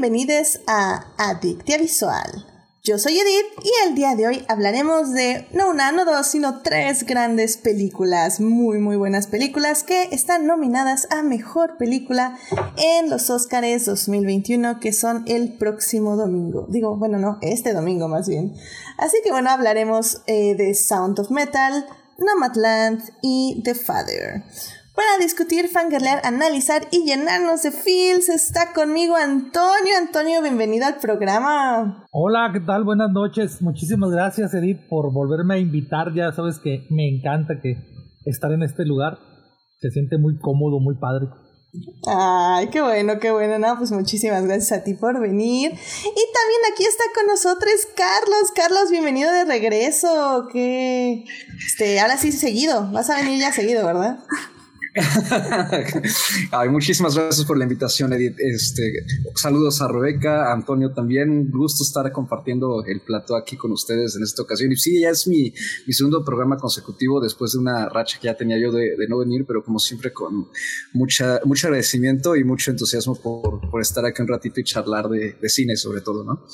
bienvenidos a Adictia Visual. Yo soy Edith y el día de hoy hablaremos de no una, no dos, sino tres grandes películas, muy muy buenas películas que están nominadas a Mejor Película en los Oscars 2021 que son el próximo domingo. Digo, bueno, no, este domingo más bien. Así que bueno, hablaremos eh, de Sound of Metal, Nomadland y The Father. Para discutir, fangirlear, analizar y llenarnos de feels está conmigo Antonio. Antonio, bienvenido al programa. Hola, ¿qué tal? Buenas noches. Muchísimas gracias, Edith, por volverme a invitar. Ya sabes que me encanta que estar en este lugar. Se siente muy cómodo, muy padre. Ay, qué bueno, qué bueno. No, pues muchísimas gracias a ti por venir. Y también aquí está con nosotros Carlos. Carlos, bienvenido de regreso. Que este, ahora sí seguido. Vas a venir ya seguido, ¿verdad? Ay, muchísimas gracias por la invitación, Edith. Este, saludos a Rebeca, a Antonio también. Un gusto estar compartiendo el plato aquí con ustedes en esta ocasión. Y sí, ya es mi, mi segundo programa consecutivo después de una racha que ya tenía yo de, no venir, pero como siempre con mucha, mucho agradecimiento y mucho entusiasmo por, por estar aquí un ratito y charlar de, de cine sobre todo, ¿no?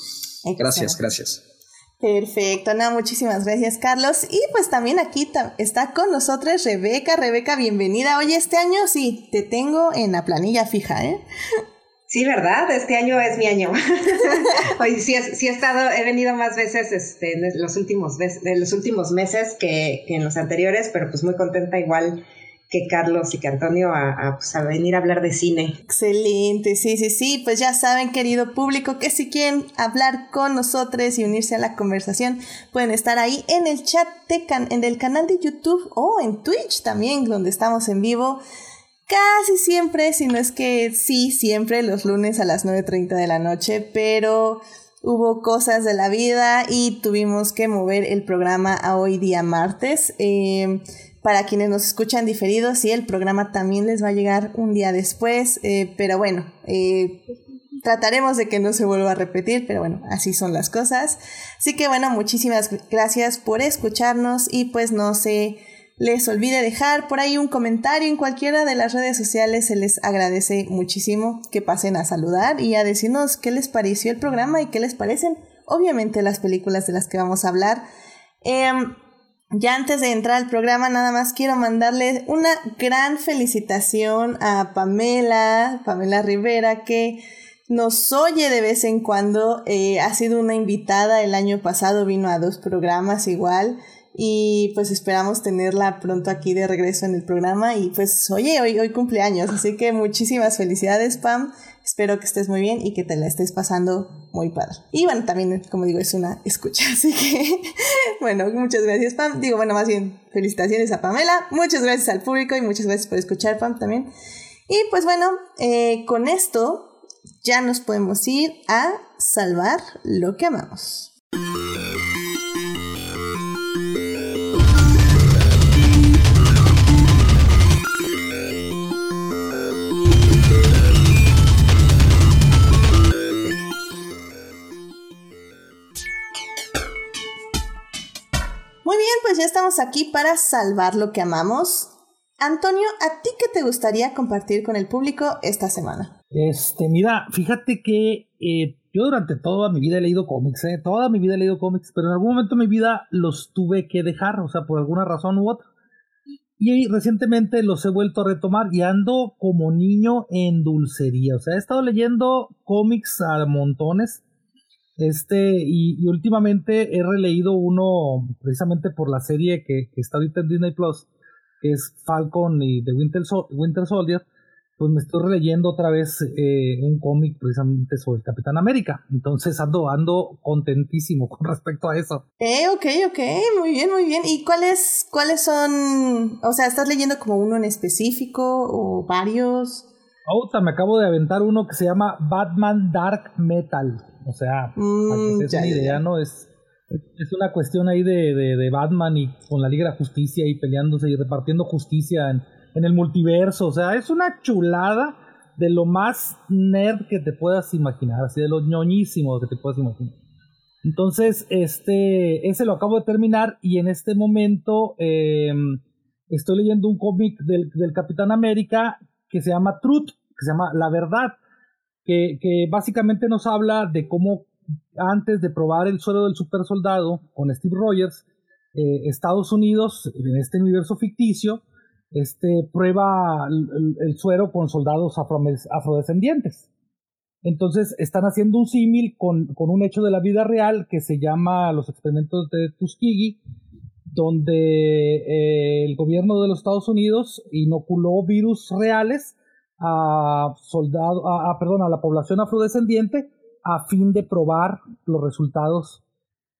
Gracias, gracias. Perfecto, no, muchísimas gracias Carlos. Y pues también aquí está con nosotros Rebeca. Rebeca, bienvenida. Oye, este año sí, te tengo en la planilla fija, ¿eh? Sí, ¿verdad? Este año es mi año. Hoy sí, sí he estado, he venido más veces este, en los últimos, en los últimos meses que, que en los anteriores, pero pues muy contenta igual que Carlos y que Antonio pues, a, venir a hablar de cine. Excelente, sí, sí, sí. Pues ya saben, querido público, que si quieren hablar con nosotros y unirse a la conversación, pueden estar ahí en el chat de en el canal de YouTube o en Twitch también, donde estamos en vivo. Casi siempre, si no es que sí, siempre los lunes a las 9.30 de la noche, pero hubo cosas de la vida y tuvimos que mover el programa a hoy día martes. Eh, para quienes nos escuchan diferidos, sí, el programa también les va a llegar un día después, eh, pero bueno, eh, trataremos de que no se vuelva a repetir, pero bueno, así son las cosas. Así que bueno, muchísimas gracias por escucharnos y pues no se les olvide dejar por ahí un comentario en cualquiera de las redes sociales, se les agradece muchísimo que pasen a saludar y a decirnos qué les pareció el programa y qué les parecen, obviamente, las películas de las que vamos a hablar. Em, ya antes de entrar al programa, nada más quiero mandarle una gran felicitación a Pamela, Pamela Rivera, que nos oye de vez en cuando. Eh, ha sido una invitada el año pasado, vino a dos programas igual. Y pues esperamos tenerla pronto aquí de regreso en el programa. Y pues, oye, hoy, hoy cumpleaños. Así que muchísimas felicidades, Pam. Espero que estés muy bien y que te la estés pasando muy padre. Y bueno, también, como digo, es una escucha. Así que, bueno, muchas gracias, Pam. Digo, bueno, más bien, felicitaciones a Pamela. Muchas gracias al público y muchas gracias por escuchar, Pam, también. Y pues bueno, eh, con esto ya nos podemos ir a salvar lo que amamos. Muy bien, pues ya estamos aquí para salvar lo que amamos. Antonio, ¿a ti qué te gustaría compartir con el público esta semana? Este, mira, fíjate que eh, yo durante toda mi vida he leído cómics, ¿eh? toda mi vida he leído cómics, pero en algún momento de mi vida los tuve que dejar, o sea, por alguna razón u otra. Y recientemente los he vuelto a retomar y ando como niño en dulcería. O sea, he estado leyendo cómics a montones. Este, y, últimamente he releído uno precisamente por la serie que, está ahorita en Disney Plus, que es Falcon y The Winter, Winter Soldier. Pues me estoy releyendo otra vez eh, un cómic precisamente sobre el Capitán América. Entonces ando, ando contentísimo con respecto a eso. Eh, ok, ok, muy bien, muy bien. ¿Y cuáles, cuáles son? O sea, ¿estás leyendo como uno en específico o varios? Ahorita me acabo de aventar uno que se llama Batman Dark Metal. O sea, mm, es una idea, ¿no? Es, es una cuestión ahí de, de, Batman y con la Liga de la Justicia y peleándose y repartiendo justicia en, en el multiverso. O sea, es una chulada de lo más nerd que te puedas imaginar, así de lo ñoñísimo que te puedas imaginar. Entonces, este, ese lo acabo de terminar y en este momento em, estoy leyendo un cómic del, del Capitán América que se llama Truth, que se llama La Verdad que, básicamente nos habla de cómo antes de probar el suero del super soldado con Steve Rogers, eh, Estados Unidos, en este universo ficticio, este, prueba el, suero con soldados afrodescendientes. Entonces están haciendo un símil con, con, un hecho de la vida real que se llama los experimentos de Tuskegee, donde eh, el gobierno de los Estados Unidos inoculó virus reales a, soldado, a, perdón, a la población afrodescendiente a fin de probar los resultados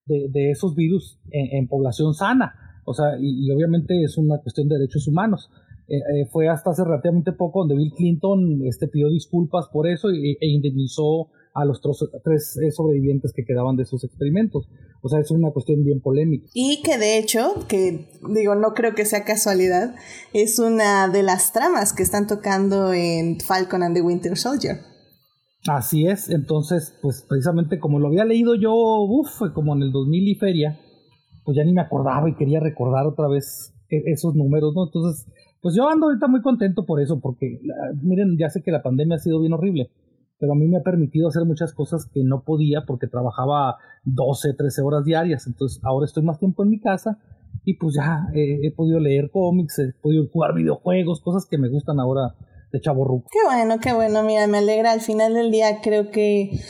de, esos virus en, población sana. O sea, y, obviamente es una cuestión de derechos humanos. Eh, eh, fue hasta hace relativamente poco donde Bill Clinton este, pidió disculpas por eso e, e indemnizó a los tres eh, sobrevivientes que quedaban de esos experimentos. O sea, es una cuestión bien polémica. Y que de hecho, que digo, no creo que sea casualidad, es una de las tramas que están tocando en Falcon and the Winter Soldier. Así es, entonces, pues precisamente como lo había leído yo, uff, como en el 2000 y feria, pues ya ni me acordaba y quería recordar otra vez e-, esos números, ¿no? Entonces, pues yo ando ahorita muy contento por eso, porque miren, ya sé que la pandemia ha sido bien horrible, pero a mí me ha permitido hacer muchas cosas que no podía porque trabajaba 12, 13 horas diarias. Entonces ahora estoy más tiempo en mi casa y pues ya he podido leer cómics, he podido jugar videojuegos, cosas que me gustan ahora de chavo Qué bueno, qué bueno. Mira, me alegra. Al final del día creo que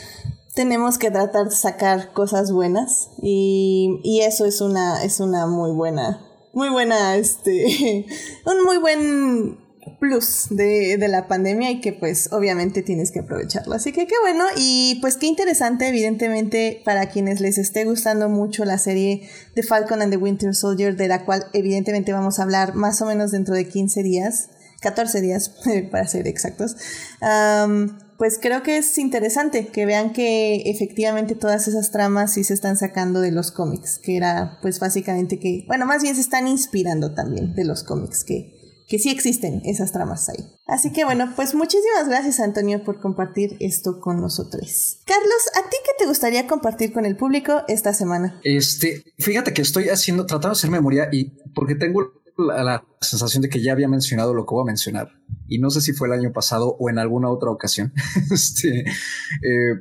tenemos que tratar de sacar cosas buenas y, y eso es una, es una muy buena, muy buena, este, un muy buen plus de, de, la pandemia y que pues obviamente tienes que aprovecharlo. Así que qué bueno y pues qué interesante evidentemente para quienes les esté gustando mucho la serie de Falcon and the Winter Soldier de la cual evidentemente vamos a hablar más o menos dentro de 15 días, 14 días para ser exactos. pues creo que es interesante que vean que efectivamente todas esas tramas sí se están sacando de los cómics, que era pues básicamente que, bueno, más bien se están inspirando también de los cómics que que sí existen esas tramas ahí. Así que bueno, pues muchísimas gracias Antonio por compartir esto con nosotros. Carlos, ¿a ti qué te gustaría compartir con el público esta semana? Este, fíjate que estoy haciendo, tratando de hacer memoria y porque tengo la, sensación de que ya había mencionado lo que voy a mencionar y no sé si fue el año pasado o en alguna otra ocasión. este, eh,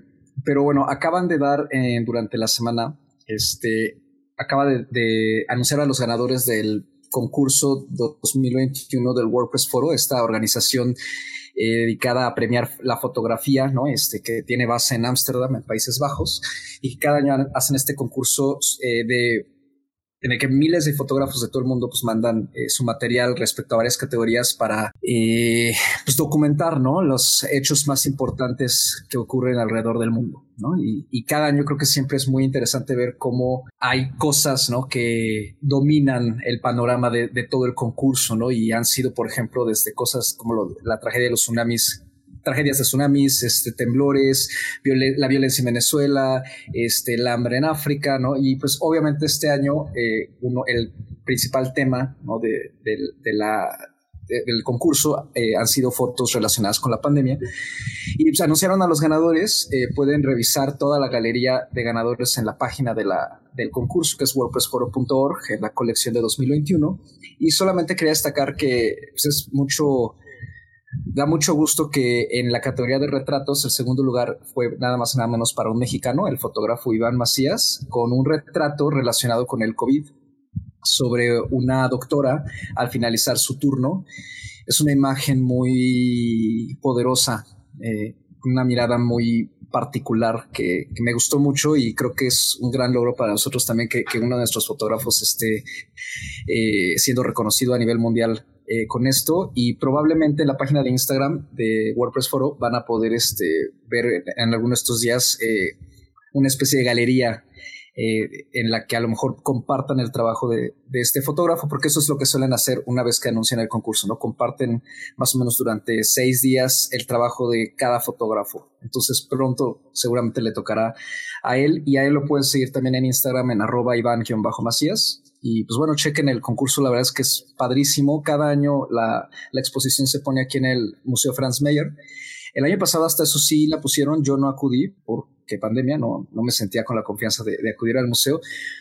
pero bueno, acaban de dar eh, durante la semana, este, acaba de anunciar a los ganadores del concurso 2021 del WordPress Foro, esta organización eh, dedicada a premiar la fotografía, ¿no? Este, que tiene base en Ámsterdam, en Países Bajos, y cada año hacen este concurso eh, de en el que miles de fotógrafos de todo el mundo pues mandan eh, su material respecto a varias categorías para eh, pues documentar ¿no? los hechos más importantes que ocurren alrededor del mundo. ¿no? Y, cada año creo que siempre es muy interesante ver cómo hay cosas ¿no? que dominan el panorama de, todo el concurso ¿no? y han sido, por ejemplo, desde cosas como la tragedia de los tsunamis tragedias de tsunamis, este, temblores, la violencia en Venezuela, este, el hambre en África, ¿no? Y pues obviamente este año eh, uno, el principal tema ¿no? de, la del concurso eh, han sido fotos relacionadas con la pandemia y pues, anunciaron a los ganadores eh, pueden revisar toda la galería de ganadores en la página de la, del concurso que es wordpressforo.org en la colección de 2021 y solamente quería destacar que pues, es mucho Da mucho gusto que en la categoría de retratos el segundo lugar fue nada más nada menos para un mexicano, el fotógrafo Iván Macías, con un retrato relacionado con el COVID sobre una doctora al finalizar su turno. Es una imagen muy poderosa, eh, una mirada muy particular que, me gustó mucho y creo que es un gran logro para nosotros también que, uno de nuestros fotógrafos esté eh, siendo reconocido a nivel mundial eh, con esto y probablemente en la página de Instagram de WordPress Foro van a poder este, ver en algunos de estos días eh, una especie de galería eh, en la que a lo mejor compartan el trabajo de, este fotógrafo, porque eso es lo que suelen hacer una vez que anuncian el concurso, ¿no? Comparten más o menos durante seis días el trabajo de cada fotógrafo. Entonces pronto seguramente le tocará a él y a él lo pueden seguir también en Instagram en arroba Iván-Macías y pues bueno, chequen el concurso, la verdad es que es padrísimo. Cada año la, la exposición se pone aquí en el Museo Franz Mayer. El año pasado hasta eso sí la pusieron, yo no acudí porque pandemia, no, no me sentía con la confianza de, acudir al museo,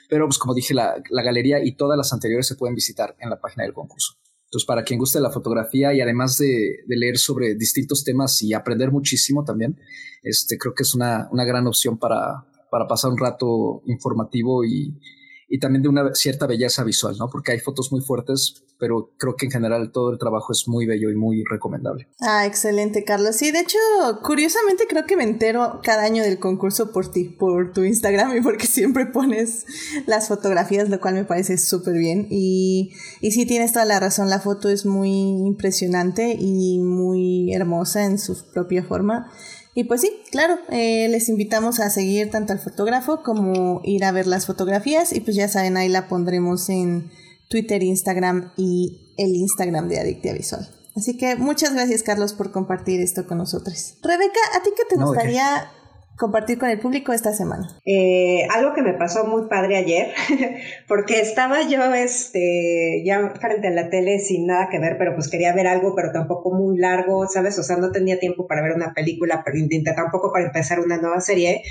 pero pues como dije, la, la, galería y todas las anteriores se pueden visitar en la página del concurso. Entonces, para quien guste la fotografía y además de, leer sobre distintos temas y aprender muchísimo también, este, creo que es una, una gran opción para, para pasar un rato informativo y, y también de una cierta belleza visual, ¿no? Porque hay fotos muy fuertes, pero creo que en general todo el trabajo es muy bello y muy recomendable. Ah, excelente, Carlos. Sí, de hecho, curiosamente creo que me entero cada año del concurso por ti, por tu Instagram y porque siempre pones las fotografías, lo cual me parece súper bien. Y, y sí, tienes toda la razón, la foto es muy impresionante y muy hermosa en su propia forma. Y pues sí, claro, eh, les invitamos a seguir tanto al fotógrafo como ir a ver las fotografías y pues ya saben, ahí la pondremos en Twitter, Instagram y el Instagram de Adictia Visual. Así que muchas gracias Carlos por compartir esto con nosotros. Rebeca, ¿a ti qué te gustaría compartir con el público esta semana? Eh, algo que me pasó muy padre ayer, porque estaba yo este, ya frente a la tele sin nada que ver, pero pues quería ver algo, pero tampoco muy largo, ¿sabes? O sea, no tenía tiempo para ver una película, pero tampoco para empezar una nueva serie.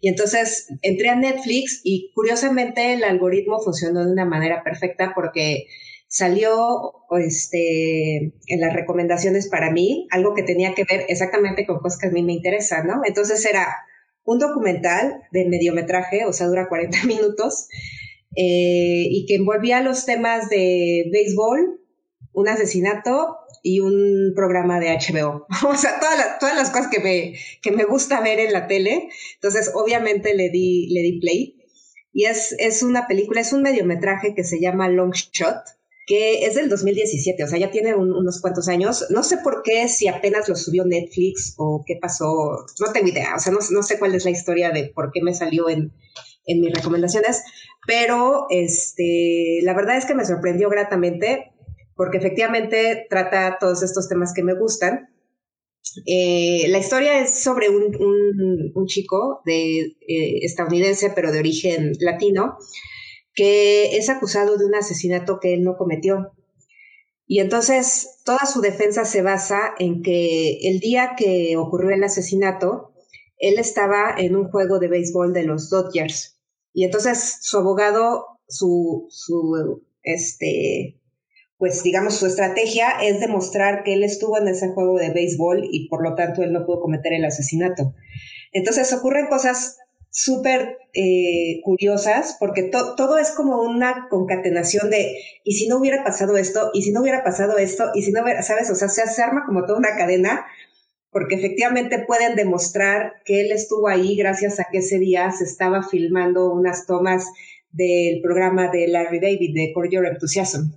Y entonces entré a Netflix y curiosamente el algoritmo funcionó de una manera perfecta porque salió este, en las recomendaciones para mí algo que tenía que ver exactamente con cosas que a mí me interesan, ¿no? Entonces era un documental de mediometraje, o sea, dura 40 minutos, eh, y que envolvía los temas de béisbol, un asesinato y un programa de HBO. o sea, todas, todas las cosas que me, que me gusta ver en la tele. Entonces, obviamente le di, le di play. Y es, es una película, es un mediometraje que se llama Long Shot que es del 2017, o sea, ya tiene unos cuantos años. No sé por qué, si apenas lo subió Netflix o qué pasó, no tengo idea, o sea, no, sé cuál es la historia de por qué me salió en, en mis recomendaciones, pero este, la verdad es que me sorprendió gratamente porque efectivamente trata todos estos temas que me gustan. Eh, la historia es sobre un, un, chico de, eh, estadounidense, pero de origen latino, que es acusado de un asesinato que él no cometió. Y entonces toda su defensa se basa en que el día que ocurrió el asesinato, él estaba en un juego de béisbol de los Dodgers. Y entonces su abogado, su, su, este, pues digamos, su estrategia es demostrar que él estuvo en ese juego de béisbol y por lo tanto él no pudo cometer el asesinato. Entonces ocurren cosas súper eh, curiosas, porque todo es como una concatenación de, y si no hubiera pasado esto, y si no hubiera pasado esto, y si no hubiera, ¿sabes? O sea, se arma como toda una cadena, porque efectivamente pueden demostrar que él estuvo ahí gracias a que ese día se estaba filmando unas tomas del programa de Larry David, de Core Your Enthusiasm.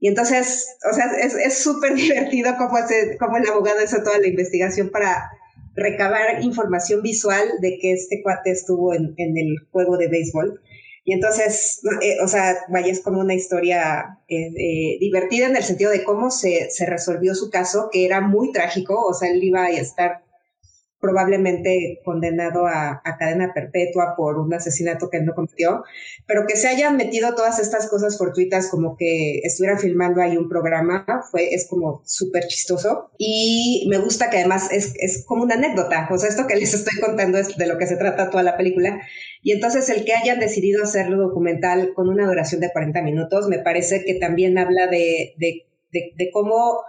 Y entonces, o sea, es súper divertido cómo, cómo el abogado hizo toda la investigación para recabar información visual de que este cuate estuvo en, el juego de béisbol. Y entonces, eh, o sea, vaya, es como una historia eh, eh, divertida en el sentido de cómo se, se, resolvió su caso, que era muy trágico, o sea, él iba a estar probablemente condenado a, cadena perpetua por un asesinato que él no cometió, pero que se hayan metido todas estas cosas fortuitas como que estuvieran filmando ahí un programa, fue, es como súper chistoso. Y me gusta que además es, es como una anécdota, o sea, esto que les estoy contando es de lo que se trata toda la película. Y entonces el que hayan decidido hacerlo documental con una duración de 40 minutos me parece que también habla de, de, de cómo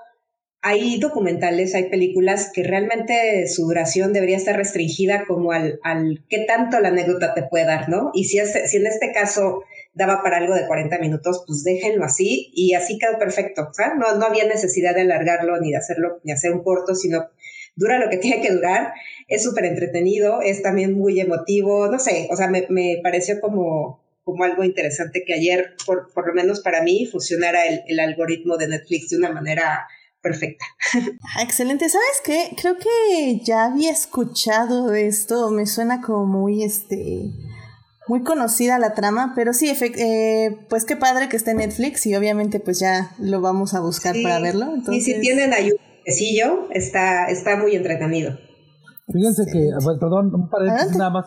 hay documentales, hay películas que realmente su duración debería estar restringida como al, al qué tanto la anécdota te puede dar, ¿no? Y si, si en este caso daba para algo de 40 minutos, pues déjenlo así y así quedó perfecto. ¿sabes? No, no había necesidad de alargarlo ni de hacerlo, ni hacer un corto, sino dura lo que tiene que durar, es súper entretenido, es también muy emotivo, no sé, o sea, me, me pareció como, como algo interesante que ayer, por, por lo menos para mí, funcionara el, el algoritmo de Netflix de una manera perfecta. Ah, excelente. ¿Sabes qué? Creo que ya había escuchado esto. Me suena como muy este. Muy conocida la trama, pero sí, eh, pues qué padre que esté en Netflix y obviamente pues ya lo vamos a buscar para verlo. Y si tienen ayuda, está, está muy entretenido. Fíjense que, perdón, un paréntesis nada más.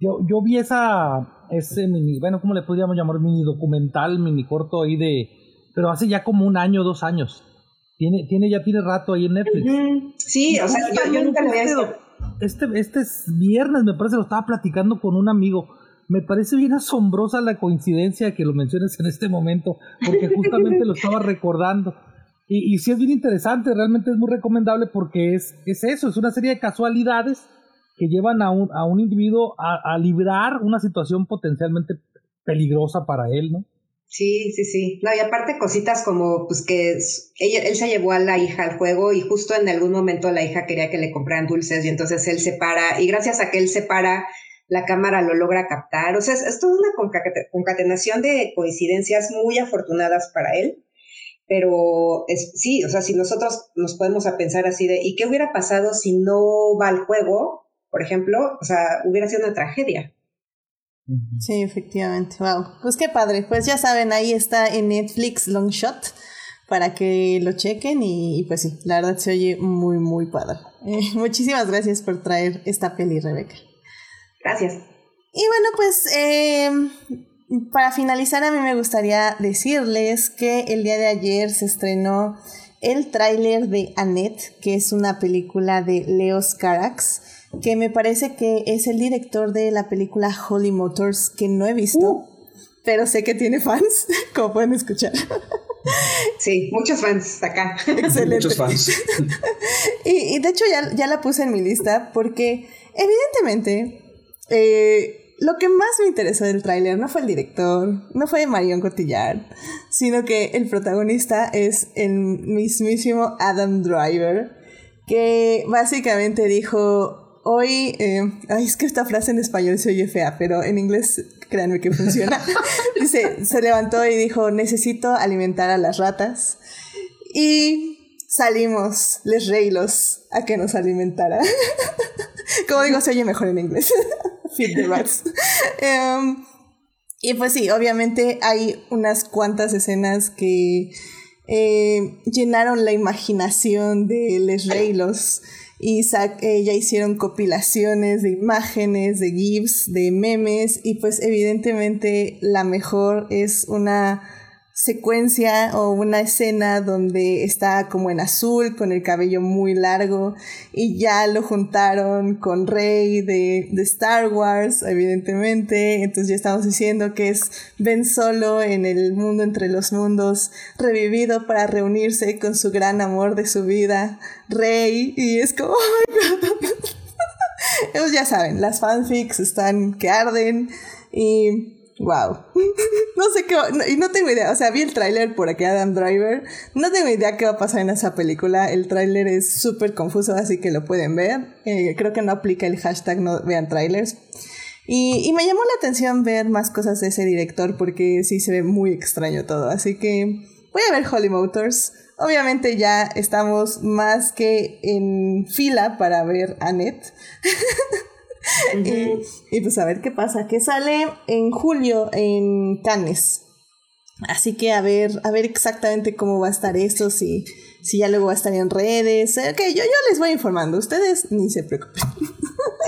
Yo, yo vi esa, ese mini, bueno, ¿cómo le podríamos llamar? Mini documental, mini corto ahí de, pero hace ya como un año, dos años. Tiene, tiene, ya tiene rato ahí en Netflix. Sí, o sea, yo, nunca lo había visto. Este, este viernes, me parece, lo estaba platicando con un amigo. me parece bien asombrosa la coincidencia que lo menciones en este momento, porque justamente lo estaba recordando. Y, y sí es bien interesante, realmente es muy recomendable porque es, es eso, es una serie de casualidades que llevan a un, a un individuo a, a librar una situación potencialmente peligrosa para él, ¿no? Sí, sí, sí. No, y aparte cositas como pues que él se llevó a la hija al juego y justo en algún momento la hija quería que le compraran dulces y entonces él se para y gracias a que él se para la cámara lo logra captar. O sea, es, toda una concatenación de coincidencias muy afortunadas para él. Pero es, sí, o sea, si nosotros nos podemos a pensar así de, ¿y qué hubiera pasado si no va al juego? Por ejemplo, o sea, hubiera sido una tragedia. Sí, efectivamente. Wow. Pues qué padre. Pues ya saben, ahí está en Netflix Long Shot para que lo chequen y, pues sí, la verdad se oye muy, muy padre. Eh, muchísimas gracias por traer esta peli, Rebeca. Gracias. Y bueno, pues em, para finalizar a mí me gustaría decirles que el día de ayer se estrenó el tráiler de Annette, que es una película de Leos Carax, que me parece que es el director de la película Holy Motors, que no he visto, uh. pero sé que tiene fans, como pueden escuchar. Sí, muchos fans acá. Excelente. Muchos fans. y, y, de hecho ya, ya la puse en mi lista porque evidentemente eh, lo que más me interesó del tráiler no fue el director, no fue Marion Cotillard, sino que el protagonista es el mismísimo Adam Driver, que básicamente dijo, hoy, eh, ay, es que esta frase en español se oye fea, pero en inglés créanme que funciona. Dice, se levantó y dijo, necesito alimentar a las ratas. Y salimos, les reilos, a que nos alimentara. Como digo, se oye mejor en inglés. Feed the rats. Em, y pues sí, obviamente hay unas cuantas escenas que eh, llenaron la imaginación de Les Reilos y eh, ya hicieron compilaciones de imágenes, de GIFs, de memes y pues evidentemente la mejor es una secuencia o una escena donde está como en azul con el cabello muy largo y ya lo juntaron con Rey de, de, Star Wars evidentemente. Entonces ya estamos diciendo que es Ben Solo en el mundo entre los mundos revivido para reunirse con su gran amor de su vida Rey y es como ellos ya saben las fanfics están que arden y Wow. no sé qué y no tengo idea, o sea, vi el tráiler por aquí Adam Driver, no tengo idea qué va a pasar en esa película, el tráiler es súper confuso, así que lo pueden ver, eh, creo que no aplica el hashtag no vean trailers. Y, y, me llamó la atención ver más cosas de ese director porque sí se ve muy extraño todo, así que voy a ver Holly Motors. Obviamente ya estamos más que en fila para ver Annette. y, pues a ver qué pasa, que sale en julio en Cannes. Así que a ver, a ver exactamente cómo va a estar esto, si, si ya luego va a estar en redes. Ok, yo, yo les voy informando, ustedes ni se preocupen.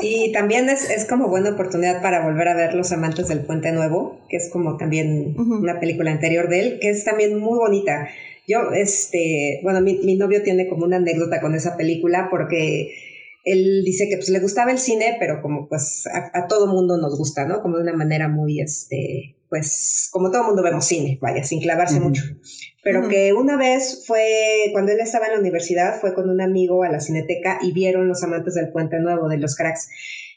Y también es, es como buena oportunidad para volver a ver Los Amantes del Puente Nuevo, que es como también una película anterior de él, que es también muy bonita. Yo, este, bueno, mi, mi novio tiene como una anécdota con esa película porque él dice que pues le gustaba el cine, pero como pues a, todo mundo nos gusta, ¿no? Como de una manera muy, este, pues como todo mundo vemos cine, vaya, sin clavarse mucho. Pero que una vez fue, cuando él estaba en la universidad, fue con un amigo a la cineteca y vieron Los Amantes del Puente Nuevo de los cracks.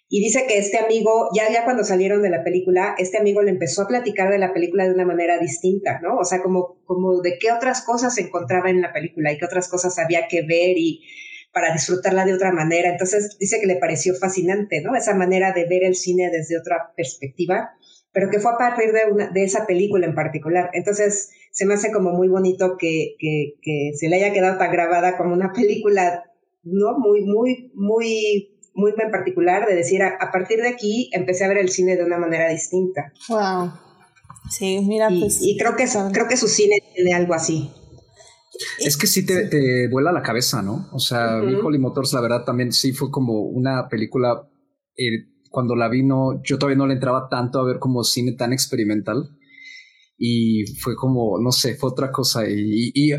Y dice que este amigo, ya, ya cuando salieron de la película, este amigo le empezó a platicar de la película de una manera distinta, ¿no? O sea, como, como de qué otras cosas se encontraba en la película y qué otras cosas había que ver y para disfrutarla de otra manera. Entonces dice que le pareció fascinante, ¿no? Esa manera de ver el cine desde otra perspectiva, pero que fue a partir de, una, de esa película en particular. Entonces se me hace como muy bonito que, que, que se le haya quedado tan grabada como una película, ¿no? Muy, muy, muy muy en particular de decir a, partir de aquí empecé a ver el cine de una manera distinta. Wow. Sí, mira, y, pues. Y creo que, creo que su cine tiene algo así. Es que sí te, vuela la cabeza, ¿no? O sea, Holly Motors, la verdad, también sí fue como una película. Eh, cuando la vi, no, yo todavía no le entraba tanto a ver como cine tan experimental. Y fue como, no sé, fue otra cosa y, y,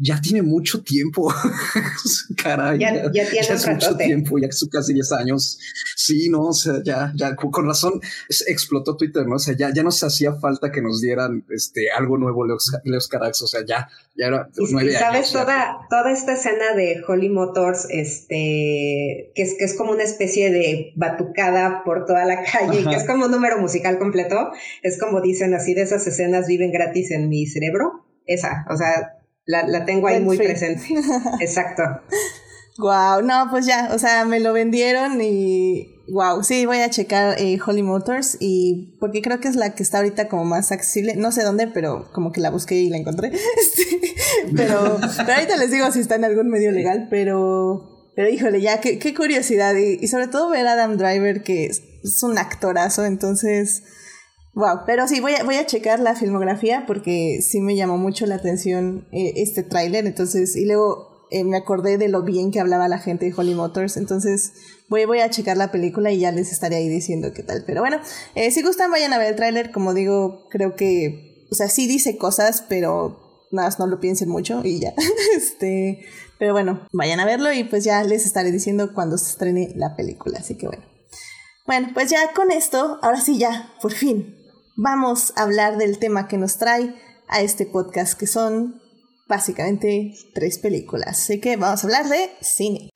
ya tiene mucho tiempo. Caray, ya, ya, tiene mucho tiempo, ya son casi 10 años. Sí, no, o sea, ya, ya, con razón explotó Twitter, ¿no? O sea, ya, ya nos hacía falta que nos dieran este, algo nuevo Leos, Carax, o sea, ya, ya era nueve sabes toda, toda esta escena de Holly Motors, este, que es, que es como una especie de batucada por toda la calle, que es como un número musical completo, es como dicen así de esas escenas escenas viven gratis en mi cerebro. Esa, o sea, la, tengo ahí muy presente. Exacto. Wow, no, pues ya, o sea, me lo vendieron y wow, sí, voy a checar eh, Holly Motors y porque creo que es la que está ahorita como más accesible, no sé dónde, pero como que la busqué y la encontré. Este, pero, pero ahorita les digo si está en algún medio legal, pero, pero híjole, ya, qué, qué curiosidad y, y sobre todo ver a Adam Driver que es, es un actorazo, entonces Wow, pero sí, voy a, voy a checar la filmografía porque sí me llamó mucho la atención eh, este tráiler, entonces, y luego eh, me acordé de lo bien que hablaba la gente de Holly Motors, entonces voy, voy a checar la película y ya les estaré ahí diciendo qué tal. Pero bueno, eh, si gustan vayan a ver el tráiler, como digo, creo que, o sea, sí dice cosas, pero nada, no lo piensen mucho y ya. este, pero bueno, vayan a verlo y pues ya les estaré diciendo cuando se estrene la película, así que bueno. Bueno, pues ya con esto, ahora sí ya, por fin, vamos a hablar del tema que nos trae a este podcast, que son básicamente tres películas. Así que vamos a hablar de cine.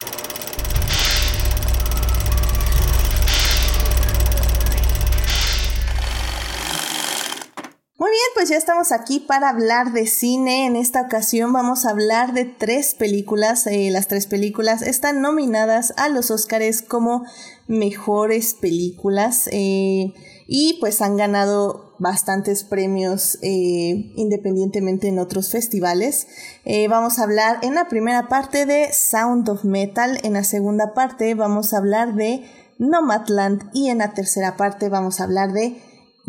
Muy bien, pues ya estamos aquí para hablar de cine. En esta ocasión vamos a hablar de tres películas. Eh, las tres películas están nominadas a los Oscars como mejores películas. Eh, y pues han ganado bastantes premios eh, independientemente en otros festivales. Eh, vamos a hablar en la primera parte de Sound of Metal, en la segunda parte vamos a hablar de Nomadland y en la tercera parte vamos a hablar de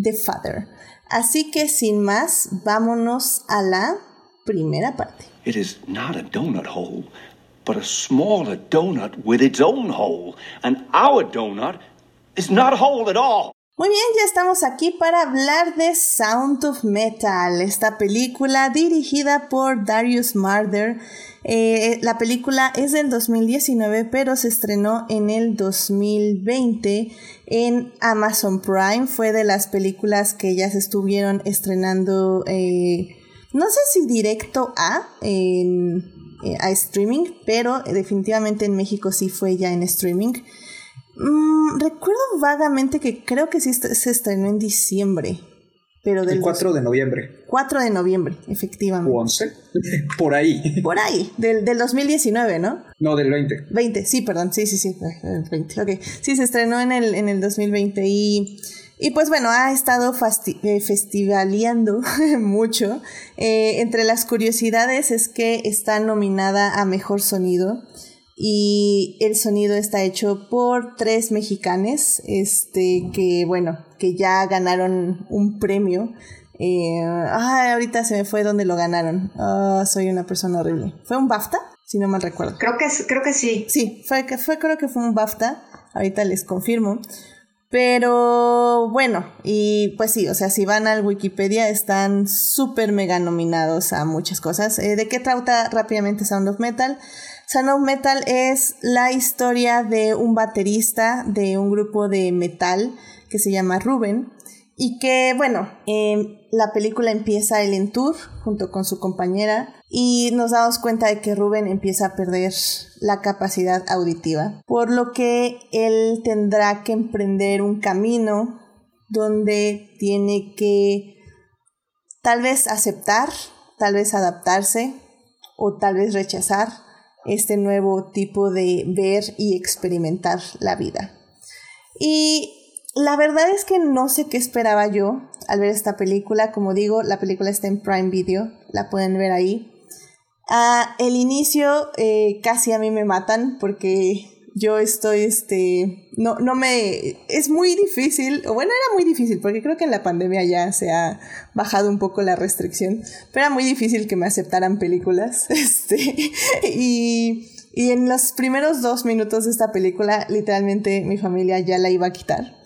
The Father. Así que sin más, vámonos a la primera parte. It is not a donut hole, but a smaller donut with its own hole, and our donut is not a at all. Muy bien, ya estamos aquí para hablar de Sound of Metal, esta película dirigida por Darius Marder. Eh, la película es del 2019, pero se estrenó en el 2020 en Amazon Prime. Fue de las películas que ya se estuvieron estrenando, eh, no sé si directo a, eh, a streaming, pero definitivamente en México sí fue ya en streaming. Mm, recuerdo vagamente que creo que sí se estrenó en diciembre. Pero del el 4 de noviembre. 4 de noviembre, efectivamente. ¿O 11? Por ahí. Por ahí, del, del 2019, ¿no? No, del 20. 20, sí, perdón, sí, sí, sí, el 20, ok. Sí, se estrenó en el, en el 2020 y... Y pues bueno, ha estado eh, festivaleando mucho. Eh, entre las curiosidades es que está nominada a Mejor Sonido, y el sonido está hecho por tres mexicanes, este, que bueno, que ya ganaron un premio. Eh, ay, ahorita se me fue donde lo ganaron. Ah, soy una persona horrible. ¿Fue un BAFTA? Si no mal recuerdo. Creo que, creo que sí. Sí, fue, fue, creo que fue un BAFTA. Ahorita les confirmo. Pero bueno, y pues sí, o sea, si van al Wikipedia están súper mega nominados a muchas cosas. Eh, ¿De qué trata rápidamente Sound of Metal? Sound of Metal es la historia de un baterista de un grupo de metal que se llama Ruben y que, bueno, la película empieza el en tour junto con su compañera y nos damos cuenta de que Ruben empieza a perder la capacidad auditiva, por lo que él tendrá que emprender un camino donde tiene que tal vez aceptar, tal vez adaptarse o tal vez rechazar este nuevo tipo de ver y experimentar la vida. Y la verdad es que no sé qué esperaba yo al ver esta película. Como digo, la película está en Prime Video, la pueden ver ahí. Ah, el inicio eh, casi a mí me matan porque yo estoy, este, no, no me, es muy difícil, o bueno, era muy difícil, porque creo que en la pandemia ya se ha bajado un poco la restricción, pero era muy difícil que me aceptaran películas, este, y, y en los primeros dos minutos de esta película, literalmente mi familia ya la iba a quitar.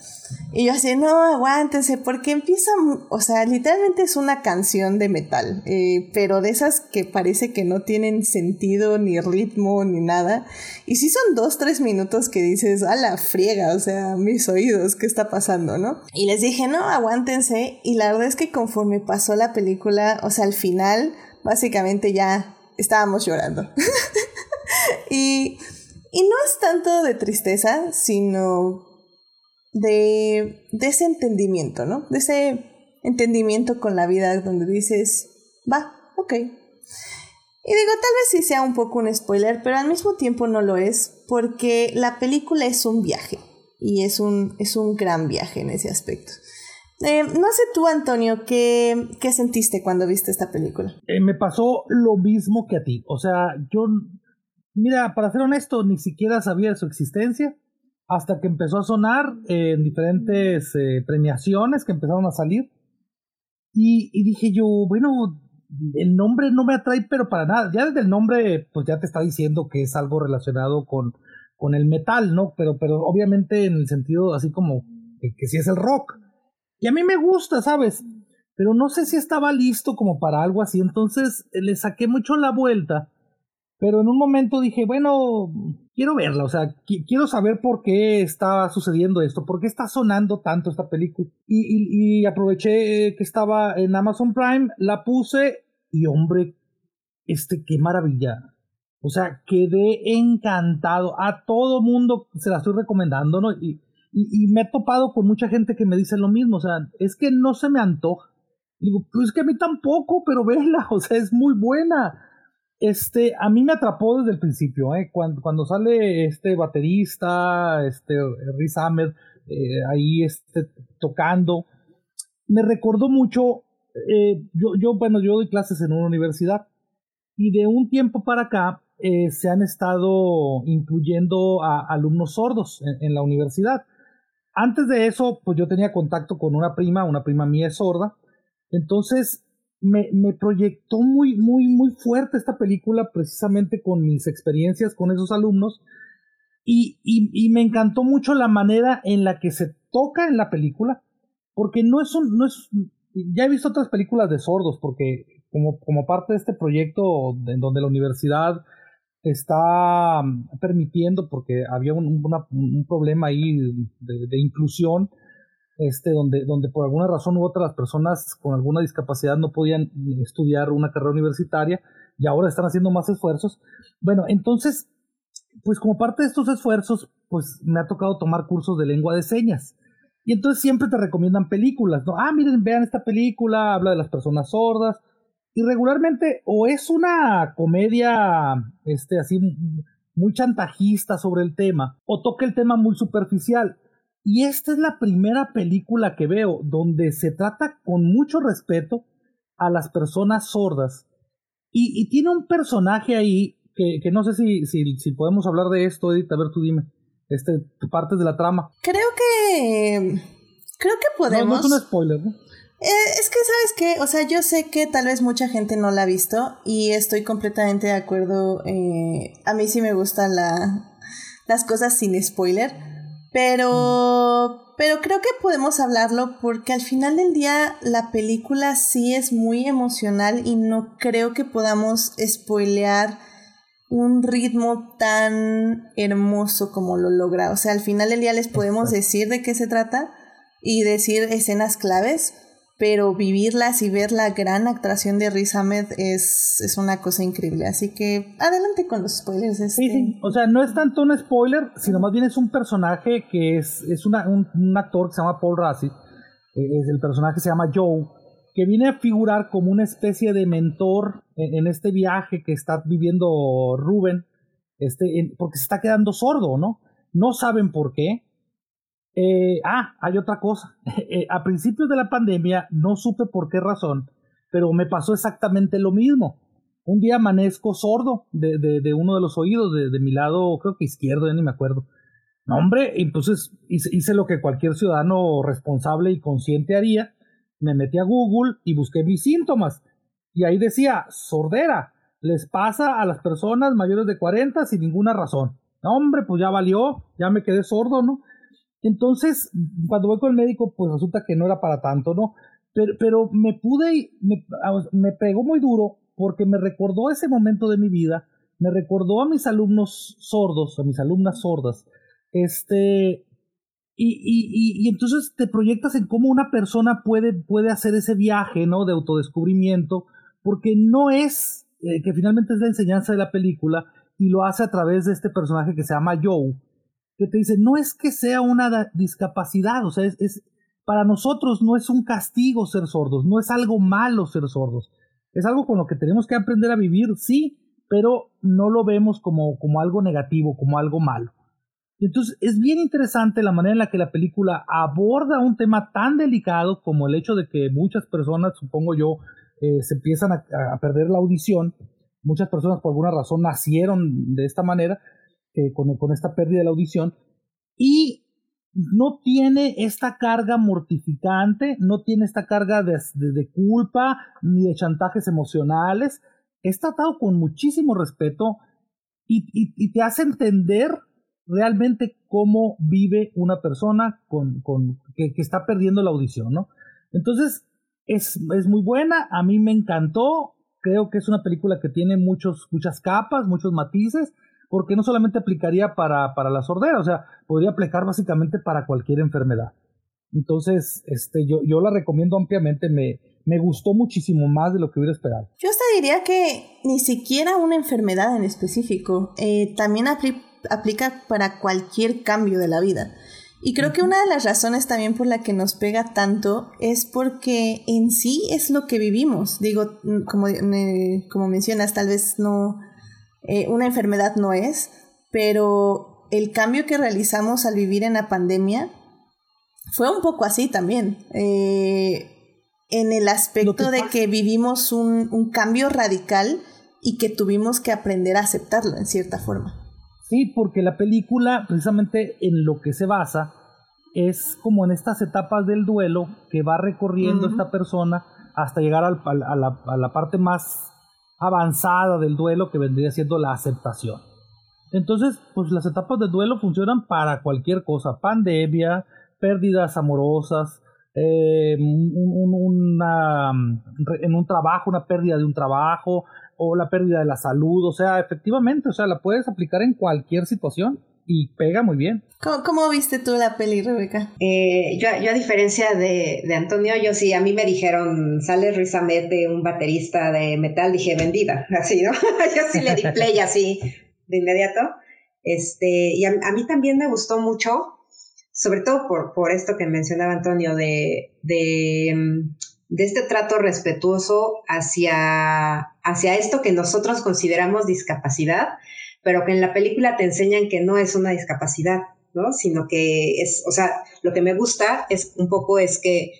Y yo así, no, aguántense, porque empieza, o sea, literalmente es una canción de metal, eh, pero de esas que parece que no tienen sentido, ni ritmo, ni nada. Y sí son dos, tres minutos que dices, a la friega, o sea, mis oídos, ¿qué está pasando, no? Y les dije, no, aguántense. Y la verdad es que conforme pasó la película, o sea, al final, básicamente ya estábamos llorando. y, y no es tanto de tristeza, sino de, de ese entendimiento, ¿no? De ese entendimiento con la vida donde dices, va, ok. Y digo, tal vez sí sea un poco un spoiler, pero al mismo tiempo no lo es, porque la película es un viaje, y es un, es un gran viaje en ese aspecto. Eh, no sé tú, Antonio, ¿qué, ¿qué, sentiste cuando viste esta película? Eh, me pasó lo mismo que a ti. O sea, yo, mira, para ser honesto, ni siquiera sabía de su existencia hasta que empezó a sonar en diferentes eh, premiaciones que empezaron a salir. Y, dije yo, bueno, el nombre no me atrae, pero para nada. Ya desde el nombre, pues ya te está diciendo que es algo relacionado con, con el metal, ¿no? Pero, pero obviamente en el sentido así como que, que sí es el rock. Y a mí me gusta, ¿sabes? Pero no sé si estaba listo como para algo así. Entonces le saqué mucho la vuelta pero en un momento dije, bueno, quiero verla, o sea, quiero saber por qué está sucediendo esto, por qué está sonando tanto esta película. Y, y, aproveché que estaba en Amazon Prime, la puse y hombre, este, qué maravilla. O sea, quedé encantado. A todo mundo se la estoy recomendando, ¿no? Y, y, me he topado con mucha gente que me dice lo mismo, o sea, es que no se me antoja. digo, pues es que a mí tampoco, pero vela, o sea, es muy buena este, a mí me atrapó desde el principio, ¿eh? cuando, cuando sale este baterista, este Riz Ahmed, eh, ahí este, tocando, me recordó mucho, eh, yo, yo, bueno, yo doy clases en una universidad y de un tiempo para acá eh, se han estado incluyendo a alumnos sordos en, en la universidad. Antes de eso, pues yo tenía contacto con una prima, una prima mía es sorda, entonces me, me, proyectó muy, muy, muy fuerte esta película precisamente con mis experiencias con esos alumnos. Y, y, me encantó mucho la manera en la que se toca en la película porque no es un, no es, ya he visto otras películas de sordos porque como, como parte de este proyecto en donde la universidad está mm, permitiendo porque había un, un problema ahí de inclusión este, donde, por alguna razón u otra las personas con alguna discapacidad no podían estudiar una carrera universitaria y ahora están haciendo más esfuerzos. Bueno, entonces, pues como parte de estos esfuerzos, pues me ha tocado tomar cursos de lengua de señas. Y entonces siempre te recomiendan películas, ¿no? Ah, miren, vean esta película, habla de las personas sordas. Y regularmente o es una comedia, este, así, muy chantajista sobre el tema, o toca el tema muy superficial. Y esta es la primera película que veo donde se trata con mucho respeto a las personas sordas. Y, tiene un personaje ahí que, que no sé si, si, si, podemos hablar de esto, Edith. A ver, tú dime. Este, tu parte de la trama. Creo que. Creo que podemos. No, no es un spoiler, ¿no? Eh, es que, ¿sabes qué? O sea, yo sé que tal vez mucha gente no la ha visto y estoy completamente de acuerdo. Eh, a mí sí me gustan la, las cosas sin spoiler. Pero, pero creo que podemos hablarlo porque al final del día la película sí es muy emocional y no creo que podamos spoilear un ritmo tan hermoso como lo logra. O sea, al final del día les podemos decir de qué se trata y decir escenas claves, pero vivirlas y ver la gran actuación de Riz Ahmed es, es una cosa increíble. Así que adelante con los spoilers. Este. Sí, sí. O sea, no es tanto un spoiler, sino más bien es un personaje que es, es una, un, actor que se llama Paul Rassi. Eh, es el personaje se llama Joe, que viene a figurar como una especie de mentor en, en este viaje que está viviendo Rubén, este, porque se está quedando sordo, ¿no? No saben por qué eh, ah, hay otra cosa. Eh, a principios de la pandemia no supe por qué razón, pero me pasó exactamente lo mismo. Un día amanezco sordo de, de, uno de los oídos, de, mi lado, creo que izquierdo, ya ni me acuerdo. No, hombre, entonces hice, hice lo que cualquier ciudadano responsable y consciente haría. Me metí a Google y busqué mis síntomas. Y ahí decía, sordera, les pasa a las personas mayores de 40 sin ninguna razón. No, hombre, pues ya valió, ya me quedé sordo, ¿no? Entonces, cuando voy con el médico, pues resulta que no era para tanto, ¿no? Pero, pero me pude, me, me pegó muy duro porque me recordó ese momento de mi vida, me recordó a mis alumnos sordos, a mis alumnas sordas, este, y, y, y, entonces te proyectas en cómo una persona puede, puede hacer ese viaje, ¿no? De autodescubrimiento, porque no es, eh, que finalmente es la enseñanza de la película, y lo hace a través de este personaje que se llama Joe, que te dice, no es que sea una discapacidad, o sea, es, para nosotros no es un castigo ser sordos, no es algo malo ser sordos, es algo con lo que tenemos que aprender a vivir, sí, pero no lo vemos como, como algo negativo, como algo malo. Entonces es bien interesante la manera en la que la película aborda un tema tan delicado como el hecho de que muchas personas, supongo yo, eh, se empiezan a, perder la audición. Muchas personas por alguna razón nacieron de esta manera, eh, con, con esta pérdida de la audición. Y no tiene esta carga mortificante, no tiene esta carga de, culpa ni de chantajes emocionales. Es tratado con muchísimo respeto y, te hace entender realmente cómo vive una persona con, que, está perdiendo la audición, ¿no? Entonces, es, es muy buena, a mí me encantó, creo que es una película que tiene muchos, muchas capas, muchos matices, porque no solamente aplicaría para, para la sordera, o sea, podría aplicar básicamente para cualquier enfermedad. Entonces, este, yo, yo la recomiendo ampliamente, me, me gustó muchísimo más de lo que hubiera esperado. Yo hasta diría que ni siquiera una enfermedad en específico, eh, también aplica para cualquier cambio de la vida. Y creo que una de las razones también por la que nos pega tanto es porque en sí es lo que vivimos. Digo, como, como mencionas, tal vez no, eh, una enfermedad no es, pero el cambio que realizamos al vivir en la pandemia fue un poco así también. Eh, en el aspecto de que vivimos un, un, cambio radical y que tuvimos que aprender a aceptarlo en cierta forma. Sí, porque la película, precisamente en lo que se basa, es como en estas etapas del duelo que va recorriendo esta persona hasta llegar al, a, la, a la parte más avanzada del duelo que vendría siendo la aceptación. Entonces, pues las etapas de duelo funcionan para cualquier cosa, pandemia, pérdidas amorosas, eh, una, en un trabajo, una pérdida de un trabajo o la pérdida de la salud, o sea, efectivamente, o sea, la puedes aplicar en cualquier situación y pega muy bien. ¿Cómo, viste tú la peli, Rebeca? Eh, yo, yo, a diferencia de, de, Antonio, yo sí, a mí me dijeron, sale Ruiz de un baterista de metal, dije, vendida, así, ¿no? yo sí le di play así de inmediato. Este, y a, mí también me gustó mucho, sobre todo por, por esto que mencionaba Antonio, de, de, de este trato respetuoso hacia, hacia esto que nosotros consideramos discapacidad pero que en la película te enseñan que no es una discapacidad, ¿no? Sino que es, o sea, lo que me gusta es un poco es que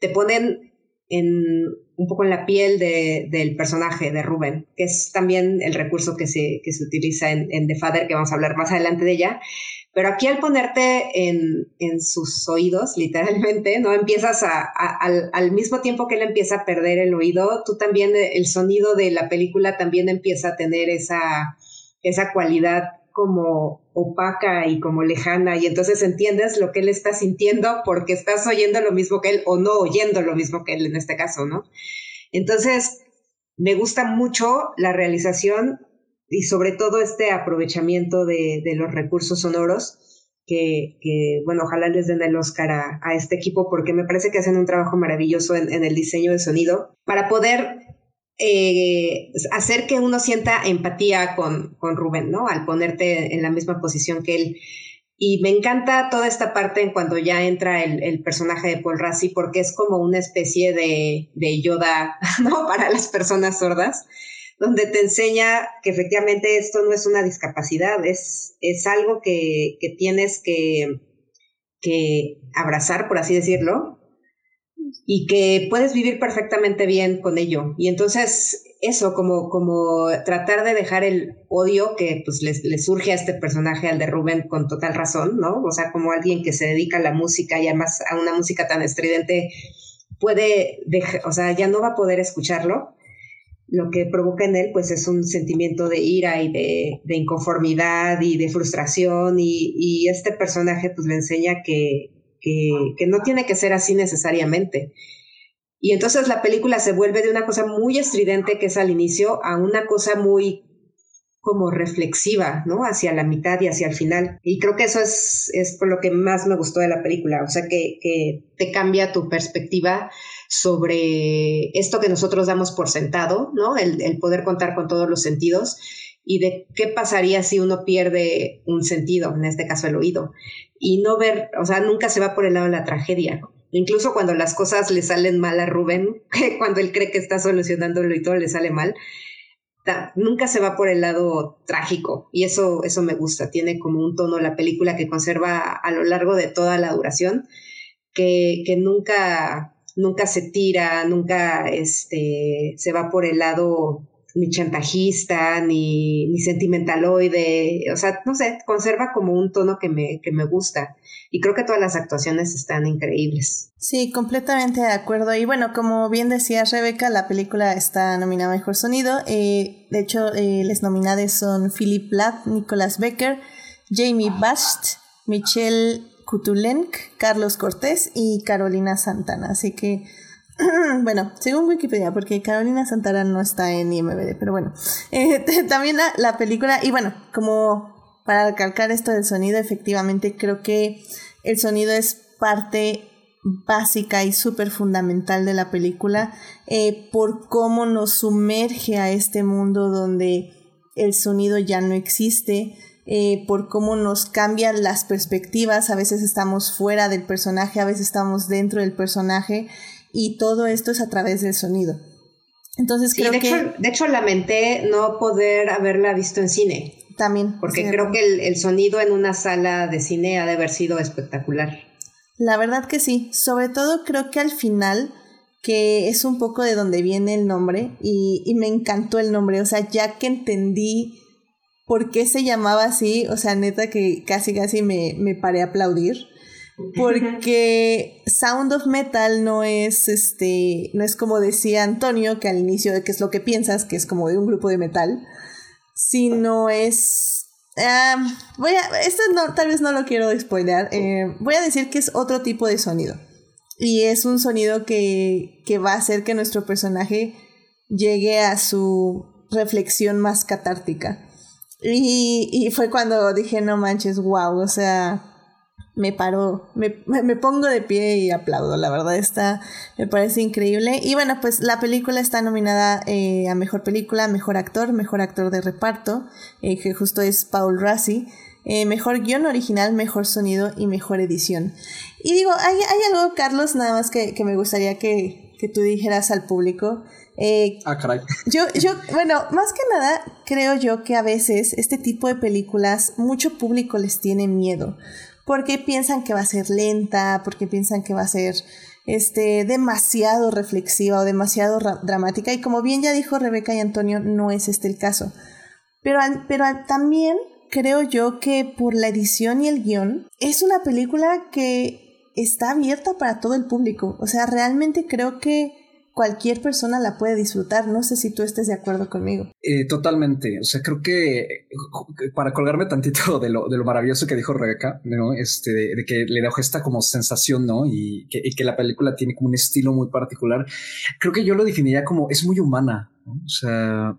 te ponen en un poco en la piel de, del personaje de Rubén, que es también el recurso que se, que se utiliza en, en The Father, que vamos a hablar más adelante de ella. Pero aquí al ponerte en, en sus oídos, literalmente, ¿no? Empiezas a, al, al, mismo tiempo que él empieza a perder el oído, tú también, el sonido de la película también empieza a tener esa, esa cualidad como opaca y como lejana y entonces entiendes lo que él está sintiendo porque estás oyendo lo mismo que él o no oyendo lo mismo que él en este caso, ¿no? Entonces, me gusta mucho la realización y sobre todo este aprovechamiento de, de los recursos sonoros que, que, bueno, ojalá les den el Oscar a, a, este equipo porque me parece que hacen un trabajo maravilloso en, en el diseño de sonido para poder eh, hacer que uno sienta empatía con, con Rubén, ¿no? Al ponerte en la misma posición que él. Y me encanta toda esta parte en cuando ya entra el, el personaje de Paul Rassi, porque es como una especie de, de, Yoda, ¿no? Para las personas sordas, donde te enseña que efectivamente esto no es una discapacidad, es, es algo que, que tienes que, que abrazar, por así decirlo, y que puedes vivir perfectamente bien con ello. Y entonces eso, como, como tratar de dejar el odio que pues le, surge a este personaje, al de Rubén, con total razón, ¿no? O sea, como alguien que se dedica a la música y además a una música tan estridente, puede, dejar, o sea, ya no va a poder escucharlo. lo que provoca en él pues es un sentimiento de ira y de, inconformidad y de frustración y, este personaje pues le enseña que, que, no tiene que ser así necesariamente. Y entonces la película se vuelve de una cosa muy estridente que es al inicio a una cosa muy como reflexiva, ¿no? Hacia la mitad y hacia el final. Y creo que eso es, es por lo que más me gustó de la película, o sea, que, que te cambia tu perspectiva sobre esto que nosotros damos por sentado, ¿no? El, el poder contar con todos los sentidos y de qué pasaría si uno pierde un sentido, en este caso el oído, y no ver, o sea, nunca se va por el lado de la tragedia. Incluso cuando las cosas le salen mal a Rubén, cuando él cree que está solucionándolo y todo le sale mal, nunca se va por el lado trágico y eso, eso me gusta. Tiene como un tono la película que conserva a lo largo de toda la duración, que, que nunca, nunca se tira, nunca este, se va por el lado ni chantajista, ni, ni sentimentaloide, o sea, no sé, conserva como un tono que me, que me gusta. Y creo que todas las actuaciones están increíbles. Sí, completamente de acuerdo. Y bueno, como bien decía Rebeca, la película está nominada Mejor Sonido. Eh, de hecho, eh, las nominadas son Philip Plath, Nicholas Becker, Jamie Bast, Michelle Kutulenk, Carlos Cortés y Carolina Santana. Así que bueno, según Wikipedia, porque Carolina Santana no está en IMBD, pero bueno, eh, también la, la, película, y bueno, como para recalcar esto del sonido, efectivamente creo que el sonido es parte básica y súper fundamental de la película eh, por cómo nos sumerge a este mundo donde el sonido ya no existe, eh, por cómo nos cambian las perspectivas, a veces estamos fuera del personaje, a veces estamos dentro del personaje y todo esto es a través del sonido. Entonces creo de que... Hecho, de hecho, lamenté no poder haberla visto en cine. También. Porque creo que el, sonido en una sala de cine ha de haber sido espectacular. La verdad que sí. Sobre todo creo que al final, que es un poco de donde viene el nombre, y, y me encantó el nombre. O sea, ya que entendí por qué se llamaba así, o sea, neta que casi casi me, me paré a aplaudir porque Sound of Metal no es este no es como decía Antonio que al inicio de qué es lo que piensas que es como de un grupo de metal sino es voy a esto no tal vez no lo quiero spoilear eh, voy a decir que es otro tipo de sonido. Y es un sonido que, que va a hacer que nuestro personaje llegue a su reflexión más catártica. Y, y fue cuando dije no manches wow o sea me paro, me, me, pongo de pie y aplaudo, la verdad está, me parece increíble. Y bueno, pues la película está nominada eh, a Mejor Película, Mejor Actor, Mejor Actor de Reparto, eh, que justo es Paul Rassi, eh, Mejor Guión Original, Mejor Sonido y Mejor Edición. Y digo, hay, hay algo, Carlos, nada más que, que me gustaría que, que, tú dijeras al público. ah, caray. Yo, yo, bueno, más que nada, creo yo que a veces este tipo de películas, mucho público les tiene miedo porque piensan que va a ser lenta, porque piensan que va a ser este, demasiado reflexiva o demasiado dramática. Y como bien ya dijo Rebeca y Antonio, no es este el caso. Pero, pero también creo yo que por la edición y el guion, es una película que está abierta para todo el público. O sea, realmente creo que cualquier persona la puede disfrutar. No sé si tú estés de acuerdo conmigo. Eh, totalmente. O sea, creo que para colgarme tantito de lo, de lo maravilloso que dijo Rebeca, ¿no? Este, de, que le dejó esta como sensación, ¿no? Y que, la película tiene como un estilo muy particular. Creo que yo lo definiría como es muy humana. O sea,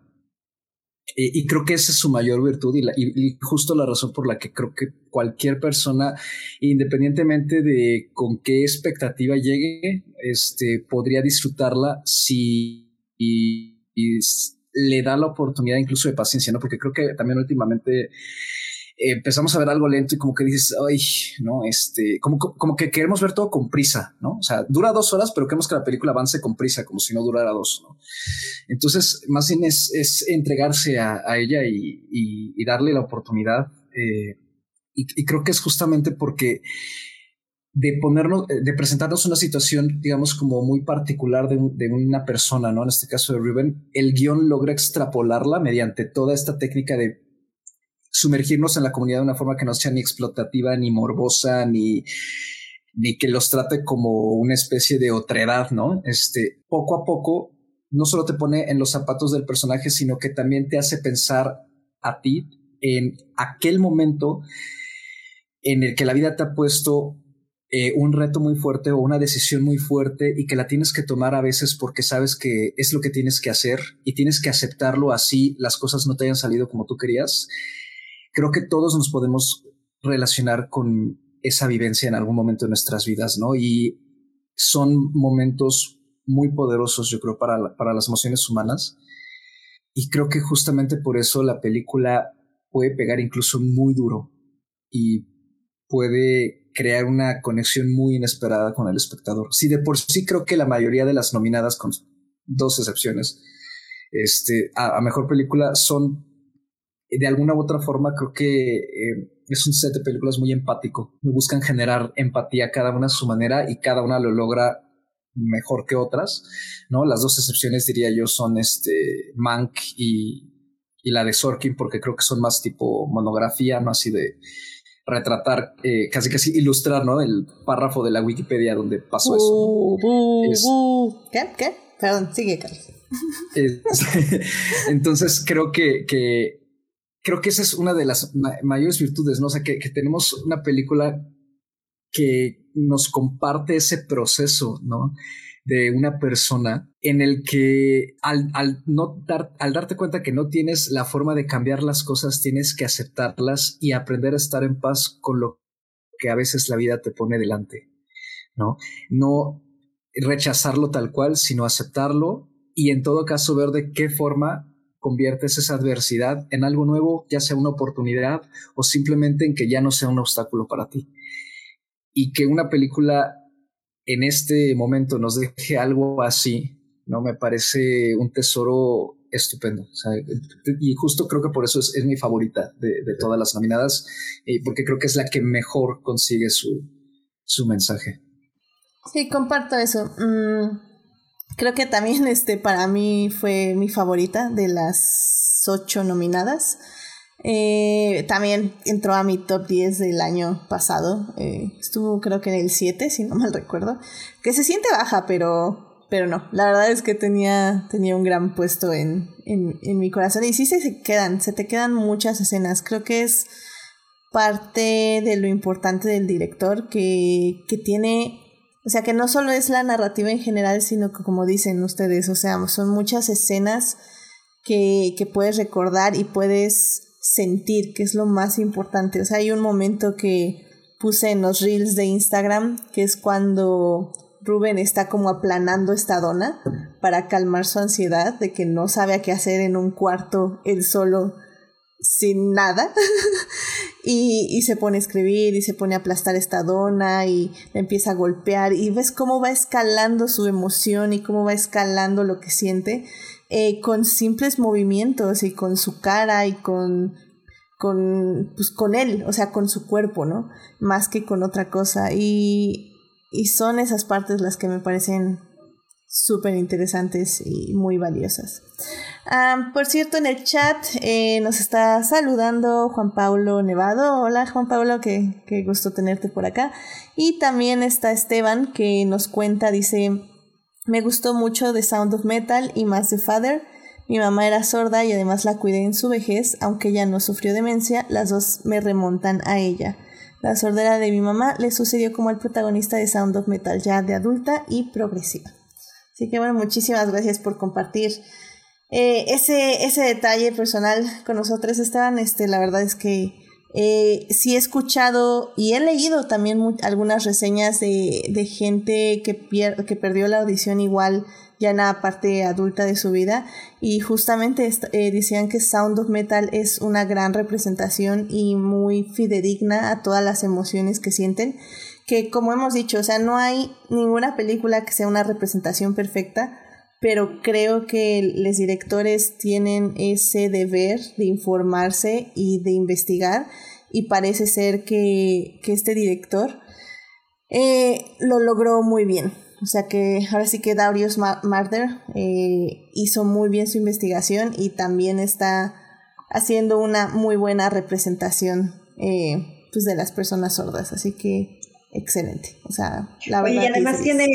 y, creo que esa es su mayor virtud y, y, justo la razón por la que creo que cualquier persona, independientemente de con qué expectativa llegue, este, podría disfrutarla si y, le da la oportunidad incluso de paciencia, ¿no? Porque creo que también últimamente empezamos a ver algo lento y como que dices, ay, no, este, como, como que queremos ver todo con prisa, ¿no? O sea, dura dos horas, pero queremos que la película avance con prisa, como si no durara dos, ¿no? Entonces, más bien es, es entregarse a, a ella y, y, darle la oportunidad. Eh, y, y, creo que es justamente porque de ponernos, de presentarnos una situación, digamos, como muy particular de, de, una persona, ¿no? En este caso de Ruben, el guion logra extrapolarla mediante toda esta técnica de sumergirnos en la comunidad de una forma que no sea ni explotativa, ni morbosa, ni, ni que los trate como una especie de otredad, ¿no? Este, poco a poco no solo te pone en los zapatos del personaje, sino que también te hace pensar a ti en aquel momento en el que la vida te ha puesto eh, un reto muy fuerte o una decisión muy fuerte y que la tienes que tomar a veces porque sabes que es lo que tienes que hacer y tienes que aceptarlo así las cosas no te hayan salido como tú querías. Creo que todos nos podemos relacionar con esa vivencia en algún momento de nuestras vidas, ¿no? Y son momentos muy poderosos, yo creo, para, para las emociones humanas. Y creo que justamente por eso la película puede pegar incluso muy duro y puede crear una conexión muy inesperada con el espectador. Sí, de por sí creo que la mayoría de las nominadas, con dos excepciones, este, a, mejor película son de alguna u otra forma creo que eh, es un set de películas muy empático. Me buscan generar empatía cada una a su manera y cada una lo logra mejor que otras, ¿no? Las dos excepciones diría yo son este Mank y, la de Sorkin porque creo que son más tipo monografía, no así de retratar, eh, casi casi ilustrar, ¿no? El párrafo de la Wikipedia donde pasó eso. ¿Qué? ¿Qué? Perdón, sigue, Carlos. entonces creo que, que, creo que esa es una de las mayores virtudes, ¿no? O sea, que, que tenemos una película que nos comparte ese proceso, ¿no? de una persona en el que al, al, no dar, al darte cuenta que no tienes la forma de cambiar las cosas, tienes que aceptarlas y aprender a estar en paz con lo que a veces la vida te pone delante, ¿no? No rechazarlo tal cual, sino aceptarlo y en todo caso ver de qué forma conviertes esa adversidad en algo nuevo, ya sea una oportunidad o simplemente en que ya no sea un obstáculo para ti y que una película en este momento nos deje algo así, ¿no? Me parece un tesoro estupendo. y justo creo que por eso es, mi favorita de, todas las nominadas, y porque creo que es la que mejor consigue su, su mensaje. Sí, comparto eso. Mm, creo que también este para mí fue mi favorita de las ocho nominadas. Eh, también entró a mi top 10 del año pasado. Eh, estuvo creo que en el 7, si no mal recuerdo. Que se siente baja, pero, pero no. La verdad es que tenía, tenía un gran puesto en, en, en mi corazón. Y sí se quedan, se te quedan muchas escenas. Creo que es parte de lo importante del director que, que tiene... O sea, que no solo es la narrativa en general, sino que como dicen ustedes, o sea, son muchas escenas que, que puedes recordar y puedes sentir, que es lo más importante. O sea, hay un momento que puse en los reels de Instagram, que es cuando Rubén está como aplanando esta dona para calmar su ansiedad de que no sabe a qué hacer en un cuarto él solo sin nada y, y, se pone a escribir y se pone a aplastar esta dona y empieza a golpear y ves cómo va escalando su emoción y cómo va escalando lo que siente eh, con simples movimientos y con su cara y con, con, pues, con él, o sea, con su cuerpo, ¿no? Más que con otra cosa. Y, y son esas partes las que me parecen súper interesantes y muy valiosas. Ah, por cierto, en el chat eh, nos está saludando Juan Pablo Nevado. Hola Juan Pablo, qué, gusto tenerte por acá. Y también está Esteban que nos cuenta, dice, me gustó mucho The Sound of Metal y más The Father. Mi mamá era sorda y además la cuidé en su vejez, aunque ella no sufrió demencia, las dos me remontan a ella. La sordera de mi mamá le sucedió como el protagonista de Sound of Metal, ya de adulta y progresiva. Así que bueno, muchísimas gracias por compartir eh, ese, ese detalle personal con nosotros, Esteban. Este, la verdad es que eh, sí he escuchado y he leído también algunas reseñas de, de gente que, que perdió la audición igual ya en la parte adulta de su vida y justamente eh, decían que Sound of Metal es una gran representación y muy fidedigna a todas las emociones que sienten que como hemos dicho, o sea, no hay ninguna película que sea una representación perfecta, pero creo que los directores tienen ese deber de informarse y de investigar y parece ser que, este director eh, lo logró muy bien. O sea que ahora sí que Darius Marder eh, hizo muy bien su investigación y también está haciendo una muy buena representación eh, pues de las personas sordas. Así que excelente. O sea, la verdad. y además tiene,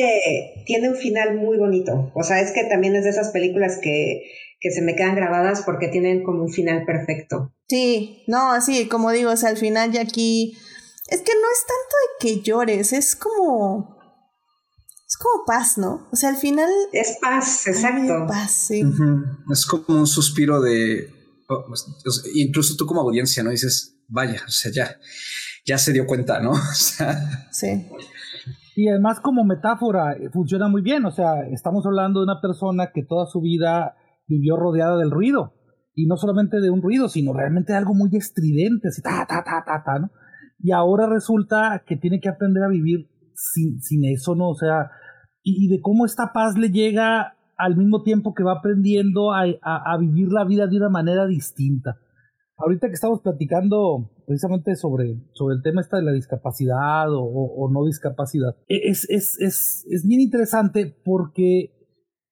tiene un final muy bonito. O sea, es que también es de esas películas que, que se me quedan grabadas porque tienen como un final perfecto. Sí, no, así, como digo, o sea, al final ya aquí. Es que no es tanto de que llores, es como. Es como paz, ¿no? O sea, al final. Es paz, exacto. Paz, sí. Es como un suspiro de. Incluso tú como audiencia, ¿no? Dices, vaya, o sea, ya ya se dio cuenta, ¿no? sí. Y además como metáfora eh, funciona muy bien, o sea, estamos hablando de una persona que toda su vida vivió rodeada del ruido, y no solamente de un ruido, sino realmente de algo muy estridente, así, ta, ta, ta, ta, ta, ¿no? Y ahora resulta que tiene que aprender a vivir sin, sin eso, ¿no? O sea, y, de cómo esta paz le llega al mismo tiempo que va aprendiendo a, a vivir la vida de una manera distinta. Ahorita que estamos platicando precisamente sobre, sobre el tema esta de la discapacidad o, no discapacidad, e, es, es, es, es, bien interesante porque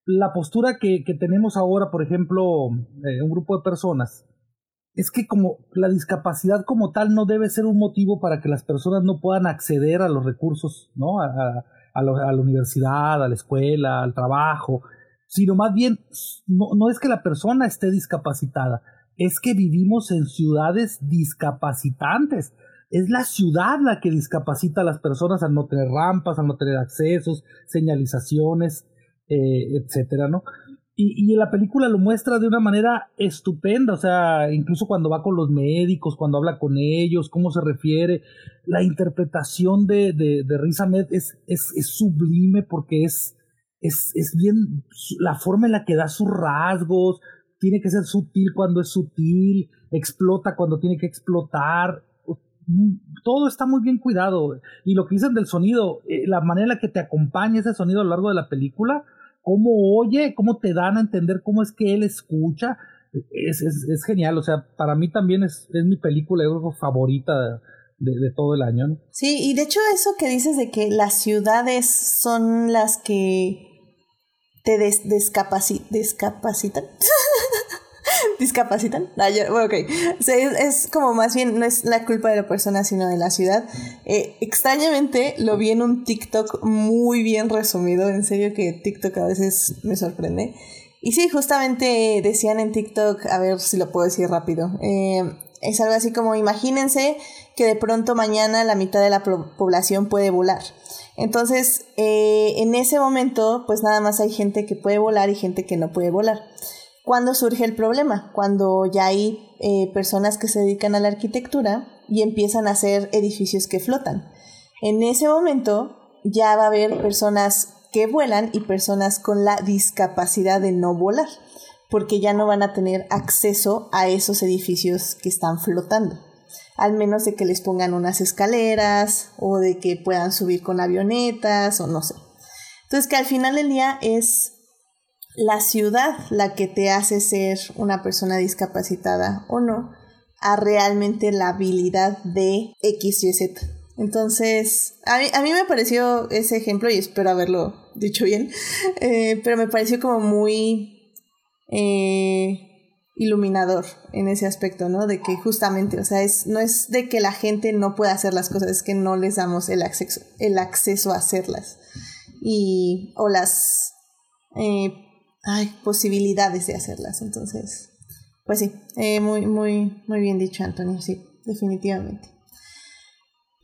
la postura que, que tenemos ahora, por ejemplo, eh, un grupo de personas, es que como la discapacidad como tal no debe ser un motivo para que las personas no puedan acceder a los recursos, ¿no? A, a, a, la universidad, a la escuela, al trabajo, sino más bien no, no es que la persona esté discapacitada, es que vivimos en ciudades discapacitantes. Es la ciudad la que discapacita a las personas al no tener rampas, al no tener accesos, señalizaciones, eh, etcétera, ¿no? Y, y la película lo muestra de una manera estupenda, o sea, incluso cuando va con los médicos, cuando habla con ellos, cómo se refiere, la interpretación de, de, de Riz Ahmed es, es, es sublime porque es, es, es bien la forma en la que da sus rasgos, tiene que ser sutil cuando es sutil, explota cuando tiene que explotar. Todo está muy bien cuidado. Y lo que dicen del sonido, eh, la manera en la que te acompaña ese sonido a lo largo de la película, cómo oye, cómo te dan a entender cómo es que él escucha, es, genial. O sea, para mí también es, mi película favorita de, de, todo el año. Sí, y de hecho eso que dices de que las ciudades son las que te des descapacitan. discapacitan. Ah, bueno, ok. es, como más bien, no es la culpa de la persona, sino de la ciudad. Eh, extrañamente lo vi en un TikTok muy bien resumido. En serio que TikTok a veces me sorprende. Y sí, justamente decían en TikTok, a ver si lo puedo decir rápido. Eh, es algo así como, imagínense que de pronto mañana la mitad de la población puede volar. Entonces, eh, en ese momento, pues nada más hay gente que puede volar y gente que no puede volar. ¿Cuándo surge el problema? Cuando ya hay eh, personas que se dedican a la arquitectura y empiezan a hacer edificios que flotan. En ese momento ya va a haber personas que vuelan y personas con la discapacidad de no volar, porque ya no van a tener acceso a esos edificios que están flotando, al menos de que les pongan unas escaleras o de que puedan subir con avionetas o no sé. Entonces que al final del día es la ciudad la que te hace ser una persona discapacitada o no, a realmente la habilidad de X, Y, Z. Entonces, a mí, a mí me pareció ese ejemplo, y espero haberlo dicho bien, eh, pero me pareció como muy eh, iluminador en ese aspecto, ¿no? De que justamente, o sea, es, no es de que la gente no pueda hacer las cosas, es que no les damos el acceso, el acceso a hacerlas. Y, o las eh, hay posibilidades de hacerlas. Entonces, pues sí, eh, muy, muy, muy bien dicho, Antonio, sí, definitivamente.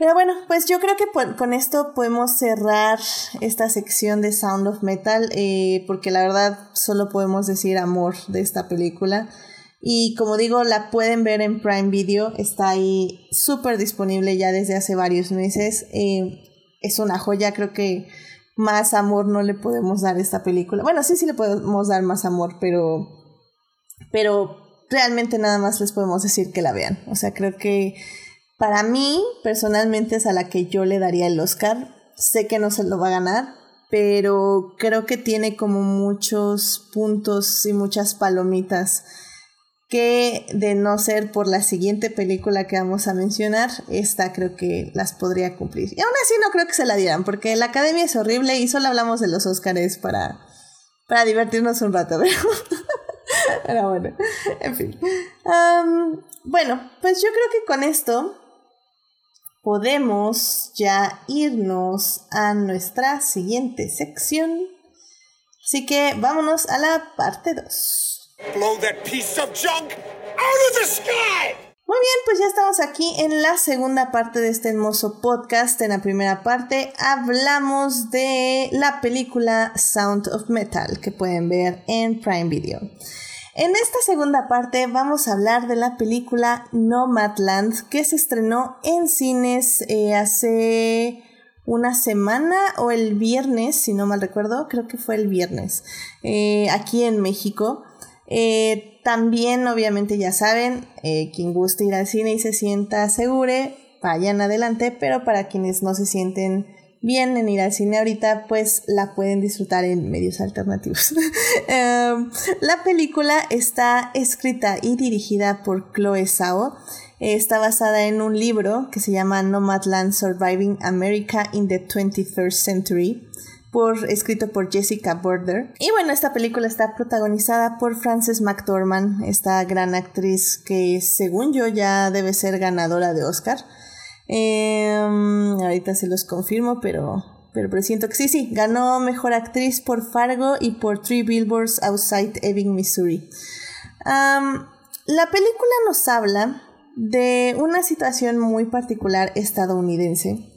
Pero bueno, pues yo creo que con esto podemos cerrar esta sección de Sound of Metal, eh, porque la verdad solo podemos decir amor de esta película. Y como digo, la pueden ver en Prime Video, está ahí súper disponible ya desde hace varios meses. Eh, es una joya, creo que más amor no le podemos dar a esta película. Bueno, sí, sí le podemos dar más amor, pero, pero realmente nada más les podemos decir que la vean. O sea, creo que para mí, personalmente, es a la que yo le daría el Oscar. Sé que no se lo va a ganar, pero creo que tiene como muchos puntos y muchas palomitas que de no ser por la siguiente película que vamos a mencionar, esta creo que las podría cumplir. Y aún así no creo que se la dieran, porque la academia es horrible y solo hablamos de los Oscars para, para divertirnos un rato, pero, bueno, en fin. bueno, pues yo creo que con esto podemos ya irnos a nuestra siguiente sección. Así que vámonos a la parte 2. Muy bien, pues ya estamos aquí en la segunda parte de este hermoso podcast. En la primera parte hablamos de la película Sound of Metal que pueden ver en Prime Video. En esta segunda parte vamos a hablar de la película Nomadland que se estrenó en cines eh, hace una semana o el viernes, si no mal recuerdo, creo que fue el viernes, eh, aquí en México. Eh, también, obviamente, ya saben, quien guste ir al cine y se sienta segure, vayan adelante, pero para quienes no se sienten bien en ir al cine ahorita, pues la pueden disfrutar en medios alternativos. Em, la película está escrita y dirigida por Chloe Zhao. Está basada en un libro que se llama Nomadland Surviving America in the 21st Century, por, escrito por Jessica Border. Y bueno, esta película está protagonizada por Frances McDormand, esta gran actriz que según yo ya debe ser ganadora de Oscar. Em, ahorita se los confirmo, pero, pero presiento que sí, sí. Ganó Mejor Actriz por Fargo y por Three Billboards Outside Ebbing, Missouri. la película nos habla de una situación muy particular estadounidense,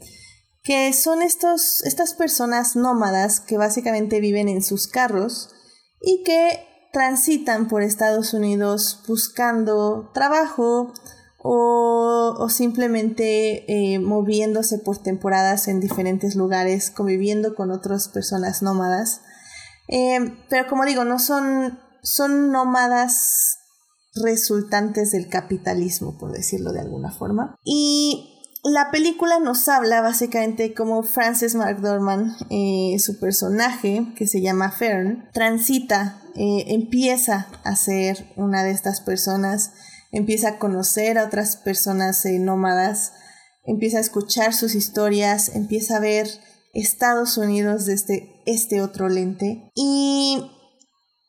que son estos, estas personas nómadas que básicamente viven en sus carros y que transitan por Estados Unidos buscando trabajo, o, simplemente eh, moviéndose por temporadas en diferentes lugares, conviviendo con otras personas nómadas. Eh, pero como digo, no son, son nómadas resultantes del capitalismo, por decirlo de alguna forma. Y la película nos habla básicamente como Frances McDormand, eh, su personaje, que se llama Fern, transita, empieza a ser una de estas personas empieza a conocer a otras personas eh, nómadas, empieza a escuchar sus historias, empieza a ver Estados Unidos desde este otro lente. Y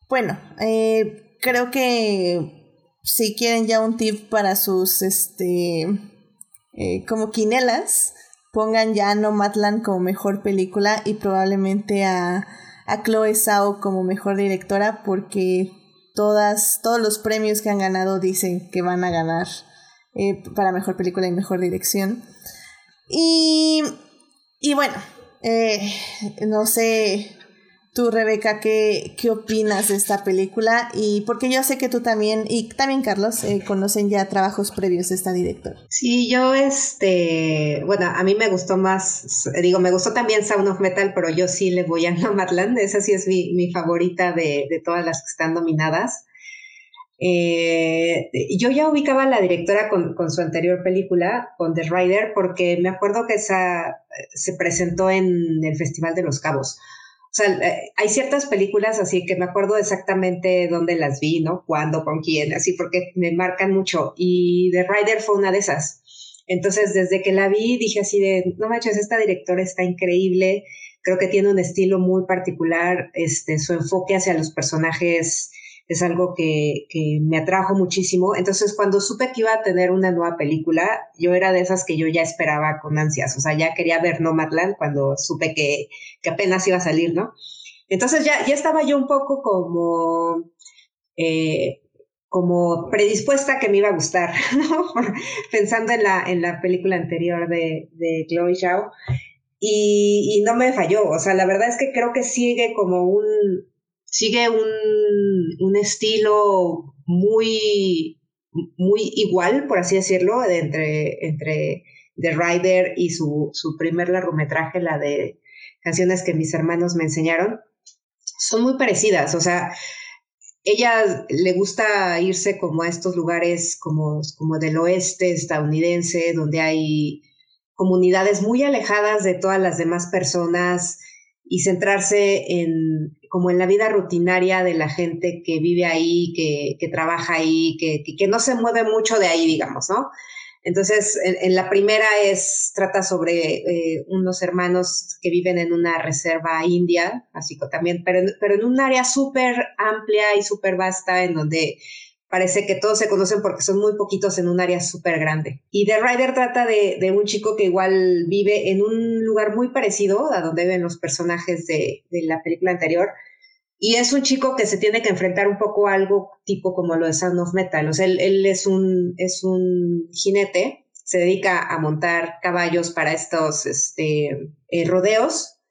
bueno, eh, creo que si quieren ya un tip para sus, este, eh, como quinelas, pongan ya Nomadland como mejor película y probablemente a, a Chloe Zhao como mejor directora porque todas, todos los premios que han ganado dicen que van a ganar eh, para mejor película y mejor dirección. Y, y bueno, eh, no sé Tú, Rebeca, ¿qué, ¿qué opinas de esta película? Y porque yo sé que tú también, y también Carlos, eh, conocen ya trabajos previos de esta directora. Sí, yo, este, bueno, a mí me gustó más, digo, me gustó también Sound of Metal, pero yo sí le voy a Nomadland, esa sí es mi, mi favorita de, de todas las que están nominadas. Eh, yo ya ubicaba a la directora con, con, su anterior película, con The Rider, porque me acuerdo que esa se presentó en el Festival de los Cabos. O sea, eh, hay ciertas películas así que me acuerdo exactamente dónde las vi, ¿no? Cuándo, con quién, así, porque me marcan mucho. Y The Rider fue una de esas. Entonces, desde que la vi, dije así de, no manches, esta directora está increíble. Creo que tiene un estilo muy particular. Este, su enfoque hacia los personajes es algo que, que, me atrajo muchísimo. Entonces, cuando supe que iba a tener una nueva película, yo era de esas que yo ya esperaba con ansias. O sea, ya quería ver Nomadland cuando supe que, que apenas iba a salir, ¿no? Entonces ya, ya estaba yo un poco como, eh, como predispuesta que me iba a gustar, ¿no? Pensando en la, en la película anterior de, de Chloe Zhao. Y, y no me falló. O sea, la verdad es que creo que sigue como un, sigue un, estilo muy, muy igual, por así decirlo, entre, entre The Rider y su, su primer largometraje, la de canciones que mis hermanos me enseñaron, son muy parecidas, o sea, ella le gusta irse como a estos lugares como, como del oeste estadounidense, donde hay comunidades muy alejadas de todas las demás personas, y centrarse en como en la vida rutinaria de la gente que vive ahí, que, que trabaja ahí, que, que, no se mueve mucho de ahí, digamos, ¿no? Entonces, en, la primera es, trata sobre eh, unos hermanos que viven en una reserva india, así que también, pero, pero en un área súper amplia y súper vasta, en donde parece que todos se conocen porque son muy poquitos en un área súper grande. Y The Rider trata de, un chico que igual vive en un lugar muy parecido a donde viven los personajes de, la película anterior, y es un chico que se tiene que enfrentar un poco a algo tipo como lo de Sound of Metal. O sea, él, él es, un, es un jinete, se dedica a montar caballos para estos este, eh, rodeos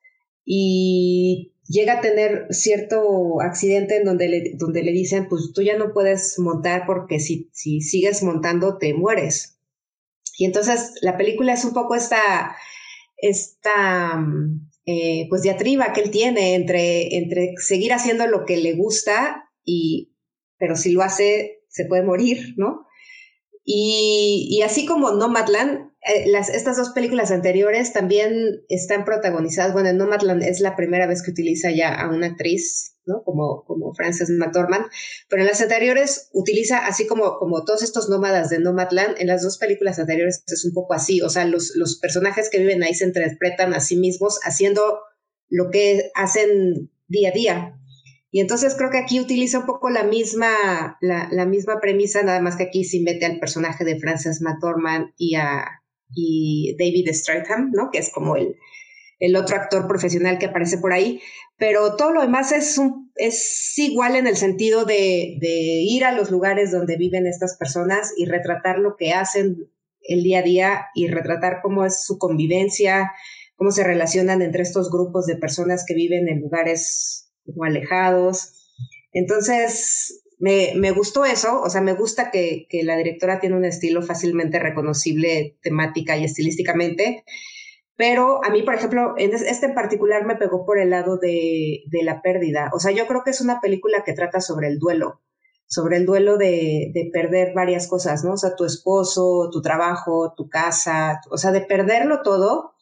y llega a tener cierto accidente en donde le, donde le dicen, pues tú ya no puedes montar porque si, si sigues montando te mueres. Y entonces la película es un poco esta, esta eh, pues diatriba que él tiene entre, entre seguir haciendo lo que le gusta y, pero si lo hace, se puede morir, ¿no? Y, así como Nomadland, eh, las, estas dos películas anteriores también están protagonizadas, bueno, en Nomadland es la primera vez que utiliza ya a una actriz ¿no? Como, como Frances McDormand, pero en las anteriores utiliza, así como, como todos estos nómadas de Nomadland, en las dos películas anteriores es un poco así, o sea, los, los personajes que viven ahí se interpretan a sí mismos haciendo lo que hacen día a día. Y entonces creo que aquí utiliza un poco la misma, la, misma premisa, nada más que aquí se mete al personaje de Frances McDormand y a y David Stratham, ¿no? Que es como el, el otro actor profesional que aparece por ahí, pero todo lo demás es, un, es igual en el sentido de, de, ir a los lugares donde viven estas personas y retratar lo que hacen el día a día y retratar cómo es su convivencia, cómo se relacionan entre estos grupos de personas que viven en lugares como alejados. Entonces, me, me gustó eso, o sea, me gusta que, que la directora tiene un estilo fácilmente reconocible temática y estilísticamente pero a mí, por ejemplo, en este en particular me pegó por el lado de, de, la pérdida. O sea, yo creo que es una película que trata sobre el duelo, sobre el duelo de, de, perder varias cosas, ¿no? O sea, tu esposo, tu trabajo, tu casa, o sea, de perderlo todo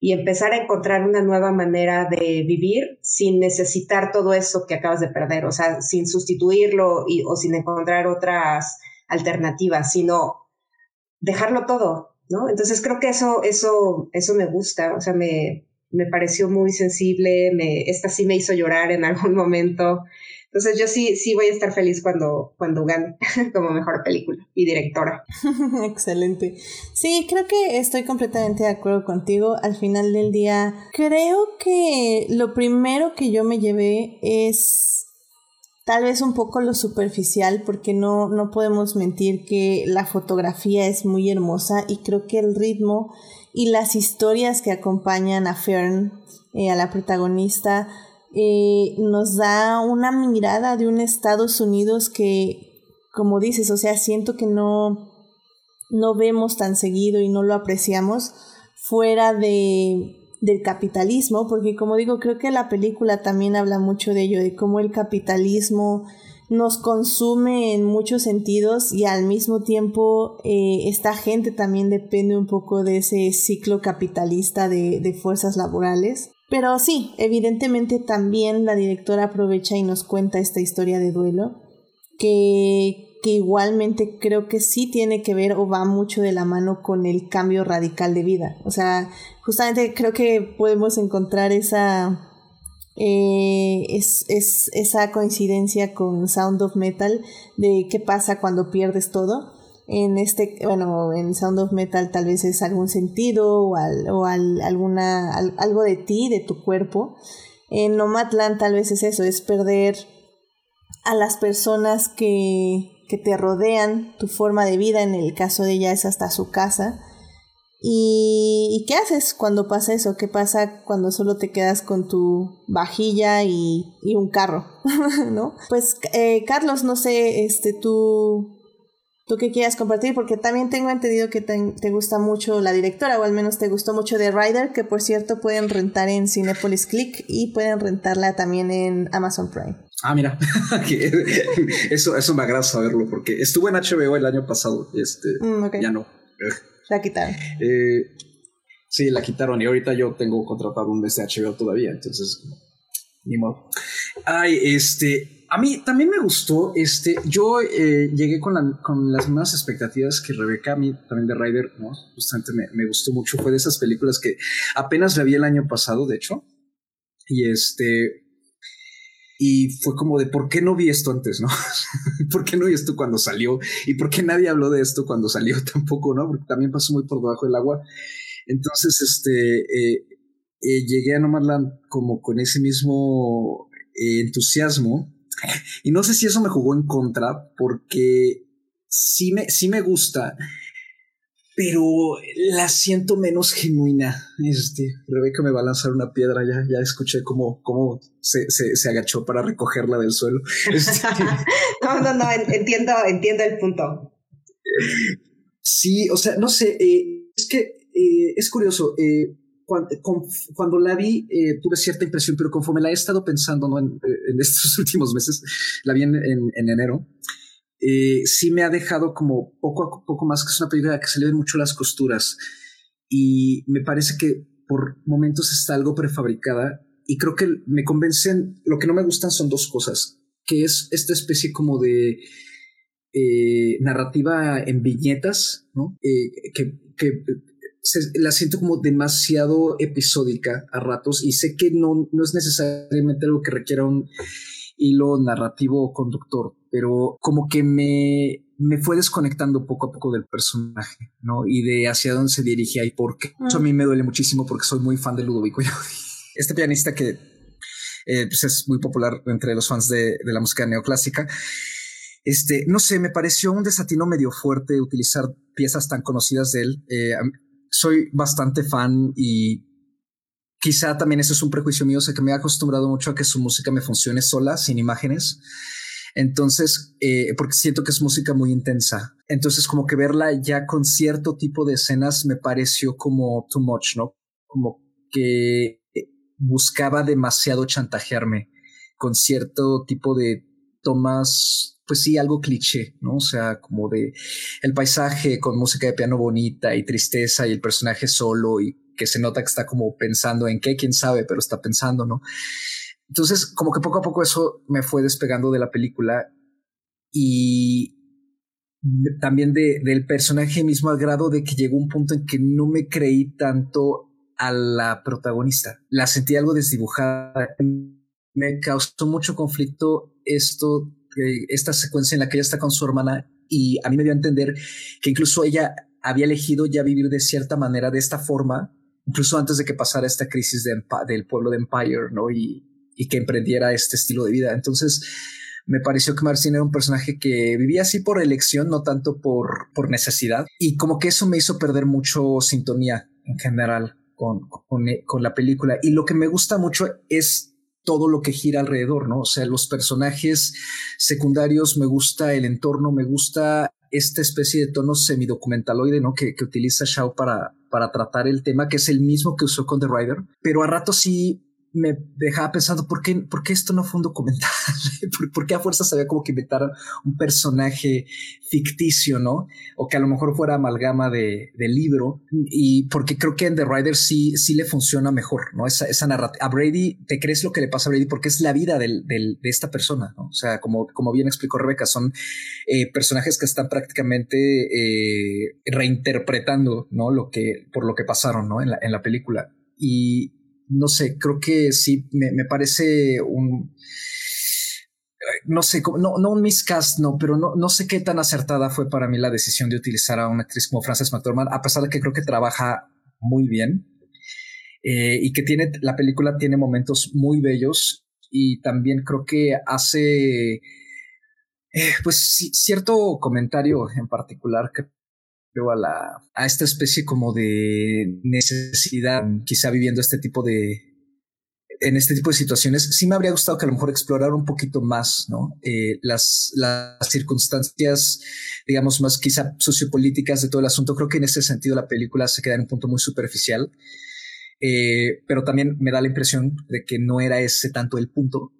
y empezar a encontrar una nueva manera de vivir sin necesitar todo eso que acabas de perder, o sea, sin sustituirlo y, o sin encontrar otras alternativas, sino dejarlo todo, ¿no? Entonces creo que eso, eso, eso me gusta, o sea, me, me pareció muy sensible, me, esta sí me hizo llorar en algún momento. Entonces yo sí, sí voy a estar feliz cuando, cuando gane como mejor película y directora. Excelente. Sí, creo que estoy completamente de acuerdo contigo. Al final del día, creo que lo primero que yo me llevé es tal vez un poco lo superficial porque no, no podemos mentir que la fotografía es muy hermosa y creo que el ritmo y las historias que acompañan a Fern, eh, a la protagonista, eh, nos da una mirada de un Estados Unidos que, como dices, o sea, siento que no, no vemos tan seguido y no lo apreciamos fuera de del capitalismo, porque como digo, creo que la película también habla mucho de ello, de cómo el capitalismo nos consume en muchos sentidos y al mismo tiempo eh, esta gente también depende un poco de ese ciclo capitalista de, de fuerzas laborales. Pero sí, evidentemente también la directora aprovecha y nos cuenta esta historia de duelo, que, que igualmente creo que sí tiene que ver o va mucho de la mano con el cambio radical de vida. O sea, justamente creo que podemos encontrar esa, eh, es, es, esa coincidencia con Sound of Metal de qué pasa cuando pierdes todo. En este, bueno, en Sound of Metal tal vez es algún sentido o, al, o al, alguna, algo de ti, de tu cuerpo. En Nomadland tal vez es eso, es perder a las personas que, que te rodean, tu forma de vida, en el caso de ella es hasta su casa. ¿Y, qué haces cuando pasa eso? ¿Qué pasa cuando solo te quedas con tu vajilla y, y un carro? ¿No? Pues, eh, Carlos, no sé, este, tú, tú qué quieras compartir, porque también tengo entendido que te, te, gusta mucho la directora, o al menos te gustó mucho de Rider, que por cierto pueden rentar en Cinepolis Click y pueden rentarla también en Amazon Prime. Ah, mira, eso, eso me agrada saberlo porque estuvo en HBO el año pasado, este, mm, ya no. La quitaron. Eh, sí, la quitaron y ahorita yo tengo contratado un mes de HBO todavía, entonces ni modo. Ay, este, a mí también me gustó, este, yo eh, llegué con, con las mismas expectativas que Rebeca, a mí también de Ryder, ¿no? Justamente me, me gustó mucho, fue de esas películas que apenas la vi el año pasado, de hecho, y este, Y fue como de, ¿por qué no vi esto antes, no? ¿Por qué no vi esto cuando salió? ¿Y por qué nadie habló de esto cuando salió tampoco, no? Porque también pasó muy por debajo del agua. Entonces, este, eh, eh, llegué a Nomadland como con ese mismo entusiasmo. Y no sé si eso me jugó en contra, porque sí me, sí me gusta, pero la siento menos genuina. Este, Rebeca me va a lanzar una piedra, ya, ya escuché cómo, cómo se, se, agachó para recogerla del suelo. Este, no, no, no, entiendo, entiendo el punto. Sí, o sea, no sé, eh, es que eh, es curioso. Eh, cuando, la vi tuve cierta impresión, pero conforme la he estado pensando ¿no? en, estos últimos meses, la vi en, en enero, eh, sí me ha dejado como poco a poco más que es una película que se le ven mucho las costuras y me parece que por momentos está algo prefabricada y creo que me convencen, lo que no me gustan son dos cosas, que es esta especie como de eh, narrativa en viñetas, ¿no? Eh, que, que la siento como demasiado episódica a ratos y sé que no, no es necesariamente algo que requiera un hilo narrativo o conductor, pero como que me, me fue desconectando poco a poco del personaje, ¿no? Y de hacia dónde se dirigía y por qué. Eso a mí me duele muchísimo porque soy muy fan de Ludovico Este pianista que eh, pues es muy popular entre los fans de, de, la música neoclásica. Este, no sé, me pareció un desatino medio fuerte utilizar piezas tan conocidas de él. Eh, soy bastante fan y quizá también eso es un prejuicio mío, o sea que me he acostumbrado mucho a que su música me funcione sola, sin imágenes. Entonces, eh, porque siento que es música muy intensa. Entonces, como que verla ya con cierto tipo de escenas me pareció como too much, ¿no? Como que eh, buscaba demasiado chantajearme con cierto tipo de tomas, pues sí, algo cliché, ¿no? O sea, como de el paisaje con música de piano bonita y tristeza y el personaje solo y que se nota que está como pensando en qué, quién sabe, pero está pensando, ¿no? Entonces, como que poco a poco eso me fue despegando de la película y también de, del personaje mismo al grado de que llegó un punto en que no me creí tanto a la protagonista. La sentí algo desdibujada. Me causó mucho conflicto esto, esta secuencia en la que ella está con su hermana y a mí me dio a entender que incluso ella había elegido ya vivir de cierta manera, de esta forma, incluso antes de que pasara esta crisis del pueblo de Empire, ¿no? Y, y que emprendiera este estilo de vida. Entonces, me pareció que Marcin era un personaje que vivía así por elección, no tanto por, por necesidad. Y como que eso me hizo perder mucho sintonía en general con, con, con, la película. Y lo que me gusta mucho es todo lo que gira alrededor, ¿no? O sea, los personajes secundarios, me gusta el entorno, me gusta esta especie de tono semidocumentaloide, ¿no? Que, que utiliza Shao para, para tratar el tema, que es el mismo que usó con The Rider, pero a rato sí me dejaba pensando, ¿por qué, por qué esto no fue un documental? ¿Por, qué a fuerzas había como que inventar un personaje ficticio, no? O que a lo mejor fuera amalgama de, libro. Y porque creo que en The Rider sí, sí le funciona mejor, ¿no? Esa, esa narrativa. A Brady, te crees lo que le pasa a Brady porque es la vida del, del, de esta persona, ¿no? O sea, como, como bien explicó Rebeca, son eh, personajes que están prácticamente eh, reinterpretando, ¿no? Lo que, por lo que pasaron, ¿no? En la, en la película. Y, no sé, creo que sí, me, parece un, no sé, no, no un miscast, no, pero no, no sé qué tan acertada fue para mí la decisión de utilizar a una actriz como Frances McDormand, a pesar de que creo que trabaja muy bien eh, y que tiene, la película tiene momentos muy bellos y también creo que hace, eh, pues cierto comentario en particular que a, esta especie como de necesidad, quizá viviendo este tipo de, en este tipo de situaciones, sí me habría gustado que a lo mejor explorar un poquito más, ¿no? Eh, las, las circunstancias, digamos, más quizá sociopolíticas de todo el asunto. Creo que en ese sentido la película se queda en un punto muy superficial, eh, pero también me da la impresión de que no era ese tanto el punto.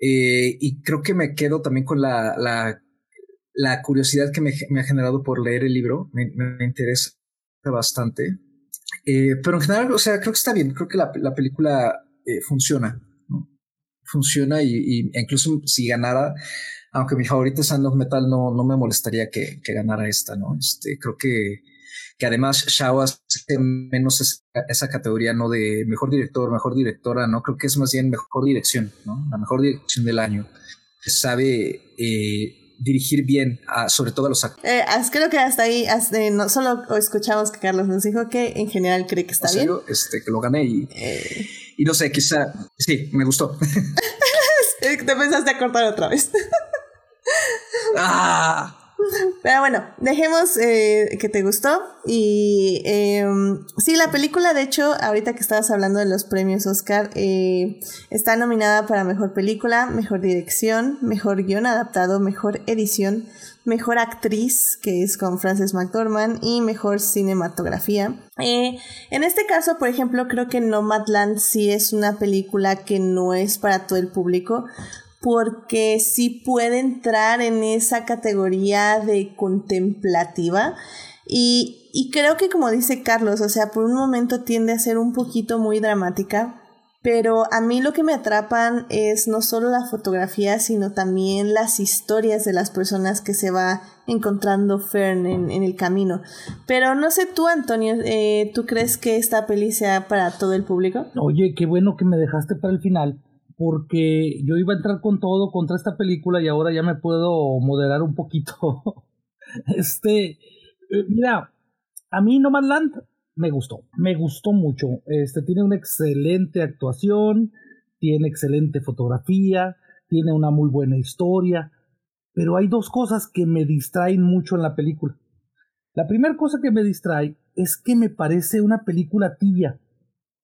Eh, y creo que me quedo también con la la curiosidad que me, ha generado por leer el libro me, interesa bastante. Eh, pero en general, o sea, creo que está bien. Creo que la, película eh, funciona. Funciona y, incluso si ganara, aunque mi favorita es Sound of Metal, no, no me molestaría que, ganara esta, ¿no? Este, creo que que además Shao hace menos esa, categoría, ¿no? De mejor director, mejor directora, ¿no? Creo que es más bien mejor dirección, ¿no? La mejor dirección del año. Sabe eh, dirigir bien, sobre todo a los actores. Eh, creo que hasta ahí, no solo escuchamos que Carlos nos dijo que en general cree que está bien. Este, que lo gané y, eh. y no sé, quizá, sí, me gustó. Te pensaste a cortar otra vez. ah. Pero bueno, dejemos eh, que te gustó. Y em, sí, la película, de hecho, ahorita que estabas hablando de los premios Oscar, eh, está nominada para mejor película, mejor dirección, mejor guion adaptado, mejor edición, mejor actriz, que es con Frances McDormand, y mejor cinematografía. Eh, en este caso, por ejemplo, creo que Nomadland sí es una película que no es para todo el público porque sí puede entrar en esa categoría de contemplativa y, y, creo que como dice Carlos, o sea, por un momento tiende a ser un poquito muy dramática, pero a mí lo que me atrapan es no solo la fotografía, sino también las historias de las personas que se va encontrando Fern en, en el camino. Pero no sé tú, Antonio, eh, ¿tú crees que esta peli sea para todo el público? Oye, qué bueno que me dejaste para el final, porque yo iba a entrar con todo contra esta película y ahora ya me puedo moderar un poquito. este, eh, mira, a mí No Land me gustó, me gustó mucho. Este tiene una excelente actuación, tiene excelente fotografía, tiene una muy buena historia, pero hay dos cosas que me distraen mucho en la película. La primera cosa que me distrae es que me parece una película tibia.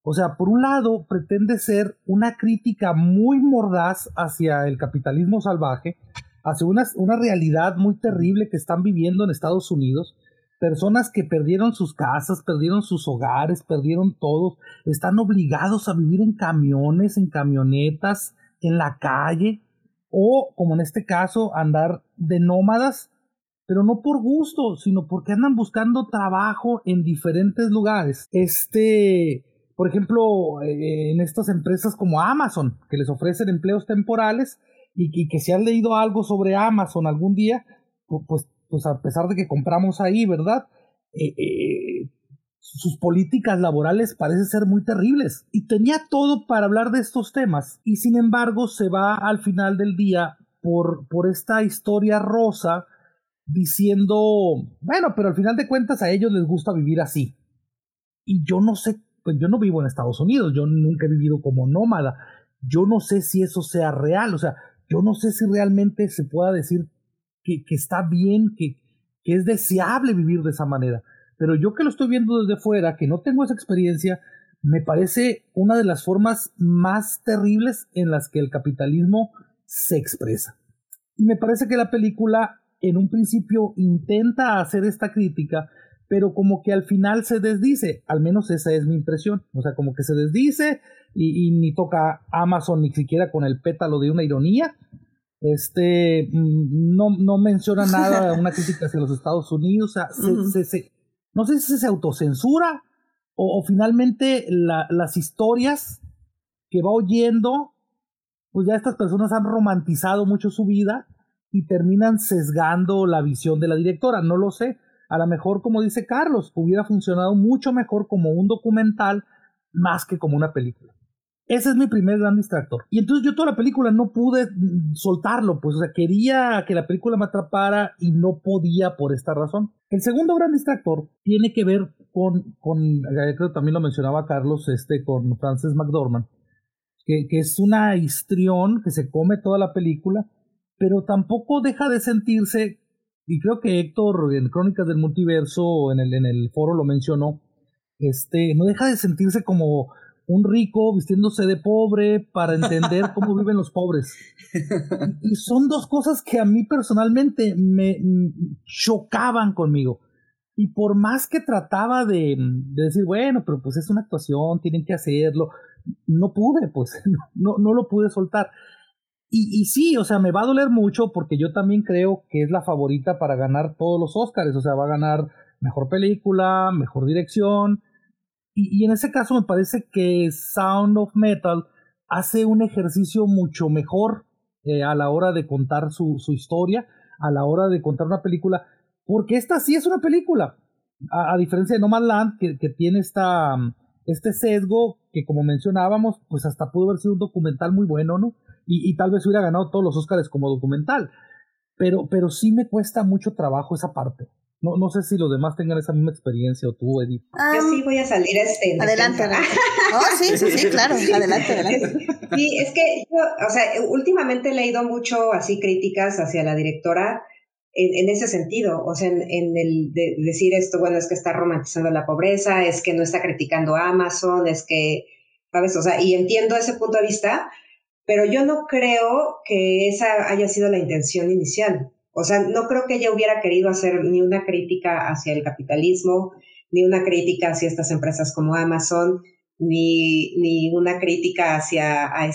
O sea, por un lado, pretende ser una crítica muy mordaz hacia el capitalismo salvaje, hacia una, una realidad muy terrible que están viviendo en Estados Unidos. Personas que perdieron sus casas, perdieron sus hogares, perdieron todo, están obligados a vivir en camiones, en camionetas, en la calle, o como en este caso, andar de nómadas, pero no por gusto, sino porque andan buscando trabajo en diferentes lugares. Este, por ejemplo, eh, en estas empresas como Amazon, que les ofrecen empleos temporales y, que si han leído algo sobre Amazon algún día, pues, pues a pesar de que compramos ahí, ¿verdad? Eh, eh, sus políticas laborales parecen ser muy terribles. Y tenía todo para hablar de estos temas. Y sin embargo se va al final del día por, por esta historia rosa diciendo, bueno, pero al final de cuentas a ellos les gusta vivir así. Y yo no sé pues yo no vivo en Estados Unidos, yo nunca he vivido como nómada, yo no sé si eso sea real, o sea, yo no sé si realmente se pueda decir que, está bien, que, que es deseable vivir de esa manera, pero yo que lo estoy viendo desde fuera, que no tengo esa experiencia, me parece una de las formas más terribles en las que el capitalismo se expresa. Y me parece que la película en un principio intenta hacer esta crítica, pero como que al final se desdice, al menos esa es mi impresión, o sea, como que se desdice y, ni toca Amazon ni siquiera con el pétalo de una ironía, este, mm, no, no menciona nada, una crítica hacia los Estados Unidos, o sea, no sé si se autocensura o, finalmente las historias que va oyendo, pues ya estas personas han romantizado mucho su vida y terminan sesgando la visión de la directora, no lo sé, a lo mejor, como dice Carlos, hubiera funcionado mucho mejor como un documental más que como una película. Ese es mi primer gran distractor. Y entonces yo toda la película no pude soltarlo, pues, o sea, quería que la película me atrapara y no podía por esta razón. El segundo gran distractor tiene que ver con, con creo que también lo mencionaba Carlos, este, con Frances McDormand, que, que es una histrión que se come toda la película, pero tampoco deja de sentirse y creo que Héctor en Crónicas del Multiverso en el, en el foro lo mencionó, este, no deja de sentirse como un rico vistiéndose de pobre para entender cómo viven los pobres. Y, son dos cosas que a mí personalmente me chocaban conmigo. Y por más que trataba de, de, decir, bueno, pero pues es una actuación, tienen que hacerlo, no pude, pues, no, no lo pude soltar. Y, y, sí, o sea, me va a doler mucho porque yo también creo que es la favorita para ganar todos los Oscars. O sea, va a ganar mejor película, mejor dirección. Y, y, en ese caso me parece que Sound of Metal hace un ejercicio mucho mejor eh, a la hora de contar su, su historia, a la hora de contar una película, porque esta sí es una película. A, diferencia de No Man's Land, que, que tiene esta, este sesgo que como mencionábamos, pues hasta pudo haber sido un documental muy bueno, ¿no? Y, y tal vez hubiera ganado todos los Oscars como documental. Pero, pero sí me cuesta mucho trabajo esa parte. No, no sé si los demás tengan esa misma experiencia o tú, Edith. Yo sí voy a salir este. Adelante, adelante. Oh, sí, sí, sí, claro. Adelante, adelante. Sí, es que yo, o sea, últimamente he leído mucho así críticas hacia la directora en, ese sentido, o sea, en, el de decir esto, bueno, es que está romantizando la pobreza, es que no está criticando a Amazon, es que, ¿sabes? O sea, y entiendo ese punto de vista, pero yo no creo que esa haya sido la intención inicial. O sea, no creo que ella hubiera querido hacer ni una crítica hacia el capitalismo, ni una crítica hacia estas empresas como Amazon, ni, ni una crítica hacia a,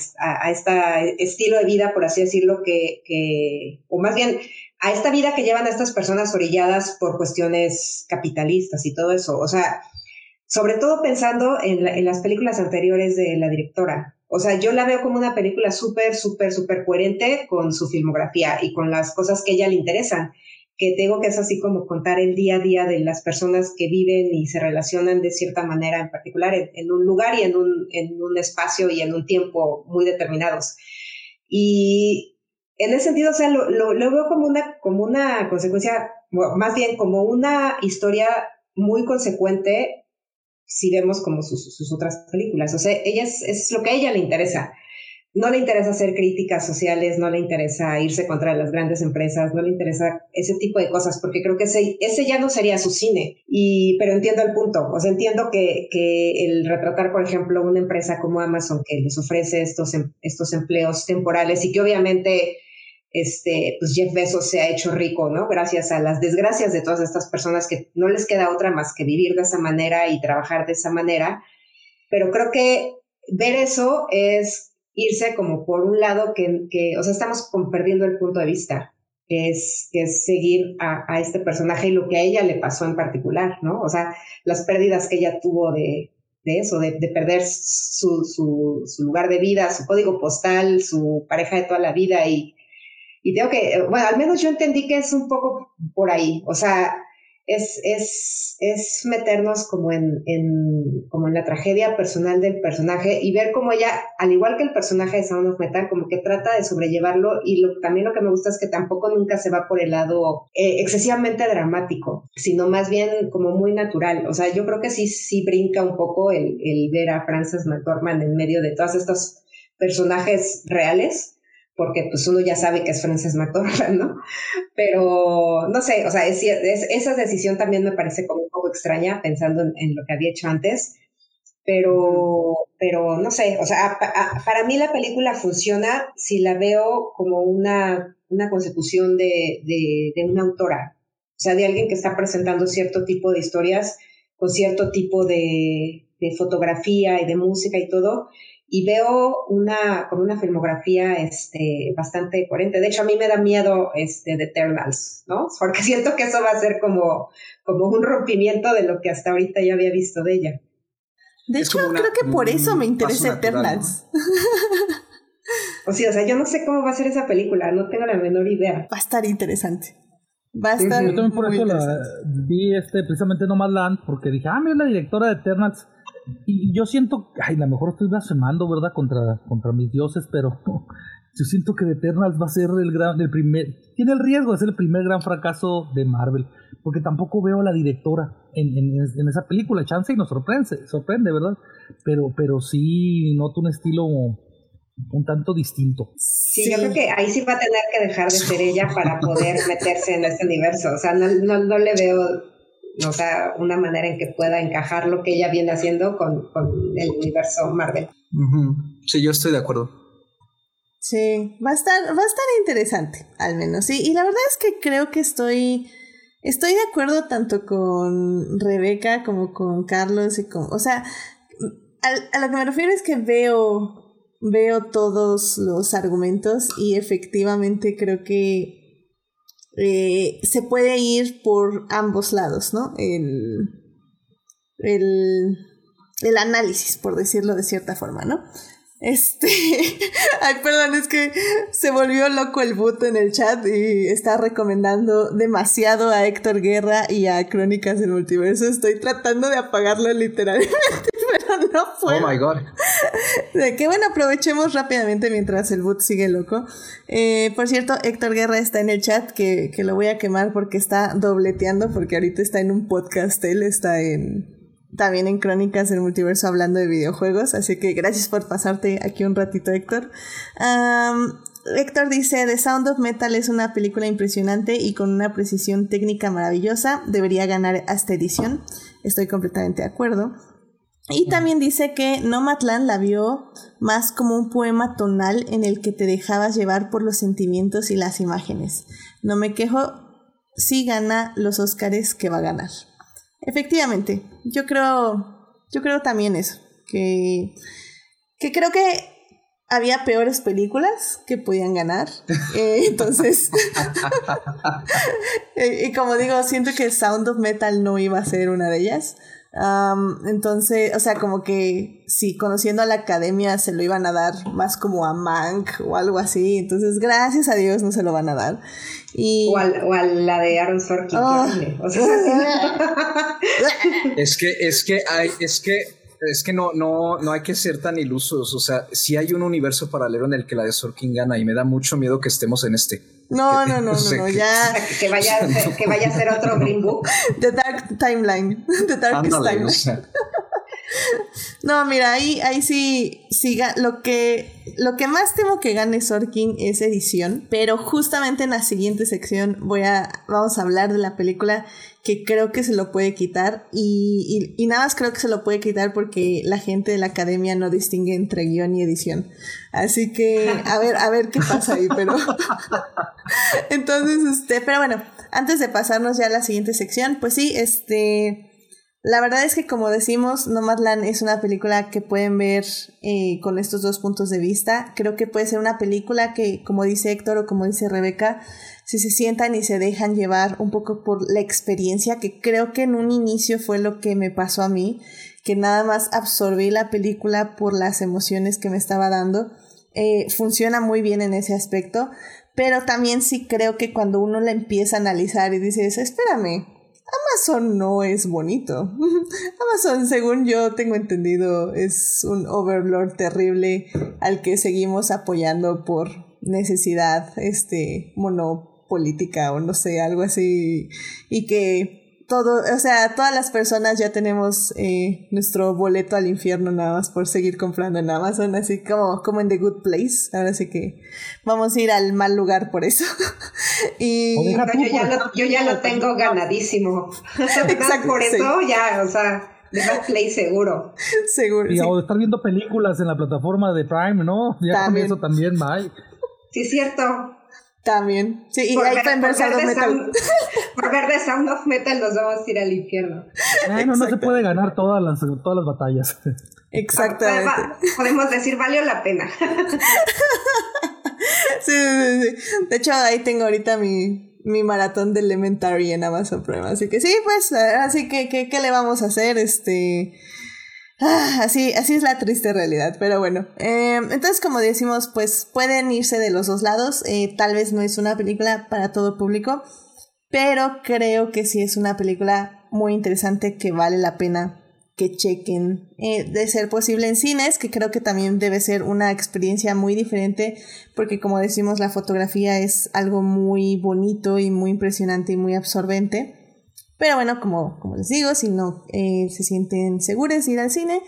este estilo de vida, por así decirlo, que, que, o más bien a esta vida que llevan a estas personas orilladas por cuestiones capitalistas y todo eso. O sea, sobre todo pensando en, en las películas anteriores de la directora. O sea, yo la veo como una película súper, súper, súper coherente con su filmografía y con las cosas que a ella le interesan. Que tengo que es así como contar el día a día de las personas que viven y se relacionan de cierta manera en particular en, un lugar y en un, en un espacio y en un tiempo muy determinados. Y en ese sentido, o sea, lo, lo, veo como una, como una consecuencia, más bien como una historia muy consecuente si vemos como sus, sus otras películas. O sea, ella es, es, lo que a ella le interesa. No le interesa hacer críticas sociales, no le interesa irse contra las grandes empresas, no le interesa ese tipo de cosas, porque creo que ese, ese ya no sería su cine. Y, pero entiendo el punto. O sea, entiendo que, que el retratar, por ejemplo, una empresa como Amazon que les ofrece estos, em, estos empleos temporales y que obviamente este, pues Jeff Bezos se ha hecho rico, ¿no? Gracias a las desgracias de todas estas personas que no les queda otra más que vivir de esa manera y trabajar de esa manera. Pero creo que ver eso es irse como por un lado que, que o sea, estamos perdiendo el punto de vista, que es, que es seguir a, a, este personaje y lo que a ella le pasó en particular, ¿no? O sea, las pérdidas que ella tuvo de, de eso, de, de perder su, su, su lugar de vida, su código postal, su pareja de toda la vida y y tengo que, eh, bueno, al menos yo entendí que es un poco por ahí, o sea, es, es, es meternos como en, en, como en la tragedia personal del personaje y ver cómo ella, al igual que el personaje de Sound of Metal, como que trata de sobrellevarlo y lo, también lo que me gusta es que tampoco nunca se va por el lado eh, excesivamente dramático, sino más bien como muy natural. O sea, yo creo que sí, sí brinca un poco el, el ver a Frances McDormand en medio de todos estos personajes reales porque pues uno ya sabe que es Frances McDormand, ¿no? Pero no sé, o sea, es, esa decisión también me parece como un poco extraña pensando en, lo que había hecho antes, pero, pero no sé, o sea, para mí la película funciona si la veo como una, una consecución de, de, de una autora, o sea, de alguien que está presentando cierto tipo de historias con cierto tipo de, de fotografía y de música y todo, y veo una, como una filmografía este, bastante coherente. De hecho, a mí me da miedo este, de Eternals, ¿no? Porque siento que eso va a ser como, como un rompimiento de lo que hasta ahorita ya había visto de ella. De hecho, creo que por eso me interesa Eternals. o sea, o sea, yo no sé cómo va a ser esa película, no tengo la menor idea. Va a estar interesante. Va a estar. yo también por eso la, vi este, precisamente Land porque dije, ah, mira la directora de Eternals y yo siento, ay, a lo mejor estoy blasfemando, ¿verdad? Contra, contra mis dioses, pero yo siento que Eternals va a ser el gran, el primer, tiene el riesgo de ser el primer gran fracaso de Marvel, porque tampoco veo a la directora en, en, esa película, chance y nos sorprende, sorprende, ¿verdad? Pero, pero sí noto un estilo un tanto distinto. Sí, yo creo que ahí sí va a tener que dejar de ser ella para poder meterse en este universo, o sea, no, no, no le veo o sea, una manera en que pueda encajar lo que ella viene haciendo con, el universo Marvel. Sí, yo estoy de acuerdo. Sí, va a estar, va a estar interesante, al menos, sí. Y la verdad es que creo que estoy, estoy de acuerdo tanto con Rebeca como con Carlos y con, o sea, a, a lo que me refiero es que veo, veo todos los argumentos y efectivamente creo que eh, se puede ir por ambos lados, ¿no? El, el, análisis, por decirlo de cierta forma, ¿no? Este, ay, perdón, es que se volvió loco el boot en el chat y está recomendando demasiado a Héctor Guerra y a Crónicas del Multiverso. Estoy tratando de apagarlo literalmente, no puedo. Oh my god. De que bueno, aprovechemos rápidamente mientras el boot sigue loco. Eh, por cierto, Héctor Guerra está en el chat, que, que lo voy a quemar porque está dobleteando, porque ahorita está en un podcast, él está en, también en Crónicas del Multiverso hablando de videojuegos, así que gracias por pasarte aquí un ratito, Héctor. Um, Héctor dice, The Sound of Metal es una película impresionante y con una precisión técnica maravillosa, debería ganar esta edición, estoy completamente de acuerdo. Y también dice que Nomadland la vio más como un poema tonal en el que te dejabas llevar por los sentimientos y las imágenes. No me quejo, si gana los Óscares que va a ganar. Efectivamente, yo creo, yo creo también eso, que, que creo que había peores películas que podían ganar. Eh, entonces, eh, y como digo, siento que Sound of Metal no iba a ser una de ellas. Um, entonces, o sea, como que si conociendo a la academia se lo iban a dar más como a Mank o algo así. Entonces, gracias a Dios no se lo van a dar. Y... O, al, o a la de Aaron Sorkin. Oh. O sea, Es que, es que hay, es que, es que no, no, no hay que ser tan ilusos. O sea, si hay un universo paralelo en el que la de Sorkin gana y me da mucho miedo que estemos en este. No, no, no, no, no, que- ya. que, vaya a ser, que vaya a ser otro Green Book. The Dark Timeline. The Darkest Ándale, Timeline. o sea, No, mira, ahí, ahí sí, sí lo que, lo que más temo que gane Sorkin es edición, pero justamente en la siguiente sección voy a, vamos a hablar de la película que creo que se lo puede quitar y, y, y nada más creo que se lo puede quitar porque la gente de la academia no distingue entre guion y edición. Así que, a ver, a ver qué pasa ahí, pero... Entonces, este, pero bueno, antes de pasarnos ya a la siguiente sección, pues sí, este... La verdad es que como decimos, Nomadland es una película que pueden ver eh, con estos dos puntos de vista. Creo que puede ser una película que, como dice Héctor o como dice Rebeca, si se sientan y se dejan llevar un poco por la experiencia, que creo que en un inicio fue lo que me pasó a mí, que nada más absorbí la película por las emociones que me estaba dando. Eh, funciona muy bien en ese aspecto, pero también sí creo que cuando uno la empieza a analizar y dices, espérame, Amazon no es bonito. Amazon, según yo tengo entendido, es un overlord terrible al que seguimos apoyando por necesidad, este, monopolítica o no sé, algo así. Y que todo, o sea, todas las personas ya tenemos eh, nuestro boleto al infierno nada más por seguir comprando en Amazon, así como, como en The Good Place. Ahora sí que vamos a ir al mal lugar por eso. y tú, yo, ya por lo, yo ya lo tengo ganadísimo. Exacto, Por sí. eso ya, o sea, de Play seguro. seguro. Y sí. o estar viendo películas en la plataforma de Prime, ¿no? Ya También. con eso también, bye. Sí, es cierto. También. Sí, y Por ahí por ver Sound of de Metal. Sound, por ver de Sound of Metal nos vamos a ir al infierno. Bueno, no se puede ganar todas las, todas las batallas. Exactamente. Va- Podemos decir, valió la pena. Sí, sí, sí. De hecho, ahí tengo ahorita mi, mi maratón de Elementary en Amazon Prime. Así que sí, pues, así que, que ¿qué le vamos a hacer? Este. Ah, así, así es la triste realidad, pero bueno. Eh, entonces, como decimos, pues pueden irse de los dos lados. Eh, tal vez no es una película para todo público, pero creo que sí es una película muy interesante que vale la pena que chequen eh, de ser posible en cines, que creo que también debe ser una experiencia muy diferente, porque como decimos, la fotografía es algo muy bonito y muy impresionante y muy absorbente. Pero bueno, como, como les digo, si no eh, se sienten seguros de ir al cine,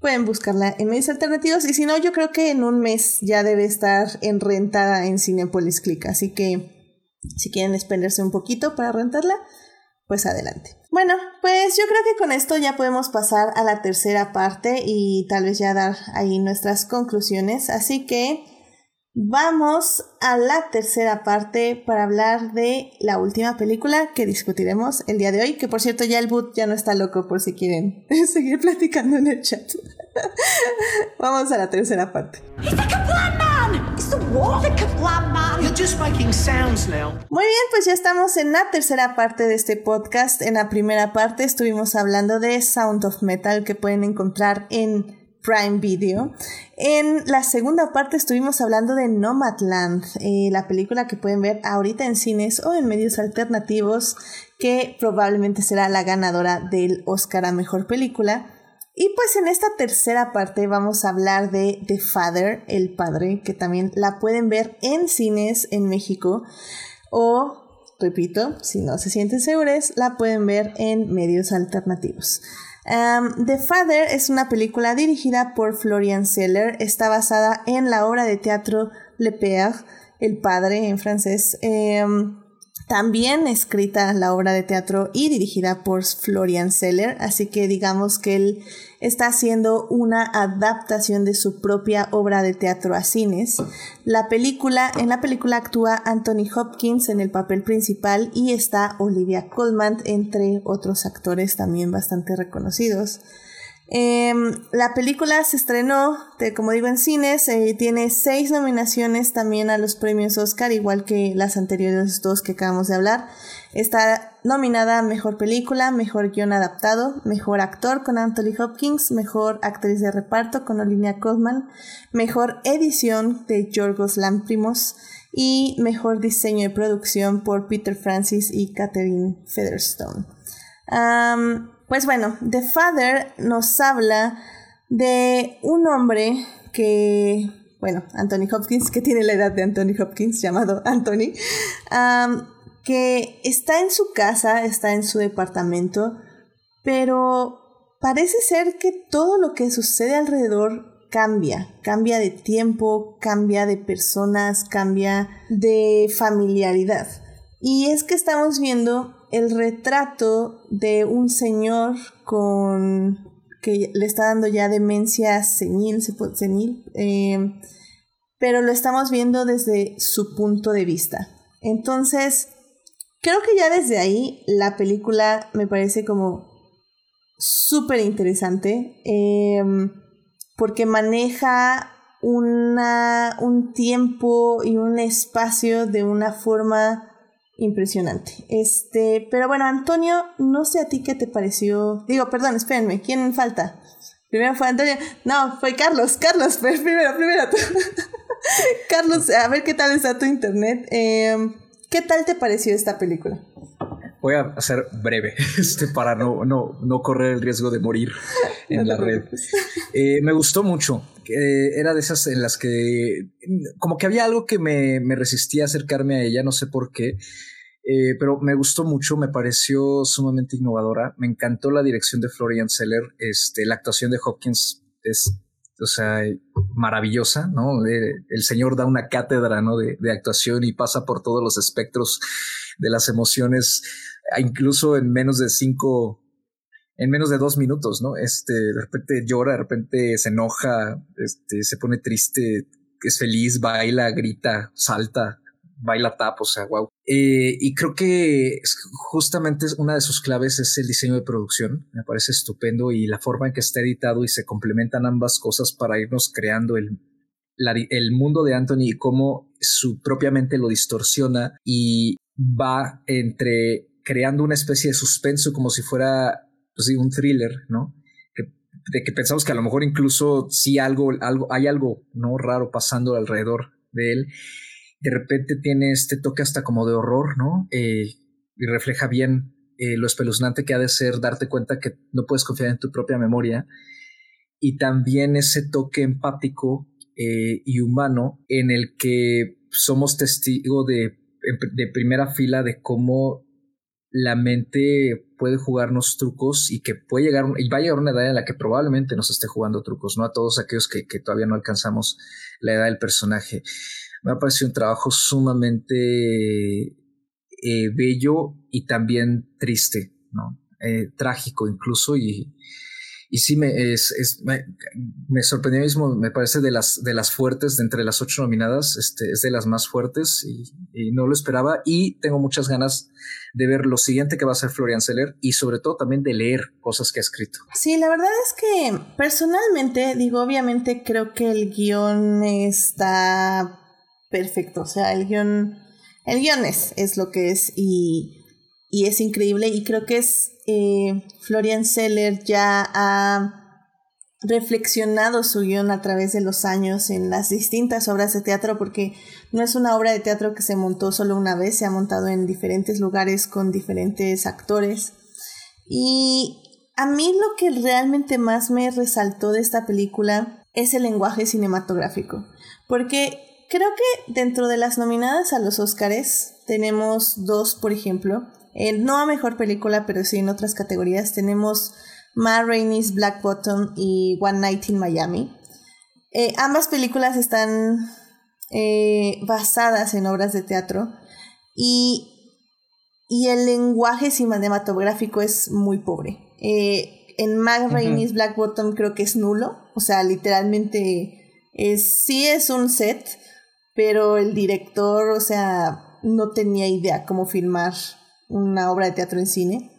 pueden buscarla en medios alternativos. Y si no, yo creo que en un mes ya debe estar en renta en Cinepolis Click. Así que si quieren expenderse un poquito para rentarla, pues adelante. Bueno, pues yo creo que con esto ya podemos pasar a la tercera parte y tal vez ya dar ahí nuestras conclusiones. Así que vamos a la tercera parte para hablar de la última película que discutiremos el día de hoy, que por cierto ya el boot ya no está loco por si quieren seguir platicando en el chat. vamos a la tercera parte. He's the Kaplan Man! It's the war! The Kaplan Man! You're just making sounds now. Muy bien, pues ya estamos en la tercera parte de este podcast. En la primera parte estuvimos hablando de Sound of Metal que pueden encontrar en Prime Video. En la segunda parte estuvimos hablando de Nomadland, eh, la película que pueden ver ahorita en cines o en medios alternativos, que probablemente será la ganadora del Oscar a Mejor Película. Y pues en esta tercera parte vamos a hablar de The Father, el padre, que también la pueden ver en cines en México o repito, si no se sienten seguros, la pueden ver en medios alternativos. Um, The Father es una película dirigida por Florian Seller, está basada en la obra de teatro Le Père, El Padre en francés. Um, también escrita la obra de teatro y dirigida por Florian Seller, así que digamos que él está haciendo una adaptación de su propia obra de teatro a cines. La película, en la película actúa Anthony Hopkins en el papel principal y está Olivia Colman entre otros actores también bastante reconocidos. Em, la película se estrenó, como digo, en cines, eh, tiene seis nominaciones también a los premios Oscar, igual que las anteriores dos que acabamos de hablar. Está nominada a Mejor Película, Mejor Guión Adaptado, Mejor Actor con Anthony Hopkins, Mejor Actriz de Reparto con Olivia Colman, Mejor Edición de Yorgos Lamprimos y Mejor Diseño de Producción por Peter Francis y Catherine Featherstone. Pues bueno, The Father nos habla de un hombre que, bueno, Anthony Hopkins, que tiene la edad de Anthony Hopkins, llamado Anthony, que está en su casa, está en su departamento, pero parece ser que todo lo que sucede alrededor cambia, cambia de tiempo, cambia de personas, cambia de familiaridad. Y es que estamos viendo el retrato de un señor con que le está dando ya demencia senil, senil eh, pero lo estamos viendo desde su punto de vista. Entonces, creo que ya desde ahí la película me parece como súper interesante eh, porque maneja una, un tiempo y un espacio de una forma impresionante. Este, pero bueno, Antonio, no sé a ti qué te pareció. Digo, perdón, espérenme, ¿quién falta? Primero fue Antonio. No, fue Carlos. Carlos, primero, primero Carlos, a ver qué tal está tu internet. Em, ¿Qué tal te pareció esta película? Voy a ser breve este, para no, no, no correr el riesgo de morir en la red. Eh, me gustó mucho. era de esas en las que como que había algo que me, me resistía a acercarme a ella, no sé por qué. Eh, pero me gustó mucho, me pareció sumamente innovadora. Me encantó la dirección de Florian Seller. Este, la actuación de Hopkins es, o sea, maravillosa, ¿no? el señor da una cátedra, ¿no? De, de, actuación y pasa por todos los espectros de las emociones, incluso en menos de cinco, en menos de dos minutos, ¿no? Este, de repente llora, de repente se enoja, este, se pone triste, es feliz, baila, grita, salta baila tap, o sea, wow. Eh, y creo que justamente una de sus claves es el diseño de producción. Me parece estupendo y la forma en que está editado y se complementan ambas cosas para irnos creando el, el mundo de Anthony y cómo su propia mente lo distorsiona y va entre creando una especie de suspenso como si fuera pues, un thriller, ¿no? de que pensamos que a lo mejor incluso sí algo, algo, hay algo no raro pasando alrededor de él de repente tiene este toque hasta como de horror, ¿no? Eh, y refleja bien eh, lo espeluznante que ha de ser darte cuenta que no puedes confiar en tu propia memoria. Y también ese toque empático eh, y humano en el que somos testigo de, de primera fila de cómo la mente puede jugarnos trucos y que puede llegar y va a llegar una edad en la que probablemente nos esté jugando trucos, no a todos aquellos que, que todavía no alcanzamos la edad del personaje me ha parecido un trabajo sumamente eh, bello y también triste, ¿no? Eh, trágico incluso y, y sí me, es, me, sorprendió mismo, me parece de las, de las fuertes, de entre las ocho nominadas, este, es de las más fuertes y, y, no lo esperaba y tengo muchas ganas de ver lo siguiente que va a hacer Florian Seller y sobre todo también de leer cosas que ha escrito. Sí, la verdad es que personalmente, digo, obviamente creo que el guion está perfecto. O sea, el guion, el guion es, lo que es y, y es increíble. Y creo que es eh, Florian Seller ya ha reflexionado su guion a través de los años en las distintas obras de teatro, porque no es una obra de teatro que se montó solo una vez, se ha montado en diferentes lugares con diferentes actores. Y a mí lo que realmente más me resaltó de esta película es el lenguaje cinematográfico, porque creo que dentro de las nominadas a los Oscars tenemos dos, por ejemplo, no a mejor película, pero sí en otras categorías, tenemos Ma Rainey's Black Bottom y One Night in Miami. Eh, ambas películas están eh, basadas en obras de teatro y, y, el lenguaje cinematográfico es muy pobre. Eh, en Ma Rainey's Black Bottom creo que es nulo, o sea, literalmente es, sí es un set, pero el director, o sea, no tenía idea cómo filmar una obra de teatro en cine.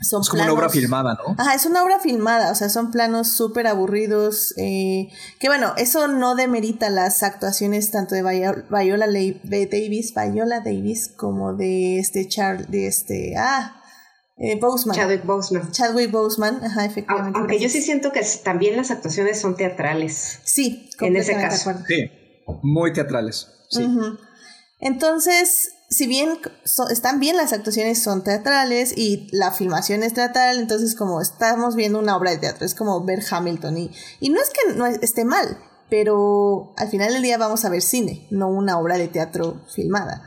Son es como una obra filmada, ¿no? Ajá, es una obra filmada, o sea, son planos súper aburridos, eh, que bueno, eso no demerita las actuaciones tanto de Viola, Davis, Viola Davis, como de este Charles, de este, ah, eh, Boseman. Chadwick Boseman. Chadwick Boseman, ajá, efectivamente. Aunque yo sí siento que también las actuaciones son teatrales. Sí, en ese caso. Sí, muy teatrales, sí. Entonces, si bien están bien las actuaciones son teatrales y la filmación es teatral, entonces como estamos viendo una obra de teatro, es como ver Hamilton y, y no es que no esté mal, pero al final del día vamos a ver cine, no una obra de teatro filmada.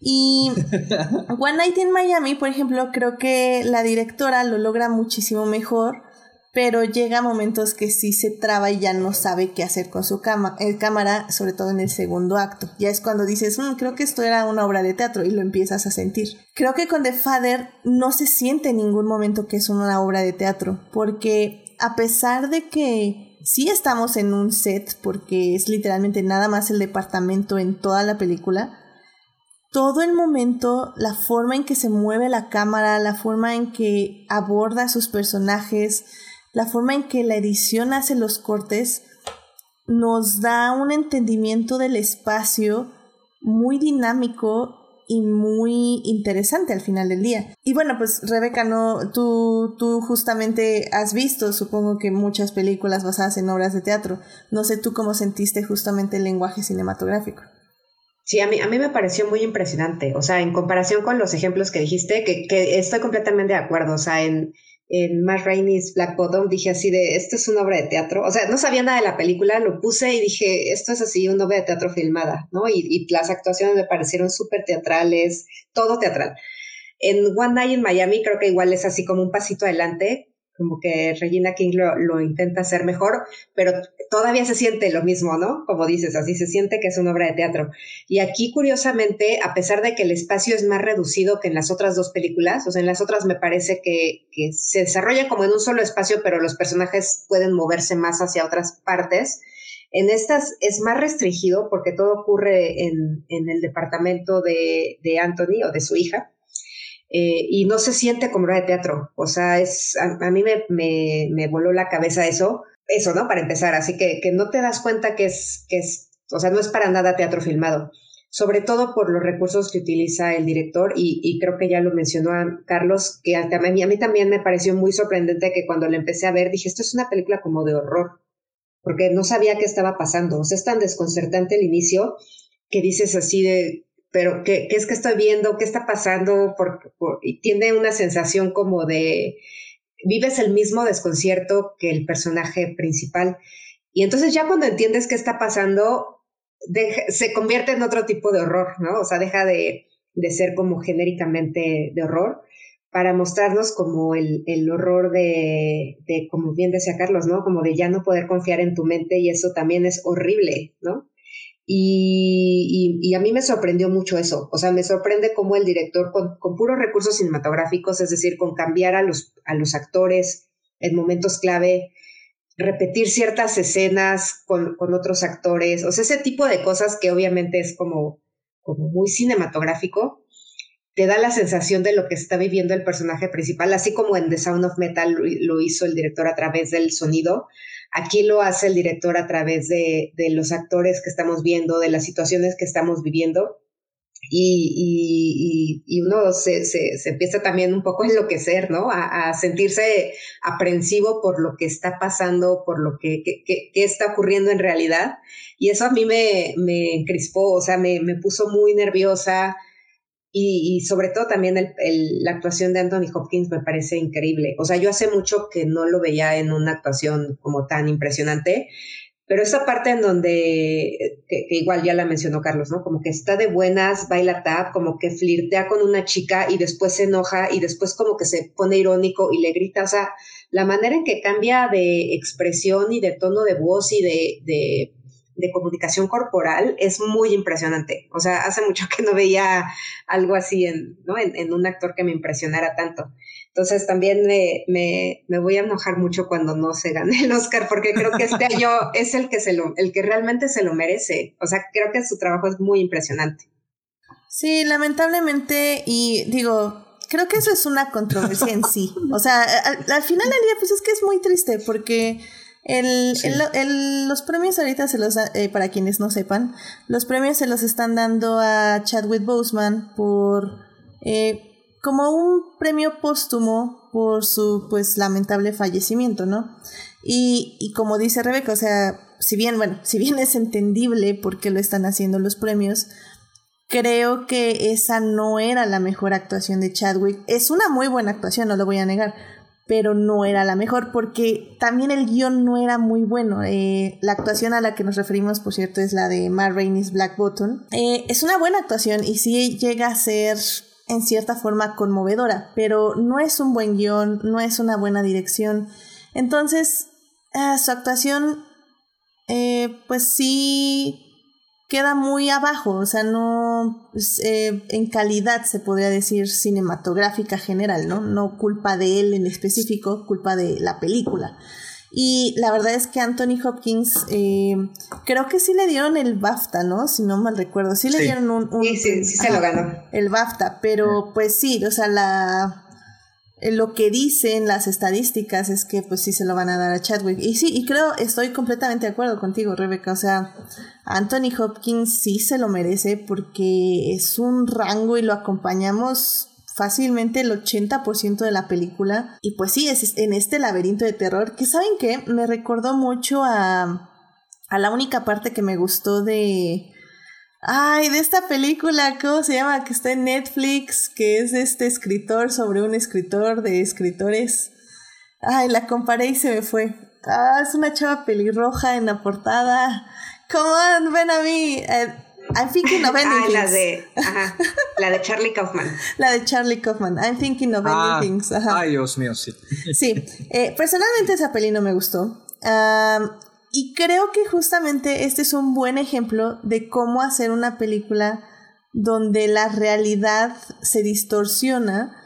Y One Night in Miami, por ejemplo, creo que la directora lo logra muchísimo mejor pero llega momentos que sí se traba y ya no sabe qué hacer con su cama, el eh, cámara, sobre todo en el segundo acto. Ya es cuando dices, mm, creo que esto era una obra de teatro y lo empiezas a sentir. Creo que con The Father no se siente en ningún momento que es una obra de teatro, porque a pesar de que sí estamos en un set, porque es literalmente nada más el departamento en toda la película, todo el momento, la forma en que se mueve la cámara, la forma en que aborda a sus personajes, la forma en que la edición hace los cortes nos da un entendimiento del espacio muy dinámico y muy interesante al final del día. Y bueno, pues Rebeca, no, tú, tú justamente has visto, supongo que muchas películas basadas en obras de teatro. No sé tú cómo sentiste justamente el lenguaje cinematográfico. Sí, a mí, a mí me pareció muy impresionante. O sea, en comparación con los ejemplos que dijiste, que, que estoy completamente de acuerdo. O sea, en, en Matt Rainey's Black Bottom, dije así de, esto es una obra de teatro. O sea, no sabía nada de la película, lo puse y dije, esto es así, una obra de teatro filmada, ¿no? Y, y las actuaciones me parecieron súper teatrales, todo teatral. En One Night in Miami creo que igual es así como un pasito adelante, como que Regina King lo, intenta hacer mejor, pero todavía se siente lo mismo, ¿no? Como dices, así se siente que es una obra de teatro. Y aquí, curiosamente, a pesar de que el espacio es más reducido que en las otras dos películas, o sea, en las otras me parece que, se desarrolla como en un solo espacio, pero los personajes pueden moverse más hacia otras partes. En estas es más restringido porque todo ocurre en, el departamento de, de Anthony o de su hija eh, y no se siente como obra de teatro. O sea, es, a, mí me, me, me, voló la cabeza eso, eso, ¿no? Para empezar, así que, que no te das cuenta que es, que es, o sea, no es para nada teatro filmado, sobre todo por los recursos que utiliza el director y, creo que ya lo mencionó a Carlos, que a, mí, a mí también me pareció muy sorprendente que cuando le empecé a ver dije, esto es una película como de horror, porque no sabía qué estaba pasando, o sea, es tan desconcertante el inicio que dices así de, pero ¿qué, es que estoy viendo? ¿Qué está pasando? y tiene una sensación como de, vives el mismo desconcierto que el personaje principal. Y entonces ya cuando entiendes qué está pasando, se convierte en otro tipo de horror, ¿no? O sea, deja de, ser como genéricamente de horror para mostrarnos como el, horror de, de, como bien decía Carlos, ¿no? Como de ya no poder confiar en tu mente y eso también es horrible, ¿no? Y, a mí me sorprendió mucho eso. O sea, me sorprende cómo el director, con, puros recursos cinematográficos, es decir, con cambiar a los, a los actores en momentos clave, repetir ciertas escenas con, con, otros actores, o sea, ese tipo de cosas que obviamente es como, como muy cinematográfico, te da la sensación de lo que está viviendo el personaje principal, así como en The Sound of Metal lo hizo el director a través del sonido Aquí lo hace el director a través de, los actores que estamos viendo, de las situaciones que estamos viviendo. y, y, uno se, empieza también un poco a enloquecer, ¿no? A, sentirse aprensivo por lo que está pasando, por lo que, que, está ocurriendo en realidad. Y eso a mí me, me encrispó, o sea, me puso muy nerviosa. Y, y sobre todo también el, la actuación de Anthony Hopkins me parece increíble. O sea, yo hace mucho que no lo veía en una actuación como tan impresionante pero esa parte en donde, que, igual ya la mencionó Carlos, ¿no? Como que está de buenas, baila tap, como que flirtea con una chica y después se enoja y después como que se pone irónico y le grita, o sea, la manera en que cambia de expresión y de tono de voz y de, de comunicación corporal es muy impresionante. O sea, hace mucho que no veía algo así en, ¿no? en, en un actor que me impresionara tanto. Entonces también me, me, me, voy a enojar mucho cuando no se gane el Oscar, porque creo que este año es el que, se lo, el que realmente se lo merece. O sea, creo que su trabajo es muy impresionante. Sí, lamentablemente, y digo, creo que eso es una controversia en sí. O sea, al, final del día, pues es que es muy triste, porque el, el, el, los premios ahorita se los, eh, para quienes no sepan, los premios se los están dando a Chadwick Boseman por... Eh, como un premio póstumo por su pues lamentable fallecimiento, ¿no? Y, y como dice Rebeca, o sea, si bien, bueno, si bien es entendible por qué lo están haciendo los premios, creo que esa no era la mejor actuación de Chadwick. Es una muy buena actuación, no lo voy a negar, pero no era la mejor porque también el guion no era muy bueno. Eh, la actuación a la que nos referimos, por cierto, es la de Matt Rainey's Black Button. Eh, es una buena actuación y sí llega a ser en cierta forma conmovedora, pero no es un buen guion, no es una buena dirección. Entonces, eh, su actuación, eh, pues sí queda muy abajo, o sea, no eh, en calidad se podría decir cinematográfica general, ¿no? No culpa de él en específico, culpa de la película. Y la verdad es que Anthony Hopkins, eh, creo que sí le dieron el BAFTA, ¿no? Si no mal recuerdo. Sí le dieron un... sí, sí, sí se lo ganó. El BAFTA, pero pues sí, o sea, la... Eh, lo que dicen las estadísticas es que pues sí se lo van a dar a Chadwick. Y sí, y creo, estoy completamente de acuerdo contigo, Rebeca. O sea, Anthony Hopkins sí se lo merece porque es un rango y lo acompañamos fácilmente el 80% de la película. Y pues sí, es en este laberinto de terror, que saben que me recordó mucho a, a la única parte que me gustó de... Ay, de esta película, ¿cómo se llama? Que está en Netflix, que es este escritor sobre un escritor de escritores. Ay, la comparé y se me fue. Ah, es una chava pelirroja en la portada. Come on, ven a mí. Eh, I'm thinking of ending ah, La de, la de Charlie Kaufman. la de Charlie Kaufman. I'm thinking of ah, ending things. Ay, Dios mío, sí. Sí. Eh, personalmente esa peli no me gustó. Y creo que justamente este es un buen ejemplo de cómo hacer una película donde la realidad se distorsiona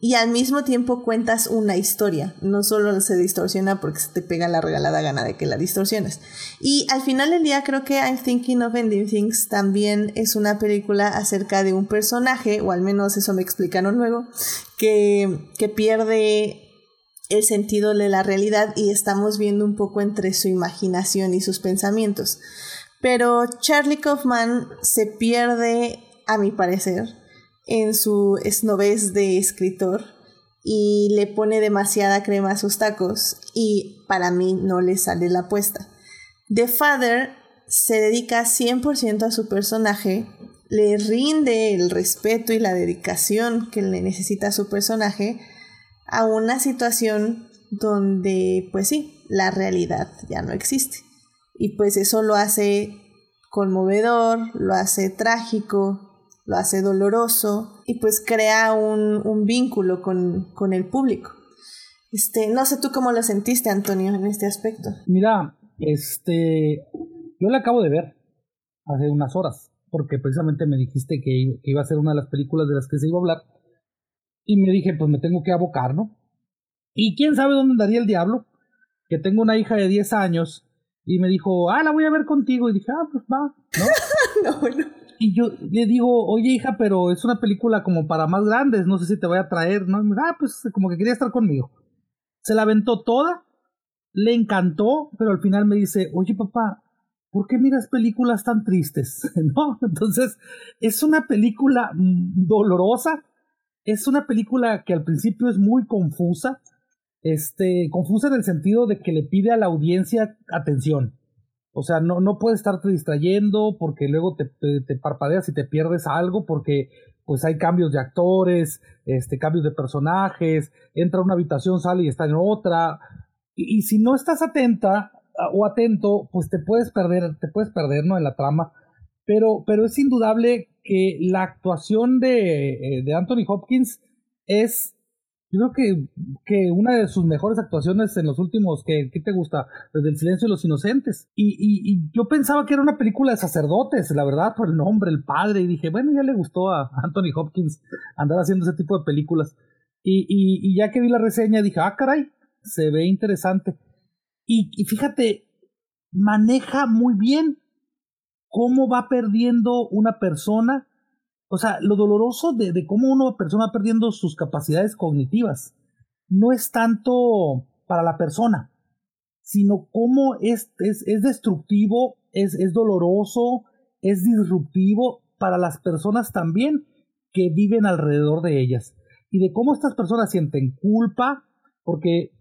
y al mismo tiempo cuentas una historia. No solo se distorsiona porque se te pega la regalada gana de que la distorsiones. Y al final del día creo que I'm Thinking of Ending Things también es una película acerca de un personaje, o al menos eso me explicaron luego, que, que pierde el sentido de la realidad y estamos viendo un poco entre su imaginación y sus pensamientos. Pero Charlie Kaufman se pierde, a mi parecer, en su esnovez de escritor y le pone demasiada crema a sus tacos y para mí no le sale la apuesta. The Father se dedica 100% a su personaje, le rinde el respeto y la dedicación que le necesita su personaje a una situación donde, pues sí, la realidad ya no existe. Y pues eso lo hace conmovedor, lo hace trágico, lo hace doloroso y pues crea un, un vínculo con, con, el público. Este, no sé tú cómo lo sentiste, Antonio, en este aspecto. Mira, este, yo la acabo de ver hace unas horas, porque precisamente me dijiste que iba a ser una de las películas de las que se iba a hablar, y me dije, pues me tengo que abocar, ¿no? Y quién sabe dónde andaría el diablo, que tengo una hija de 10 años, y me dijo, ah, la voy a ver contigo, y dije, ah, pues va, ¿no? no, bueno. Y yo le digo, oye hija, pero es una película como para más grandes, no sé si te voy a traer, ¿no? ah, pues como que quería estar conmigo. Se la aventó toda, le encantó, pero al final me dice, oye papá, ¿por qué miras películas tan tristes? ¿No? Entonces, es una película dolorosa, es una película que al principio es muy confusa, este, confusa en el sentido de que le pide a la audiencia atención. O sea, no, no puedes estarte distrayendo porque luego te, parpadeas y te pierdes algo porque pues hay cambios de actores, este, cambios de personajes, entra a una habitación, sale y está en otra. Y, y si no estás atenta o atento, pues te puedes perder, te puedes perder, ¿no? En la trama. Pero, pero es indudable que la actuación de, eh, de Anthony Hopkins es, yo creo que, que, una de sus mejores actuaciones en los últimos, que, ¿qué te gusta? Desde El silencio de los inocentes. Y, y, yo pensaba que era una película de sacerdotes, la verdad, por el nombre, el padre, y dije, bueno, ya le gustó a Anthony Hopkins andar haciendo ese tipo de películas. Y, y, ya que vi la reseña, dije, ah, caray, se ve interesante. Y fíjate, maneja muy bien cómo va perdiendo una persona, o sea, lo doloroso de, cómo una persona va perdiendo sus capacidades cognitivas. No es tanto para la persona, sino cómo es, es, es destructivo, es, es doloroso, es disruptivo para las personas también que viven alrededor de ellas. Y de cómo estas personas sienten culpa, porque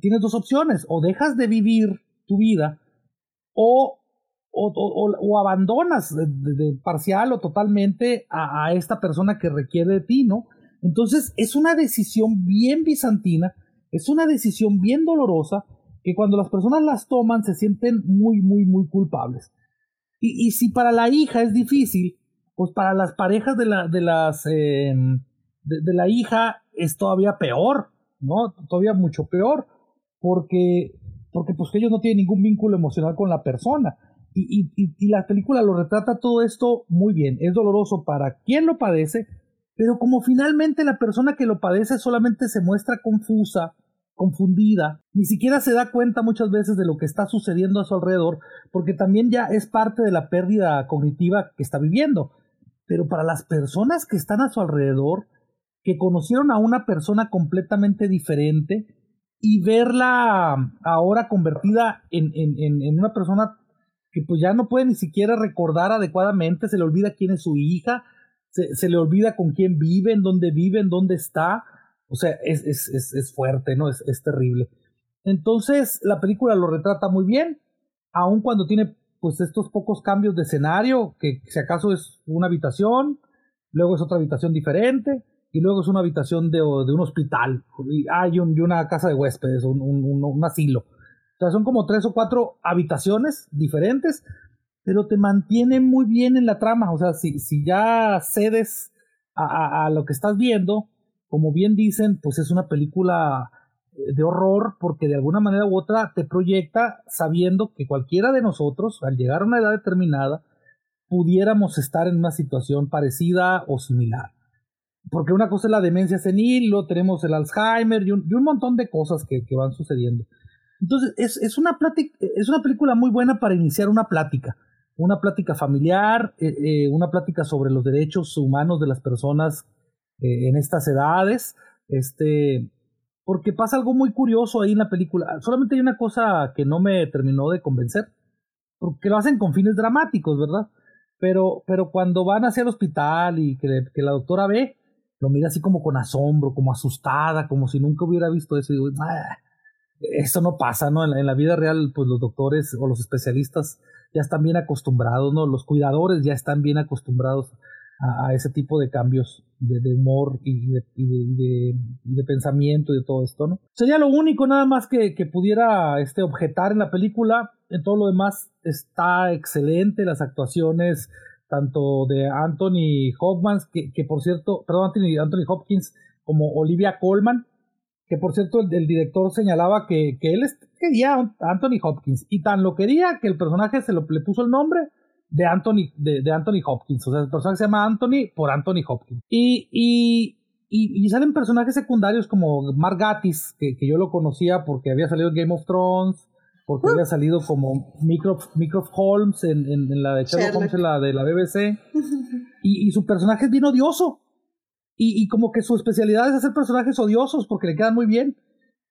tienes dos opciones, o dejas de vivir tu vida o, o, o, abandonas de, parcial o totalmente a, esta persona que requiere de ti, ¿no? Entonces es una decisión bien bizantina, es una decisión bien dolorosa, que cuando las personas las toman se sienten muy, muy, muy culpables. Y, y si para la hija es difícil, pues para las parejas de la, de las, de, de la hija es todavía peor, ¿no? Todavía mucho peor, porque, porque pues ellos no tienen ningún vínculo emocional con la persona. Y, y, y, la película lo retrata todo esto muy bien. Es doloroso para quien lo padece, pero como finalmente la persona que lo padece solamente se muestra confusa, confundida, ni siquiera se da cuenta muchas veces de lo que está sucediendo a su alrededor, porque también ya es parte de la pérdida cognitiva que está viviendo. Pero para las personas que están a su alrededor, que conocieron a una persona completamente diferente, y verla ahora convertida en, en, en, una persona que pues ya no puede ni siquiera recordar adecuadamente, se le olvida quién es su hija, se, se le olvida con quién vive, en dónde vive, en dónde está, o sea, es, es, es, es fuerte, ¿no? Es, terrible. Entonces, la película lo retrata muy bien, aun cuando tiene pues estos pocos cambios de escenario, que si acaso es una habitación, luego es otra habitación diferente, y luego es una habitación de, de un hospital, y hay un, y una casa de huéspedes, un, un, asilo. O sea, son como tres o cuatro habitaciones diferentes, pero te mantiene muy bien en la trama. O sea, si, si ya cedes a, a, lo que estás viendo, como bien dicen, pues es una película eh, de horror porque de alguna manera u otra te proyecta sabiendo que cualquiera de nosotros, al llegar a una edad determinada, pudiéramos estar en una situación parecida o similar porque una cosa es la demencia senil, luego tenemos el Alzheimer y un, un montón de cosas que, que, van sucediendo. Entonces, es, es, una plática, es una película muy buena para iniciar una plática, una plática familiar, eh, eh, una plática sobre los derechos humanos de las personas eh, en estas edades, este, porque pasa algo muy curioso ahí en la película. Solamente hay una cosa que no me terminó de convencer, porque lo hacen con fines dramáticos, ¿verdad? Pero, pero cuando van hacia el hospital y que, que la doctora ve, lo mira así como con asombro, como asustada, como si nunca hubiera visto eso. Y digo, ah, eso no pasa, ¿no? En la, vida real, pues los doctores o los especialistas ya están bien acostumbrados, ¿no? Los cuidadores ya están bien acostumbrados a, ese tipo de cambios de, humor y de, pensamiento y de todo esto, ¿no? Sería lo único nada más que, que pudiera este, objetar en la película. En todo lo demás está excelente, las actuaciones tanto de Anthony Hopkins, que, por cierto, perdón, Anthony, Hopkins, como Olivia Colman, que por cierto el, el director señalaba que, que él quería a Anthony Hopkins y tan lo quería que el personaje se lo, le puso el nombre de Anthony, de, de Anthony Hopkins, o sea, el personaje se llama Anthony por Anthony Hopkins. Y, y, y, y salen personajes secundarios como Mark Gatiss, que, que yo lo conocía porque había salido en Game of Thrones, porque había salido como Mycroft, Holmes en, en, en, la de Sherlock, Sherlock, Holmes, en la de la BBC. y, y, su personaje es bien odioso. Y, y, como que su especialidad es hacer personajes odiosos porque le quedan muy bien.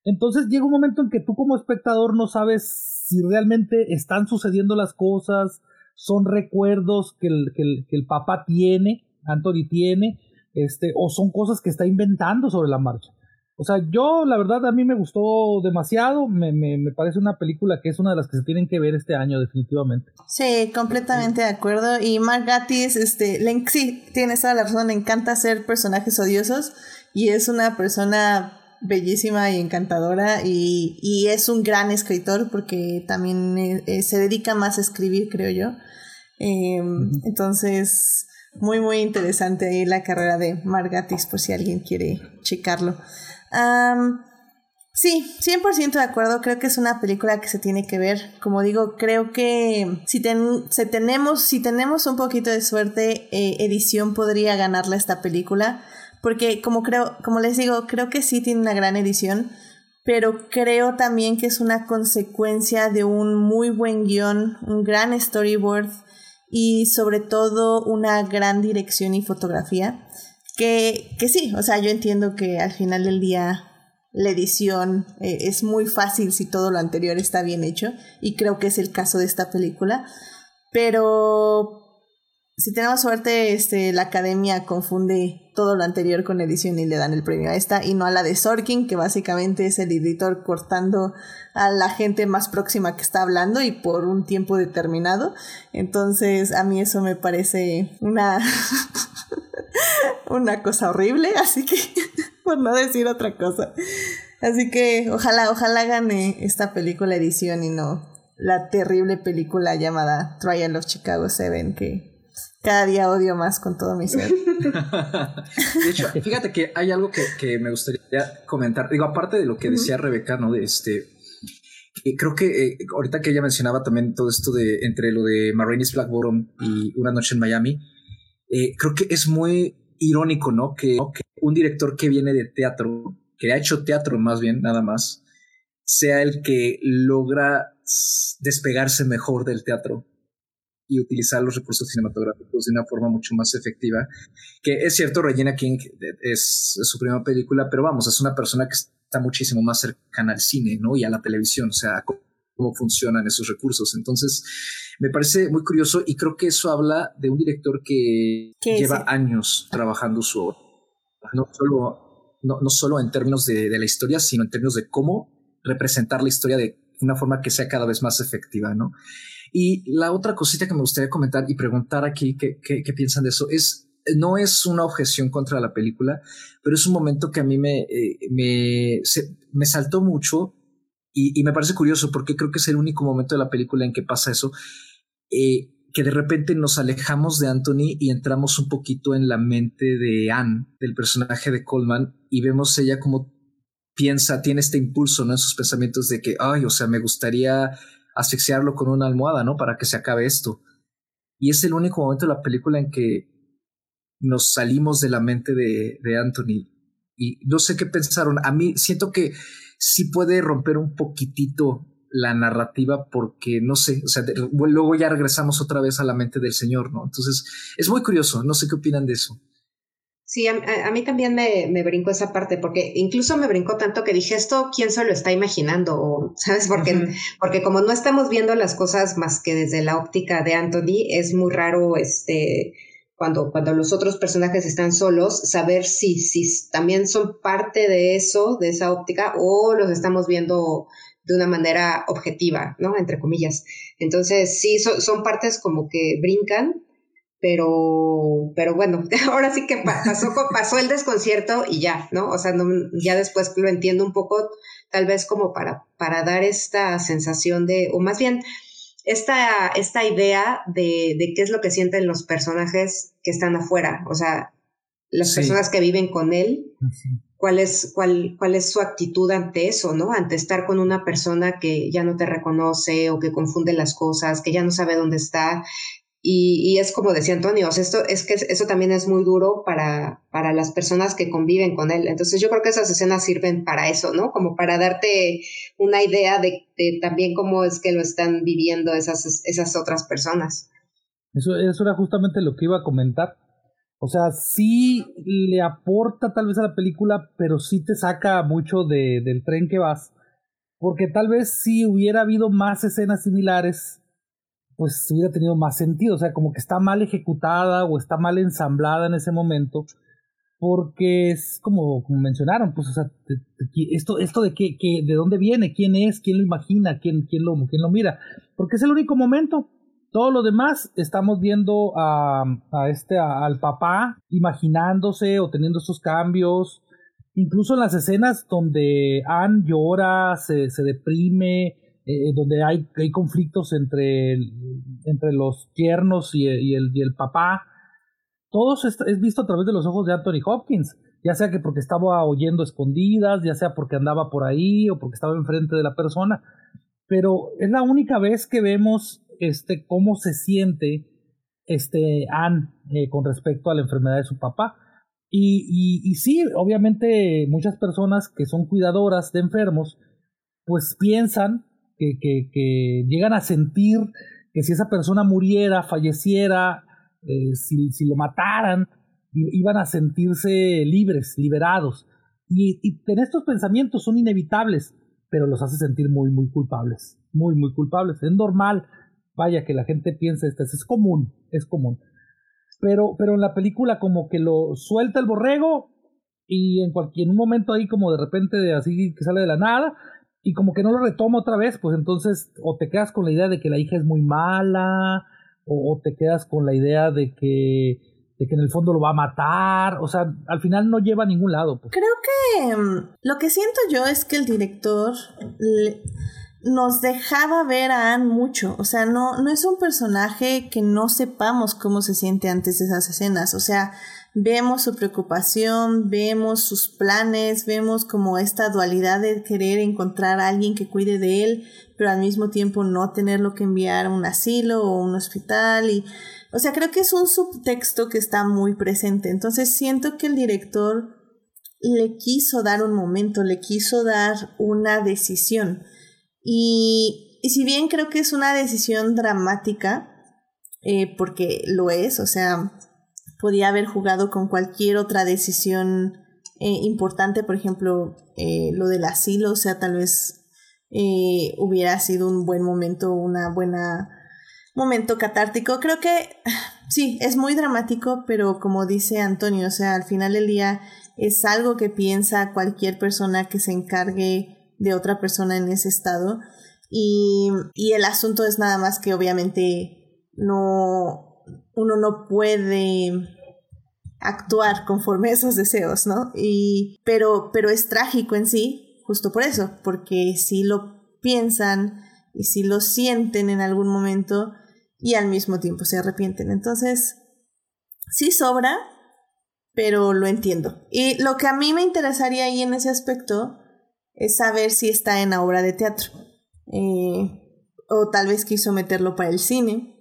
Entonces llega un momento en que tú como espectador no sabes si realmente están sucediendo las cosas, son recuerdos que el, que el, que el papá tiene, Anthony tiene, este, o son cosas que está inventando sobre la marcha. O sea, yo la verdad a mí me gustó demasiado, me, me, me, parece una película que es una de las que se tienen que ver este año definitivamente. Sí, completamente de acuerdo. Y Mark Gatiss, este, le, sí, tienes toda la razón, le encanta hacer personajes odiosos y es una persona bellísima y encantadora y, y es un gran escritor porque también eh, se dedica más a escribir, creo yo. Eh, uh -huh. Entonces, muy, muy interesante ahí la carrera de Margatis, por si alguien quiere checarlo. Um, sí, 100% de acuerdo. Creo que es una película que se tiene que ver. Como digo, creo que si, ten, tenemos, si tenemos un poquito de suerte, eh, edición podría ganarle esta película. Porque como creo, como les digo, creo que sí tiene una gran edición. Pero creo también que es una consecuencia de un muy buen guion, un gran storyboard y sobre todo una gran dirección y fotografía. Que, que sí, o sea, yo entiendo que al final del día la edición eh, es muy fácil si todo lo anterior está bien hecho y creo que es el caso de esta película. Pero si tenemos suerte, este, la academia confunde todo lo anterior con edición y le dan el premio a esta y no a la de Sorkin, que básicamente es el editor cortando a la gente más próxima que está hablando y por un tiempo determinado. Entonces, a mí eso me parece una, una cosa horrible, así que, por no decir otra cosa. Así que ojalá, ojalá gane esta película edición y no la terrible película llamada Trial of Chicago 7 que cada día odio más con todo mi ser. de hecho, fíjate que hay algo que, que, me gustaría comentar. Digo, aparte de lo que decía Rebeca, ¿no? De este. Creo que eh, ahorita que ella mencionaba también todo esto de entre lo de Marines Black Bottom y Una Noche en Miami, eh, creo que es muy irónico, ¿no? Que, ¿no? que un director que viene de teatro, que ha hecho teatro más bien, nada más, sea el que logra despegarse mejor del teatro y utilizar los recursos cinematográficos de una forma mucho más efectiva. Que es cierto, Regina King es, es, su primera película, pero vamos, es una persona que está muchísimo más cercana al cine, ¿no? Y a la televisión, o sea, cómo, funcionan esos recursos. Entonces, me parece muy curioso y creo que eso habla de un director que lleva ese? años trabajando su obra. No solo, no, no solo en términos de, de la historia, sino en términos de cómo representar la historia de una forma que sea cada vez más efectiva, ¿no? Y la otra cosita que me gustaría comentar y preguntar aquí qué, qué, piensan de eso es, no es una objeción contra la película, pero es un momento que a mí me, eh, me, me saltó mucho y, y, me parece curioso porque creo que es el único momento de la película en que pasa eso, eh, que de repente nos alejamos de Anthony y entramos un poquito en la mente de Anne, del personaje de Coleman, y vemos ella como piensa, tiene este impulso ¿no? en sus pensamientos de que, ay, o sea, me gustaría asfixiarlo con una almohada, ¿no? Para que se acabe esto. Y es el único momento de la película en que nos salimos de la mente de, de Anthony. Y no sé qué pensaron. A mí siento que sí puede romper un poquitito la narrativa porque no sé, o sea, luego ya regresamos otra vez a la mente del señor, ¿no? Entonces, es muy curioso, no sé qué opinan de eso. Sí, a, a, mí también me, me brincó esa parte, porque incluso me brincó tanto que dije, esto, ¿quién se lo está imaginando? O, ¿Sabes? Porque, uh -huh. porque como no estamos viendo las cosas más que desde la óptica de Anthony, es muy raro este, cuando, cuando los otros personajes están solos, saber si, si también son parte de eso, de esa óptica, o los estamos viendo de una manera objetiva, ¿no? Entre comillas. Entonces, sí, son, son partes como que brincan, pero, pero bueno, ahora sí que pasó, pasó el desconcierto y ya, ¿no? O sea, no, ya después lo entiendo un poco, tal vez como para, para dar esta sensación de, o más bien, esta, esta idea de, de qué es lo que sienten los personajes que están afuera, o sea, las sí. personas que viven con él, cuál, es, cuál, cuál es su actitud ante eso, ¿no? Ante estar con una persona que ya no te reconoce o que confunde las cosas, que ya no sabe dónde está, y, y, es como decía Antonio, o sea, esto, es que eso también es muy duro para, para las personas que conviven con él. Entonces yo creo que esas escenas sirven para eso, ¿no? Como para darte una idea de, también cómo es que lo están viviendo esas, esas otras personas. Eso, eso era justamente lo que iba a comentar. O sea, sí le aporta tal vez a la película, pero sí te saca mucho de, del tren que vas porque tal vez si hubiera habido más escenas similares, pues hubiera tenido más sentido, o sea, como que está mal ejecutada o está mal ensamblada en ese momento, porque es como, como mencionaron, pues, o sea, esto, esto de qué, de dónde viene, quién es, quién lo imagina, quién, quién, lo, quién lo mira, porque es el único momento. Todo lo demás estamos viendo a, a este, al papá imaginándose o teniendo estos cambios, incluso en las escenas donde Anne llora, se, se deprime, eh, donde hay, hay conflictos entre, entre los tiernos y, el, y el papá, todo es, visto a través de los ojos de Anthony Hopkins, ya sea que porque estaba oyendo escondidas, ya sea porque andaba por ahí o porque estaba enfrente de la persona, pero es la única vez que vemos este cómo se siente este Anne eh, con respecto a la enfermedad de su papá. Y, y, y, sí, obviamente muchas personas que son cuidadoras de enfermos, pues piensan que, llegan a sentir que si esa persona muriera, falleciera, eh, si, si, lo mataran, iban a sentirse libres, liberados. Y, y estos pensamientos son inevitables, pero los hace sentir muy, muy culpables, muy, muy culpables. Es normal, vaya, que la gente piense esto, es común, es común. Pero, pero en la película como que lo suelta el borrego y en cualquier un momento ahí como de repente de así que sale de la nada y como que no lo retoma otra vez, pues entonces o te quedas con la idea de que la hija es muy mala, o, te quedas con la idea de que, de que en el fondo lo va a matar, o sea, al final no lleva a ningún lado. Pues. Creo que mm, lo que siento yo es que el director nos dejaba ver a Anne mucho, o sea, no, no es un personaje que no sepamos cómo se siente antes de esas escenas, o sea, vemos su preocupación, vemos sus planes, vemos como esta dualidad de querer encontrar a alguien que cuide de él, pero al mismo tiempo no tenerlo que enviar a un asilo o un hospital y o sea, creo que es un subtexto que está muy presente. Entonces siento que el director le quiso dar un momento, le quiso dar una decisión. Y, y si bien creo que es una decisión dramática, eh, porque lo es, o sea, podía haber jugado con cualquier otra decisión eh, importante, por ejemplo, eh, lo del asilo, o sea, tal vez eh, hubiera sido un buen momento, una buena momento catártico. Creo que sí, es muy dramático, pero como dice Antonio, o sea, al final del día es algo que piensa cualquier persona que se encargue de otra persona en ese estado. Y, y el asunto es nada más que obviamente no uno no puede actuar conforme a esos deseos, ¿no? Y, pero, pero es trágico en sí, justo por eso, porque si lo piensan y si lo sienten en algún momento y al mismo tiempo se arrepienten. Entonces, sí sobra, pero lo entiendo. Y lo que a mí me interesaría ahí en ese aspecto es saber si está en la obra de teatro. Eh, o tal vez quiso meterlo para el cine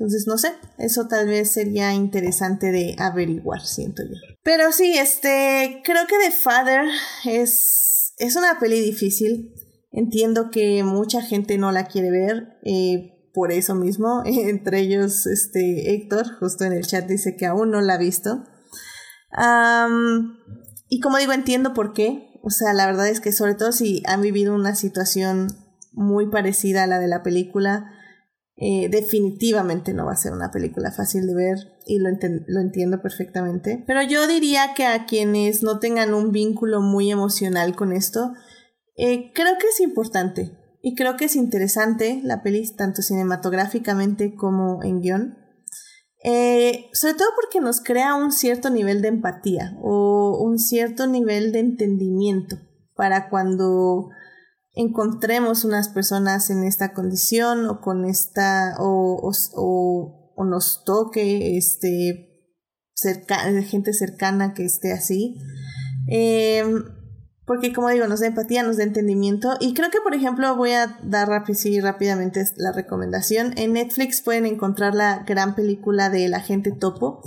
entonces, no sé, eso tal vez sería interesante de averiguar, siento yo. Pero sí, este, creo que The Father es, es una peli difícil. Entiendo que mucha gente no la quiere ver, eh, por eso mismo, entre ellos, este, Héctor, justo en el chat dice que aún no la ha visto. y como digo, entiendo por qué. O sea, la verdad es que sobre todo si han vivido una situación muy parecida a la de la película, eh, definitivamente no va a ser una película fácil de ver y lo, entiendo perfectamente. Pero yo diría que a quienes no tengan un vínculo muy emocional con esto, eh, creo que es importante y creo que es interesante la peli tanto cinematográficamente como en guion. Eh, sobre todo porque nos crea un cierto nivel de empatía o un cierto nivel de entendimiento para cuando encontremos unas personas en esta condición o con esta o, o, o nos toque este cerca, gente cercana que esté así em, porque como digo nos da empatía nos da entendimiento. Y creo que por ejemplo voy a dar rápidamente la recomendación. En Netflix pueden encontrar la gran película de La Gente Topo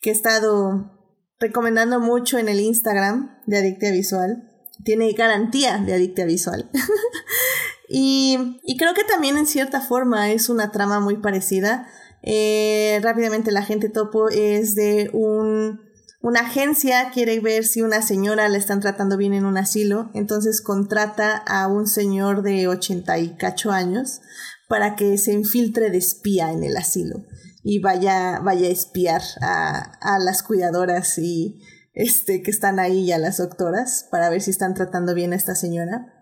que he estado recomendando mucho en el Instagram de Adictia Visual tiene garantía de adicta visual. y, y, creo que también en cierta forma es una trama muy parecida. Eh, rápidamente la gente topo es de un una agencia quiere ver si una señora la están tratando bien en un asilo, entonces contrata a un señor de 80 y cacho años para que se infiltre de espía en el asilo y vaya, vaya a espiar a, a las cuidadoras y este, que están ahí y a las doctoras para ver si están tratando bien a esta señora.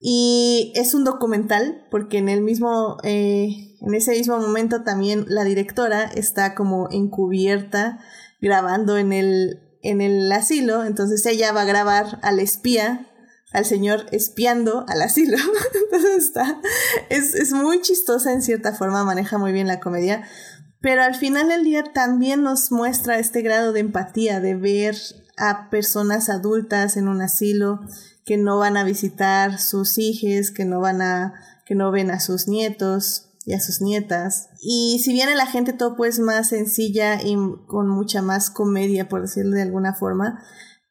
Y es un documental porque en el mismo, eh, en ese mismo momento también la directora está como encubierta grabando en el, en el asilo, entonces ella va a grabar al espía, al señor espiando al asilo. entonces está, es, es muy chistosa en cierta forma, maneja muy bien la comedia, pero al final del día también nos muestra este grado de empatía, de ver a personas adultas en un asilo que no van a visitar sus hijos, que no van a, que no ven a sus nietos y a sus nietas. Y si viene la gente todo pues más sencilla y con mucha más comedia, por decirlo de alguna forma,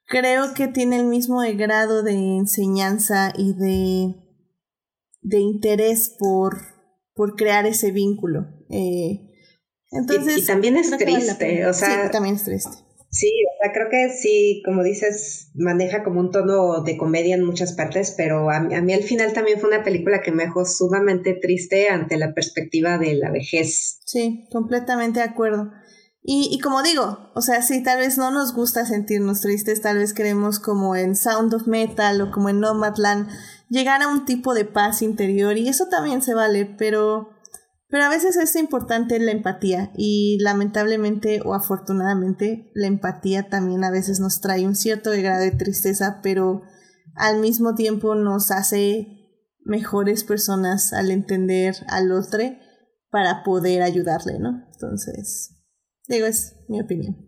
creo que tiene el mismo grado de enseñanza y de, de interés por, por crear ese vínculo. Eh, entonces, y, también es triste, o sea, sí, también es triste. Sí, o sea, creo que sí, como dices, maneja como un tono de comedia en muchas partes, pero a, a, mí al final también fue una película que me dejó sumamente triste ante la perspectiva de la vejez. Sí, completamente de acuerdo. Y, y como digo, o sea, sí, tal vez no nos gusta sentirnos tristes, tal vez queremos como en Sound of Metal o como en Nomadland llegar a un tipo de paz interior y eso también se vale, pero pero a veces es importante la empatía y lamentablemente o afortunadamente la empatía también a veces nos trae un cierto grado de tristeza, pero al mismo tiempo nos hace mejores personas al entender al otro para poder ayudarle, ¿no? Entonces, digo, es mi opinión.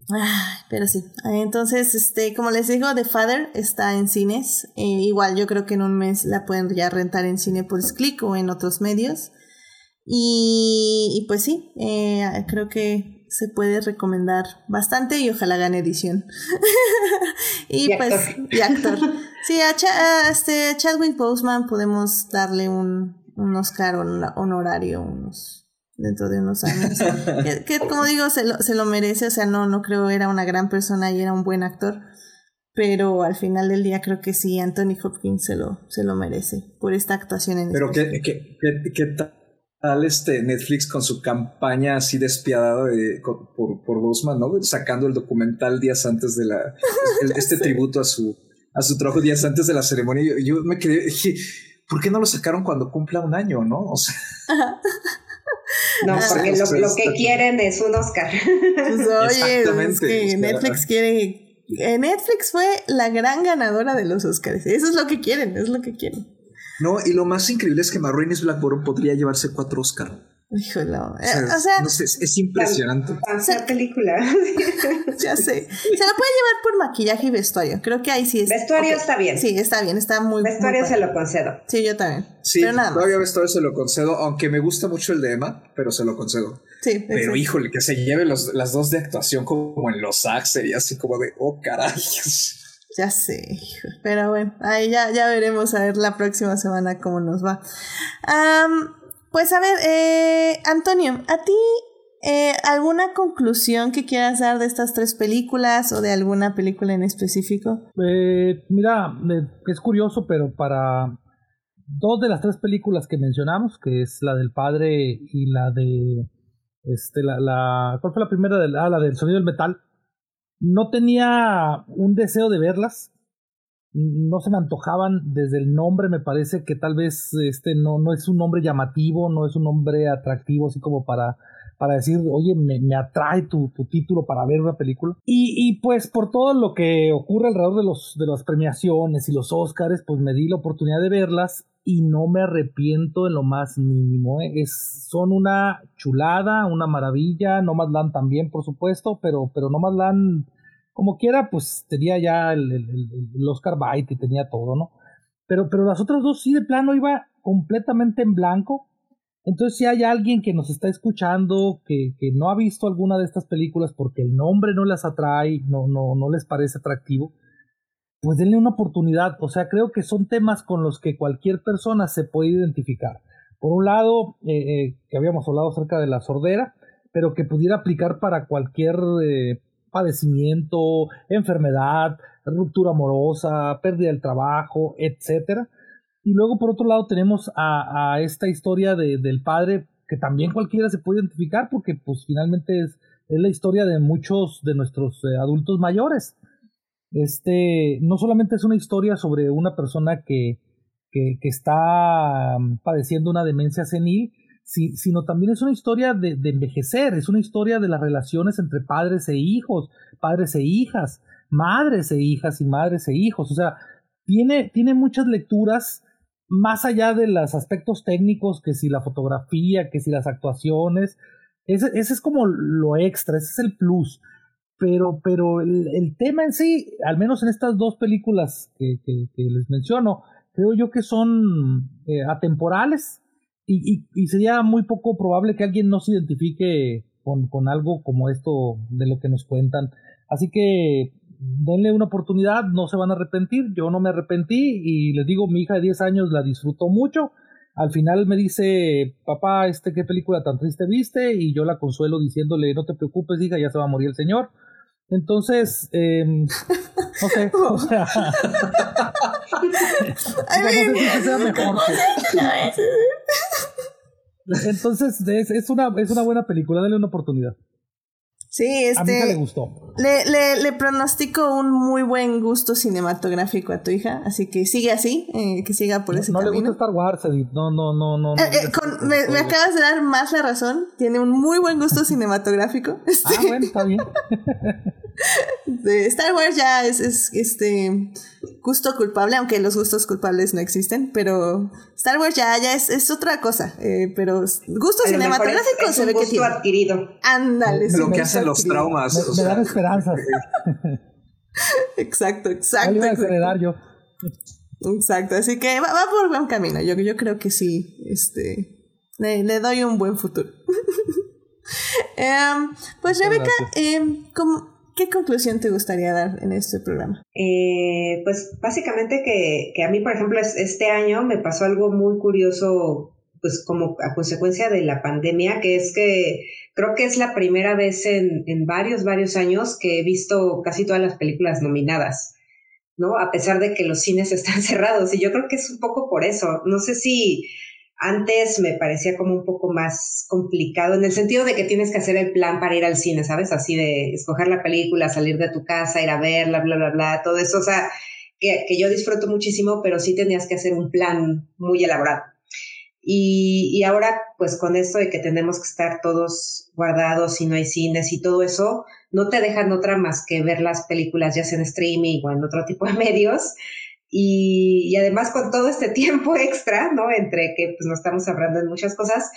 pero sí, entonces, este, como les digo, The Father está en cines. Eh, igual yo creo que en un mes la pueden ya rentar en cine por Click o en otros medios. Y, pues sí, eh, creo que se puede recomendar bastante y ojalá gane edición. y, pues, y actor. Sí, a, este Chadwick Boseman podemos darle un, un Oscar honorario unos, dentro de unos años. que, como digo, se lo, se lo merece, o sea, no, no creo era una gran persona y era un buen actor. Pero al final del día creo que sí, Anthony Hopkins se lo, se lo merece por esta actuación en Pero qué, qué, qué, qué tal este Netflix con su campaña así despiadada de, por, por Bosman, ¿no? Sacando el documental días antes de la, este tributo a su, a su trabajo días antes de la ceremonia. Yo, me quedé, dije, ¿por qué no lo sacaron cuando cumpla un año, no? O sea. No, porque lo, lo, que quieren es un Oscar. Pues, oye, es que Netflix quiere. Eh, Netflix fue la gran ganadora de los Oscars. Eso es lo que quieren, es lo que quieren. No, y lo más increíble es que Marraine's Blackbird podría llevarse cuatro Oscar. Híjole, o sea, o sea no sé, es, impresionante. Hacer película. ya sé. Se la puede llevar por maquillaje y vestuario. Creo que ahí sí es. Vestuario okay. está bien. Sí, está bien, está muy Vestuario muy se lo concedo. Sí, yo también. Sí, pero nada todavía vestuario se lo concedo, aunque me gusta mucho el de Emma, pero se lo concedo. Sí. Pero híjole, que se lleve los, las dos de actuación como en los SAG sería así como de, oh caray. Ya sé, pero bueno, ahí ya, ya veremos a ver la próxima semana cómo nos va. Um, pues a ver, eh, Antonio, ¿a ti eh, alguna conclusión que quieras dar de estas tres películas o de alguna película en específico? Eh, mira, es curioso, pero para dos de las tres películas que mencionamos, que es la del padre y la de este la, la ¿cuál fue la primera? De ah, la del sonido del metal no tenía un deseo de verlas. No se me antojaban desde el nombre, me parece que tal vez este no, no es un nombre llamativo, no es un nombre atractivo, así como para, para decir, oye, me, me atrae tu, tu, título para ver una película. Y, y, pues por todo lo que ocurre alrededor de, los, de las premiaciones y los Oscars, pues me di la oportunidad de verlas y no me arrepiento en lo más mínimo. ¿eh? Es, son una chulada, una maravilla. Nomadland también, por supuesto, pero, pero Nomadland, como quiera, pues tenía ya el, el, el Oscar Bite y tenía todo, ¿no? Pero, pero las otras dos sí de plano iba completamente en blanco. Entonces, si hay alguien que nos está escuchando, que, que no ha visto alguna de estas películas porque el nombre no las atrae, no, no, no les parece atractivo, pues denle una oportunidad. O sea, creo que son temas con los que cualquier persona se puede identificar. Por un lado, eh, eh, que habíamos hablado acerca de la sordera, pero que pudiera aplicar para cualquier, eh, padecimiento, enfermedad, ruptura amorosa, pérdida del trabajo, etcétera. Y luego por otro lado tenemos a, a esta historia de, del padre que también cualquiera se puede identificar porque pues finalmente es, es la historia de muchos de nuestros eh, adultos mayores. Este no solamente es una historia sobre una persona que, que, está mm, padeciendo una demencia senil, si, sino también es una historia de, envejecer, es una historia de las relaciones entre padres e hijos, padres e hijas, madres e hijas y madres e hijos. O sea, tiene, tiene muchas lecturas más allá de los aspectos técnicos, que si la fotografía, que si las actuaciones, ese es como lo extra, ese es el plus. Pero, pero el, tema en sí, al menos en estas dos películas que, les menciono, creo yo que son eh, atemporales y, y, y, sería muy poco probable que alguien no se identifique con, con algo como esto de lo que nos cuentan. Así que denle una oportunidad, no se van a arrepentir, yo no me arrepentí y les digo, mi hija de 10 años la disfrutó mucho, al final me dice, papá, este qué película tan triste viste y yo la consuelo diciéndole, no te preocupes, hija, ya se va a morir el señor. Entonces, eh, no sé, o sea, mejor. Entonces, es, es, una, es una buena película, dale una oportunidad. Sí, este. A mí le gustó. Le, le, le, pronostico un muy buen gusto cinematográfico a tu hija, así que sigue así, eh, que siga por no, ese no camino. le gusta Star Wars, Edith. No, no, no, no. Eh, eh, con, me, me, acabas de dar más la razón. Tiene un muy buen gusto cinematográfico. Este, ah, bueno, está bien. de Star Wars ya es, es este gusto culpable, aunque los gustos culpables no existen, pero Star Wars ya, ya es, es otra cosa. Eh, pero gusto cinematográfico es, se ve que tiene. adquirido. Ándale. Lo que hacen los adquirido. traumas. Me, o me sea, dan esperanzas. Exacto, Ahí exacto. voy a exacto. acelerar yo. Exacto, así que va, va, por buen camino. Yo, yo creo que sí, este, le, le doy un buen futuro. um, pues Rebeca, eh, ¿cómo- ¿qué conclusión te gustaría dar en este programa? Eh, pues básicamente que, que a mí, por ejemplo, es- este año me pasó algo muy curioso, pues como a consecuencia de la pandemia, que es que creo que es la primera vez en, en varios, varios años que he visto casi todas las películas nominadas, ¿no? A pesar de que los cines están cerrados. Y yo creo que es un poco por eso. No sé si antes me parecía como un poco más complicado, en el sentido de que tienes que hacer el plan para ir al cine, ¿sabes? Así de escoger la película, salir de tu casa, ir a verla, bla, bla, bla, todo eso. O sea, que, que yo disfruto muchísimo, pero sí tenías que hacer un plan muy elaborado. Y, y ahora, pues con esto de que tenemos que estar todos guardados y no hay cines y todo eso, no te dejan otra más que ver las películas ya sea en streaming o en otro tipo de medios. Y, además con todo este tiempo extra, ¿no? Entre que pues nos estamos hablando de muchas cosas,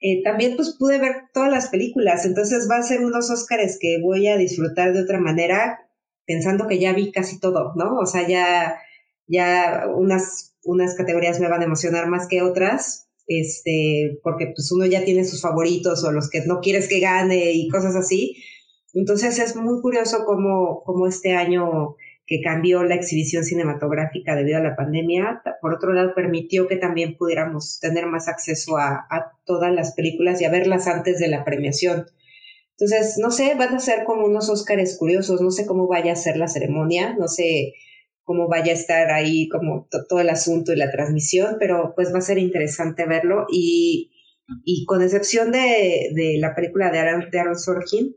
eh, también pues pude ver todas las películas. Entonces va a ser unos Óscares que voy a disfrutar de otra manera, pensando que ya vi casi todo, ¿no? O sea, ya, ya unas, unas categorías me van a emocionar más que otras, este, porque pues uno ya tiene sus favoritos o los que no quieres que gane y cosas así. Entonces es muy curioso cómo, cómo este año que cambió la exhibición cinematográfica debido a la pandemia, por otro lado permitió que también pudiéramos tener más acceso a, a todas las películas y a verlas antes de la premiación. Entonces, no sé, van a ser como unos Óscares curiosos, no sé cómo vaya a ser la ceremonia, no sé cómo vaya a estar ahí como to- todo el asunto y la transmisión, pero pues va a ser interesante verlo y, y con excepción de, de la película de Aaron, de Aaron Sorkin,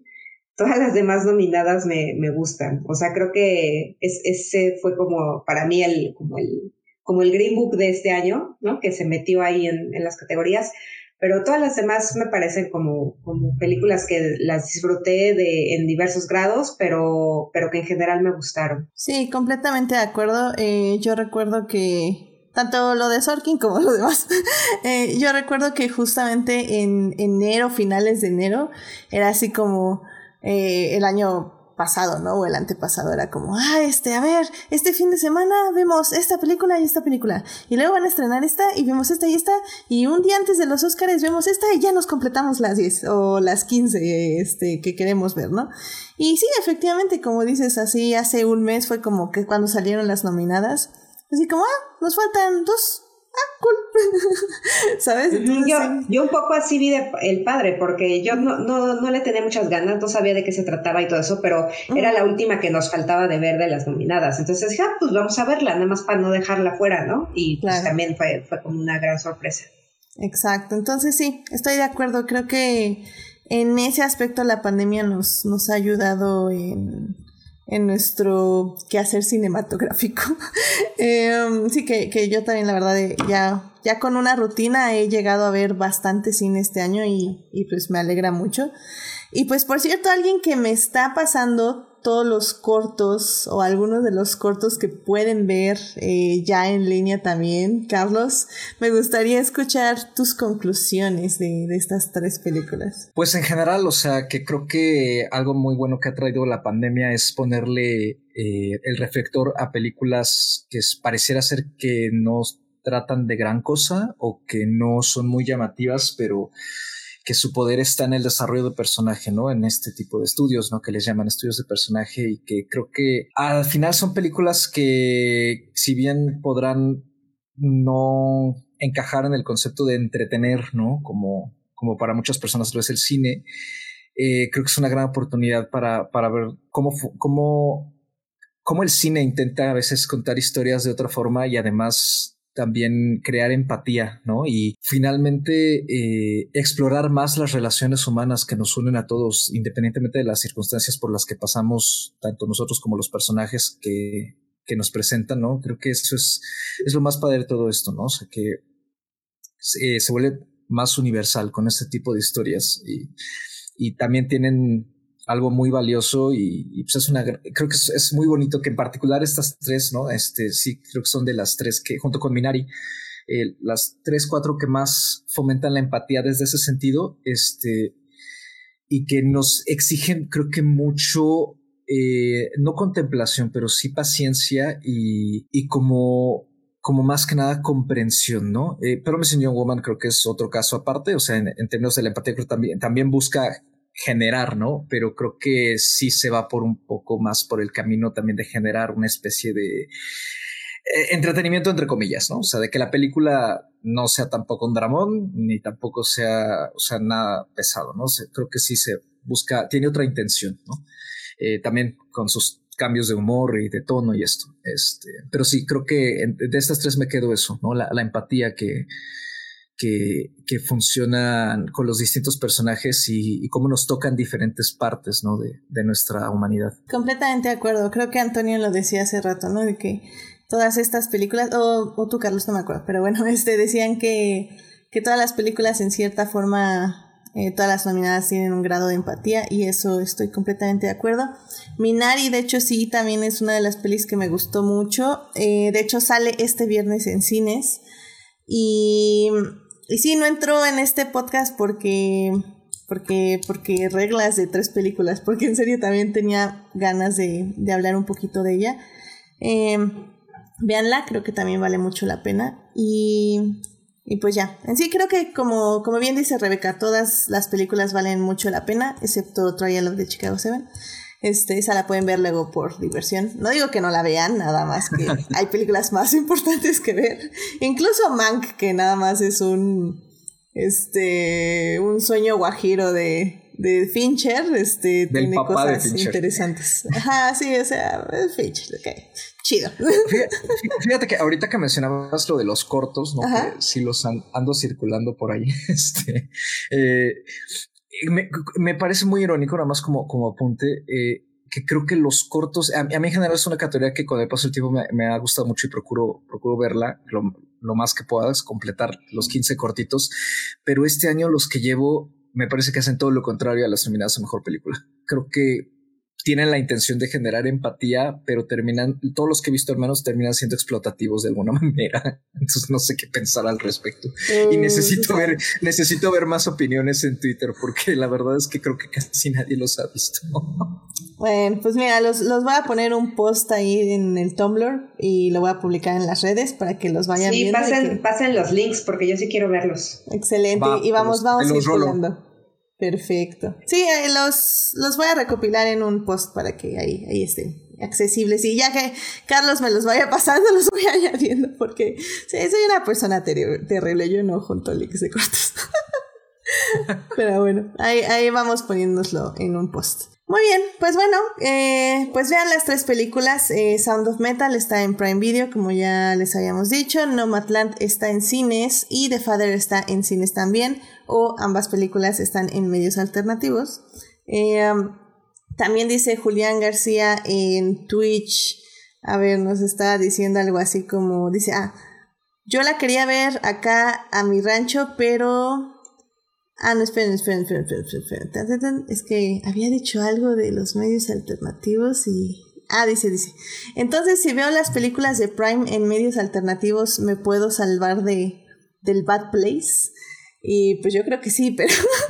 todas las demás nominadas me, me gustan. O sea, creo que es, ese fue como para mí el, como el, como el Green Book de este año, ¿no? Que se metió ahí en, en las categorías. Pero todas las demás me parecen como, como películas que las disfruté de, en diversos grados, pero, pero que en general me gustaron. Sí, completamente de acuerdo. Eh, yo recuerdo que tanto lo de Sorkin como lo demás, eh, yo recuerdo que justamente en enero, finales de enero, era así como eh, el año pasado, ¿no? O el antepasado era como, ah, este, a ver, este fin de semana vemos esta película y esta película. Y luego van a estrenar esta y vemos esta y esta. Y un día antes de los Oscars vemos esta y ya nos completamos las 10 o las 15 este, que queremos ver, ¿no? Y sí, efectivamente, como dices, así hace un mes fue como que cuando salieron las nominadas, así como, ah, nos faltan dos. Ah, cool. ¿Sabes? yo, yo un poco así vi de El Padre, porque yo no, no, no le tenía muchas ganas, no sabía de qué se trataba y todo eso, pero era la última que nos faltaba de ver de las nominadas. Entonces dije, ah, pues vamos a verla, nada más para no dejarla fuera, ¿no? Y pues también fue, fue como una gran sorpresa. Exacto, entonces sí, estoy de acuerdo, creo que en ese aspecto la pandemia nos, nos ha ayudado en, en nuestro quehacer cinematográfico. Em, sí, que, que, yo también, la verdad, ya, ya con una rutina he llegado a ver bastante cine este año y, y pues me alegra mucho. Y pues por cierto, alguien que me está pasando todos los cortos o algunos de los cortos que pueden ver eh, ya en línea también. Carlos, me gustaría escuchar tus conclusiones de, de, estas tres películas. Pues en general, o sea, que creo que algo muy bueno que ha traído la pandemia es ponerle eh, el reflector a películas que pareciera ser que no tratan de gran cosa o que no son muy llamativas, pero que su poder está en el desarrollo de personaje, ¿no? En este tipo de estudios, ¿no? Que les llaman estudios de personaje y que creo que al final son películas que si bien podrán no encajar en el concepto de entretener, ¿no? Como, como para muchas personas lo es el cine, eh, creo que es una gran oportunidad para, para ver cómo, cómo, cómo el cine intenta a veces contar historias de otra forma y además también crear empatía, ¿no? Y finalmente eh, explorar más las relaciones humanas que nos unen a todos, independientemente de las circunstancias por las que pasamos, tanto nosotros como los personajes que, que nos presentan, ¿no? Creo que eso es, es lo más padre de todo esto, ¿no? O sea, que eh, se vuelve más universal con este tipo de historias y, y también tienen algo muy valioso y, pues es una, creo que es, muy bonito que en particular estas tres, ¿no? Este, sí, creo que son de las tres que, junto con Minari, eh, las tres, cuatro que más fomentan la empatía desde ese sentido, este, y que nos exigen, creo que mucho, eh, no contemplación, pero sí paciencia y, y como, como más que nada comprensión, ¿no? Eh, pero Missing Young Woman creo que es otro caso aparte, o sea, en, términos de la empatía, creo que también busca generar, ¿no? Pero creo que sí se va por un poco más por el camino también de generar una especie de eh, entretenimiento entre comillas, ¿no? O sea, de que la película no sea tampoco un dramón, ni tampoco sea, o sea, nada pesado, ¿no? creo que sí se busca, tiene otra intención, ¿no? Eh, también con sus cambios de humor y de tono y esto. Este, pero sí, creo que de estas tres me quedo eso, ¿no? La, la empatía que, que, que funcionan con los distintos personajes y, cómo nos tocan diferentes partes ¿no? de, de, nuestra humanidad. Completamente de acuerdo. Creo que Antonio lo decía hace rato, ¿no? De que todas estas películas, o, o tú Carlos, no me acuerdo, pero bueno, este, decían que, que todas las películas en cierta forma eh, todas las nominadas tienen un grado de empatía y eso estoy completamente de acuerdo. Minari, de hecho, sí, también es una de las pelis que me gustó mucho. Eh, de hecho, sale este viernes en cines. Y y sí, no entró en este podcast porque, porque, porque reglas de tres películas, porque en serio también tenía ganas de, de hablar un poquito de ella. Eh, véanla, creo que también vale mucho la pena. Y, y pues ya, en sí creo que como, como bien dice Rebeca, todas las películas valen mucho la pena, excepto Trial of the Chicago Seven. Este, esa la pueden ver luego por diversión. No digo que no la vean, nada más que hay películas más importantes que ver. Incluso Mank, que nada más es un este un sueño guajiro de, de Fincher, este tiene cosas interesantes. Ajá, sí, o sea, es Fincher, ok. Chido. Fíjate, que ahorita que mencionabas lo de los cortos, ¿no? Que sí los ando circulando por ahí. Este, eh, me, me, parece muy irónico, nada más como, como apunte, eh, que creo que los cortos, a, mí en general es una categoría que con el paso del tiempo me, ha gustado mucho y procuro, procuro verla lo, lo, más que puedas, completar los 15 cortitos, pero este año los que llevo me parece que hacen todo lo contrario a las nominadas a Mejor Película. Creo que tienen la intención de generar empatía, pero terminan, todos los que he visto hermanos terminan siendo explotativos de alguna manera. Entonces no sé qué pensar al respecto. y mm, necesito ver, necesito ver más opiniones en Twitter, porque la verdad es que creo que casi nadie los ha visto. Bueno, pues mira, los, los voy a poner un post ahí en el Tumblr y lo voy a publicar en las redes para que los vayan viendo. Sí, pasen, pasen los links porque yo sí quiero verlos. Excelente. y vamos, vamos circulando. Perfecto. Sí, eh, los, los voy a recopilar en un post para que ahí, ahí estén. accesibles. Y ya que Carlos me los vaya pasando, los voy añadiendo porque sí, soy una persona terrible. Yo no junto links de cortos. Pero bueno, ahí, ahí vamos poniéndoslo en un post. Muy bien, pues bueno, eh, pues vean las tres películas. Eh, Sound of Metal está en Prime Video, como ya les habíamos dicho. Nomadland está en cines y The Father está en cines también. O ambas películas están en medios alternativos. Eh, también dice Julián García en Twitch. A ver, nos está diciendo algo así como, dice, ah, yo la quería ver acá a mi rancho, pero Ah, no, esperen, esperen, esperen, esperen, esperen, Es que había dicho algo de los medios alternativos y... Ah, dice, dice. Entonces, si veo las películas de Prime en medios alternativos, ¿me puedo salvar de del Bad Place? Y pues yo creo que sí, pero...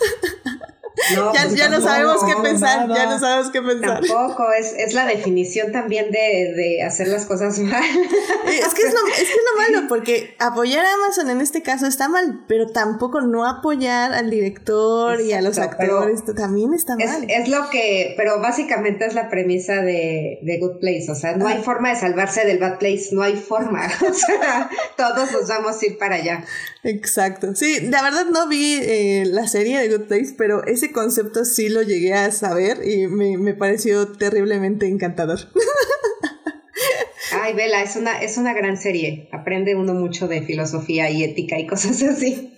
ya, pues ya no sabemos qué pensar, ya no sabemos qué pensar. Tampoco, es, es la definición también de, de hacer las cosas mal. es, que es, lo, es que es lo malo, porque apoyar a Amazon en este caso está mal, pero tampoco no apoyar al director y a los actores también está mal. Es, lo que, pero básicamente es la premisa de, de Good Place, o sea, no hay forma de salvarse del Bad Place, no hay forma, o sea, todos nos vamos a ir para allá. Exacto, sí, la verdad no vi eh, la serie de Good Place, pero ese concepto sí lo llegué a saber y me, pareció terriblemente encantador. Ay, Vela, es una, es una gran serie. Aprende uno mucho de filosofía y ética y cosas así.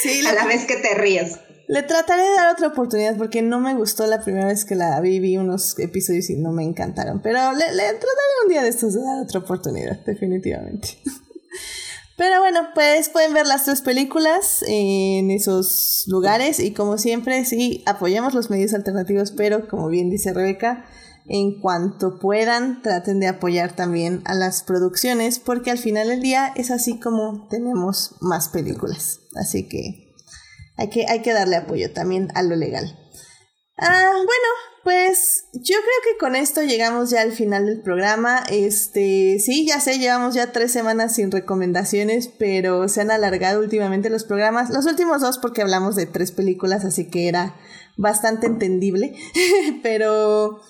Sí, a la vez que te ríes. Le trataré de dar otra oportunidad porque no me gustó la primera vez que la vi, vi unos episodios y no me encantaron. Pero le, le trataré un día de estos de dar otra oportunidad, definitivamente. Pero bueno, pues pueden ver las tres películas en esos lugares y como siempre, sí, apoyamos los medios alternativos, pero como bien dice Rebeca, en cuanto puedan, traten de apoyar también a las producciones, porque al final del día es así como tenemos más películas. Así que hay que, hay que darle apoyo también a lo legal. Ah, bueno, pues yo creo que con esto llegamos ya al final del programa. Este, sí, ya sé, llevamos ya tres semanas sin recomendaciones, pero se han alargado últimamente los programas. Los últimos dos porque hablamos de tres películas, así que era bastante entendible. pero,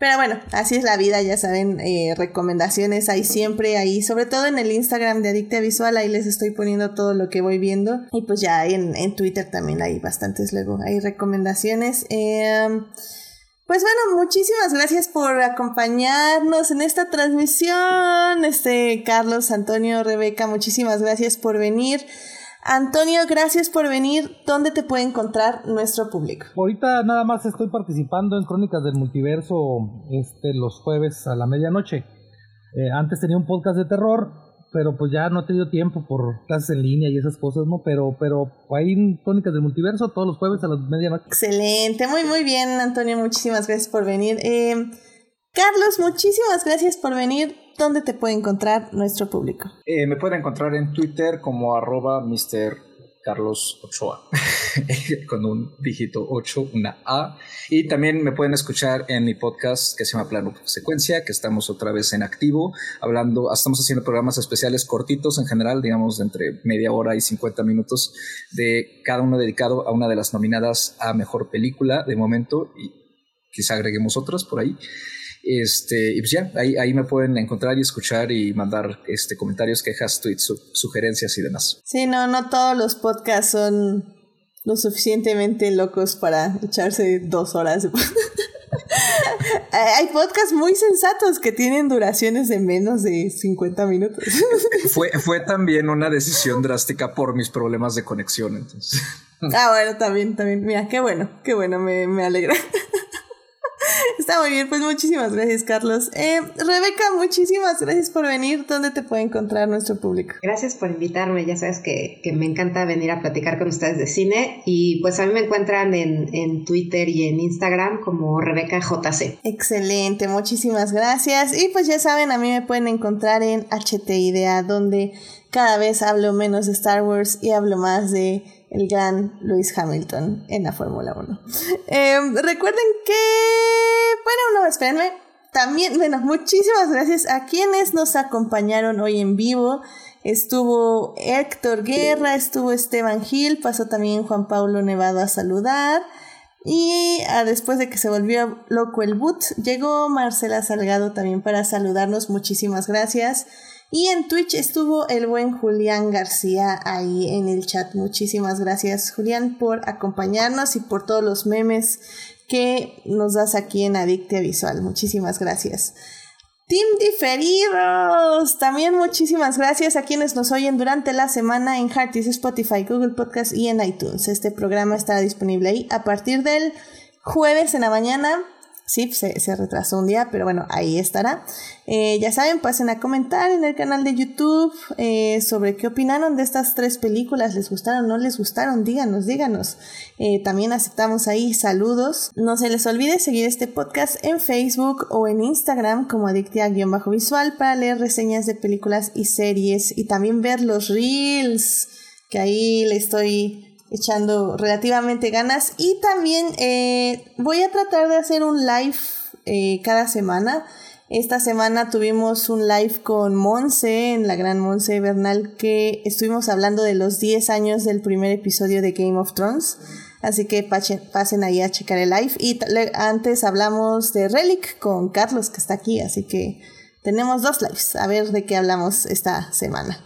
pero bueno, así es la vida, ya saben, eh, recomendaciones hay siempre ahí, sobre todo en el Instagram de Adicta Visual, ahí les estoy poniendo todo lo que voy viendo. Y pues ya en, en Twitter también hay bastantes luego, hay recomendaciones. Eh, pues bueno, muchísimas gracias por acompañarnos en esta transmisión. Este Carlos, Antonio, Rebeca, muchísimas gracias por venir. Antonio, gracias por venir. ¿Dónde te puede encontrar nuestro público? Ahorita nada más estoy participando en Crónicas del Multiverso este, los jueves a la medianoche. Eh, antes tenía un podcast de terror pero pues ya no he tenido tiempo por clases en línea y esas cosas, ¿no? Pero, pero ahí en Tónicas del Multiverso todos los jueves a las medianoche. Excelente, muy, muy bien, Antonio, muchísimas gracias por venir. Eh, Carlos, muchísimas gracias por venir. ¿Dónde te puede encontrar nuestro público? Eh, me pueden encontrar en Twitter como arroba Mr. Carlos Ochoa, con un dígito 8, una A. Y también me pueden escuchar en mi podcast que se llama Plano Secuencia, que estamos otra vez en activo, hablando, estamos haciendo programas especiales cortitos en general, digamos, de entre media hora y 50 minutos, de cada uno dedicado a una de las nominadas a Mejor Película de momento, y quizá agreguemos otras por ahí. Este, y pues ya, ahí, ahí me pueden encontrar y escuchar y mandar este, comentarios, quejas, tweets, sugerencias y demás. Sí, no, no todos los podcasts son lo suficientemente locos para echarse dos horas. Hay podcasts muy sensatos que tienen duraciones de menos de 50 minutos. fue, fue también una decisión drástica por mis problemas de conexión, entonces. Ah, bueno, también, también. Mira, qué bueno, qué bueno, me, me alegra. Está muy bien, pues muchísimas gracias, Carlos. Eh, Rebeca, muchísimas gracias por venir. ¿Dónde te puede encontrar nuestro público? Gracias por invitarme. Ya sabes que, me encanta venir a platicar con ustedes de cine. Y pues a mí me encuentran en, en Twitter y en Instagram como Rebeca JC. Excelente, muchísimas gracias. Y pues ya saben, a mí me pueden encontrar en HT Idea, donde cada vez hablo menos de Star Wars y hablo más de el gran Lewis Hamilton en la Fórmula 1. Em, recuerden que, bueno, no, espérenme. También, bueno, muchísimas gracias a quienes nos acompañaron hoy en vivo. Estuvo Héctor Guerra, estuvo Esteban Gil, pasó también Juan Pablo Nevado a saludar. Y ah, después de que se volvió loco el boot, llegó Marcela Salgado también para saludarnos. Muchísimas gracias. Y en Twitch estuvo el buen Julián García ahí en el chat. Muchísimas gracias Julián por acompañarnos y por todos los memes que nos das aquí en Adictia Visual. Muchísimas gracias. Team Diferidos. También muchísimas gracias a quienes nos oyen durante la semana en Heartis, Spotify, Google Podcast y en iTunes. Este programa estará disponible ahí a partir del jueves en la mañana sí, se, retrasó un día, pero bueno, ahí estará. Eh, ya saben, pasen a comentar en el canal de YouTube eh, sobre qué opinaron de estas tres películas. ¿Les gustaron? ¿No les gustaron? Díganos, díganos. Eh, también aceptamos ahí saludos. No se les olvide seguir este podcast en Facebook o en Instagram como adictia-visual para leer reseñas de películas y series y también ver los reels que ahí le estoy echando relativamente ganas. Y también eh, voy a tratar de hacer un live eh, cada semana. Esta semana tuvimos un live con Monse, en la gran Monse Bernal, que estuvimos hablando de los 10 años del primer episodio de Game of Thrones. Así que pasen ahí a checar el live. Y antes hablamos de Relic con Carlos, que está aquí. Así que tenemos dos lives. A ver de qué hablamos esta semana.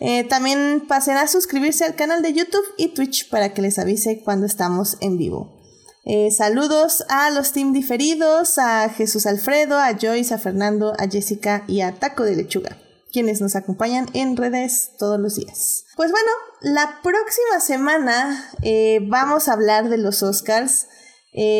Eh, también pasen a suscribirse al canal de YouTube y Twitch para que les avise cuando estamos en vivo. Eh, saludos a los team diferidos, a Jesús Alfredo, a Joyce, a Fernando, a Jessica y a Taco de Lechuga, quienes nos acompañan en redes todos los días. Pues bueno, la próxima semana eh, vamos a hablar de los Oscars.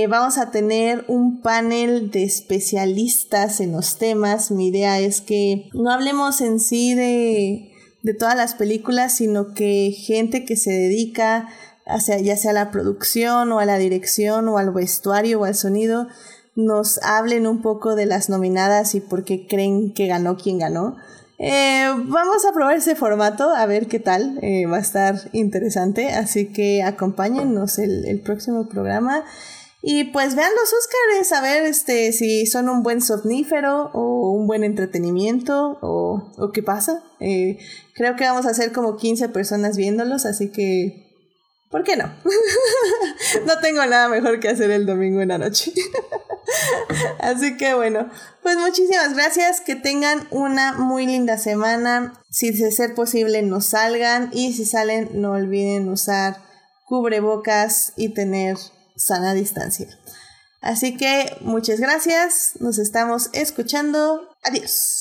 vamos a tener un panel de especialistas en los temas. Mi idea es que no hablemos en sí de de todas las películas, sino que gente que se dedica hacia, ya sea a la producción o a la dirección o al vestuario o al sonido, nos hablen un poco de las nominadas y por qué creen que ganó quien ganó. Eh, vamos a probar ese formato, a ver qué tal, eh, va a estar interesante, así que acompáñennos el, el próximo programa. Y pues vean los Oscars, a ver este, si son un buen somnífero o un buen entretenimiento o, o qué pasa. Eh, creo que vamos a ser como 15 personas viéndolos, así que... ¿Por qué no? no tengo nada mejor que hacer el domingo en la noche. así que bueno, pues muchísimas gracias, que tengan una muy linda semana. Si de ser posible, no salgan y si salen, no olviden usar cubrebocas y tener sana distancia. Así que muchas gracias, nos estamos escuchando. Adiós.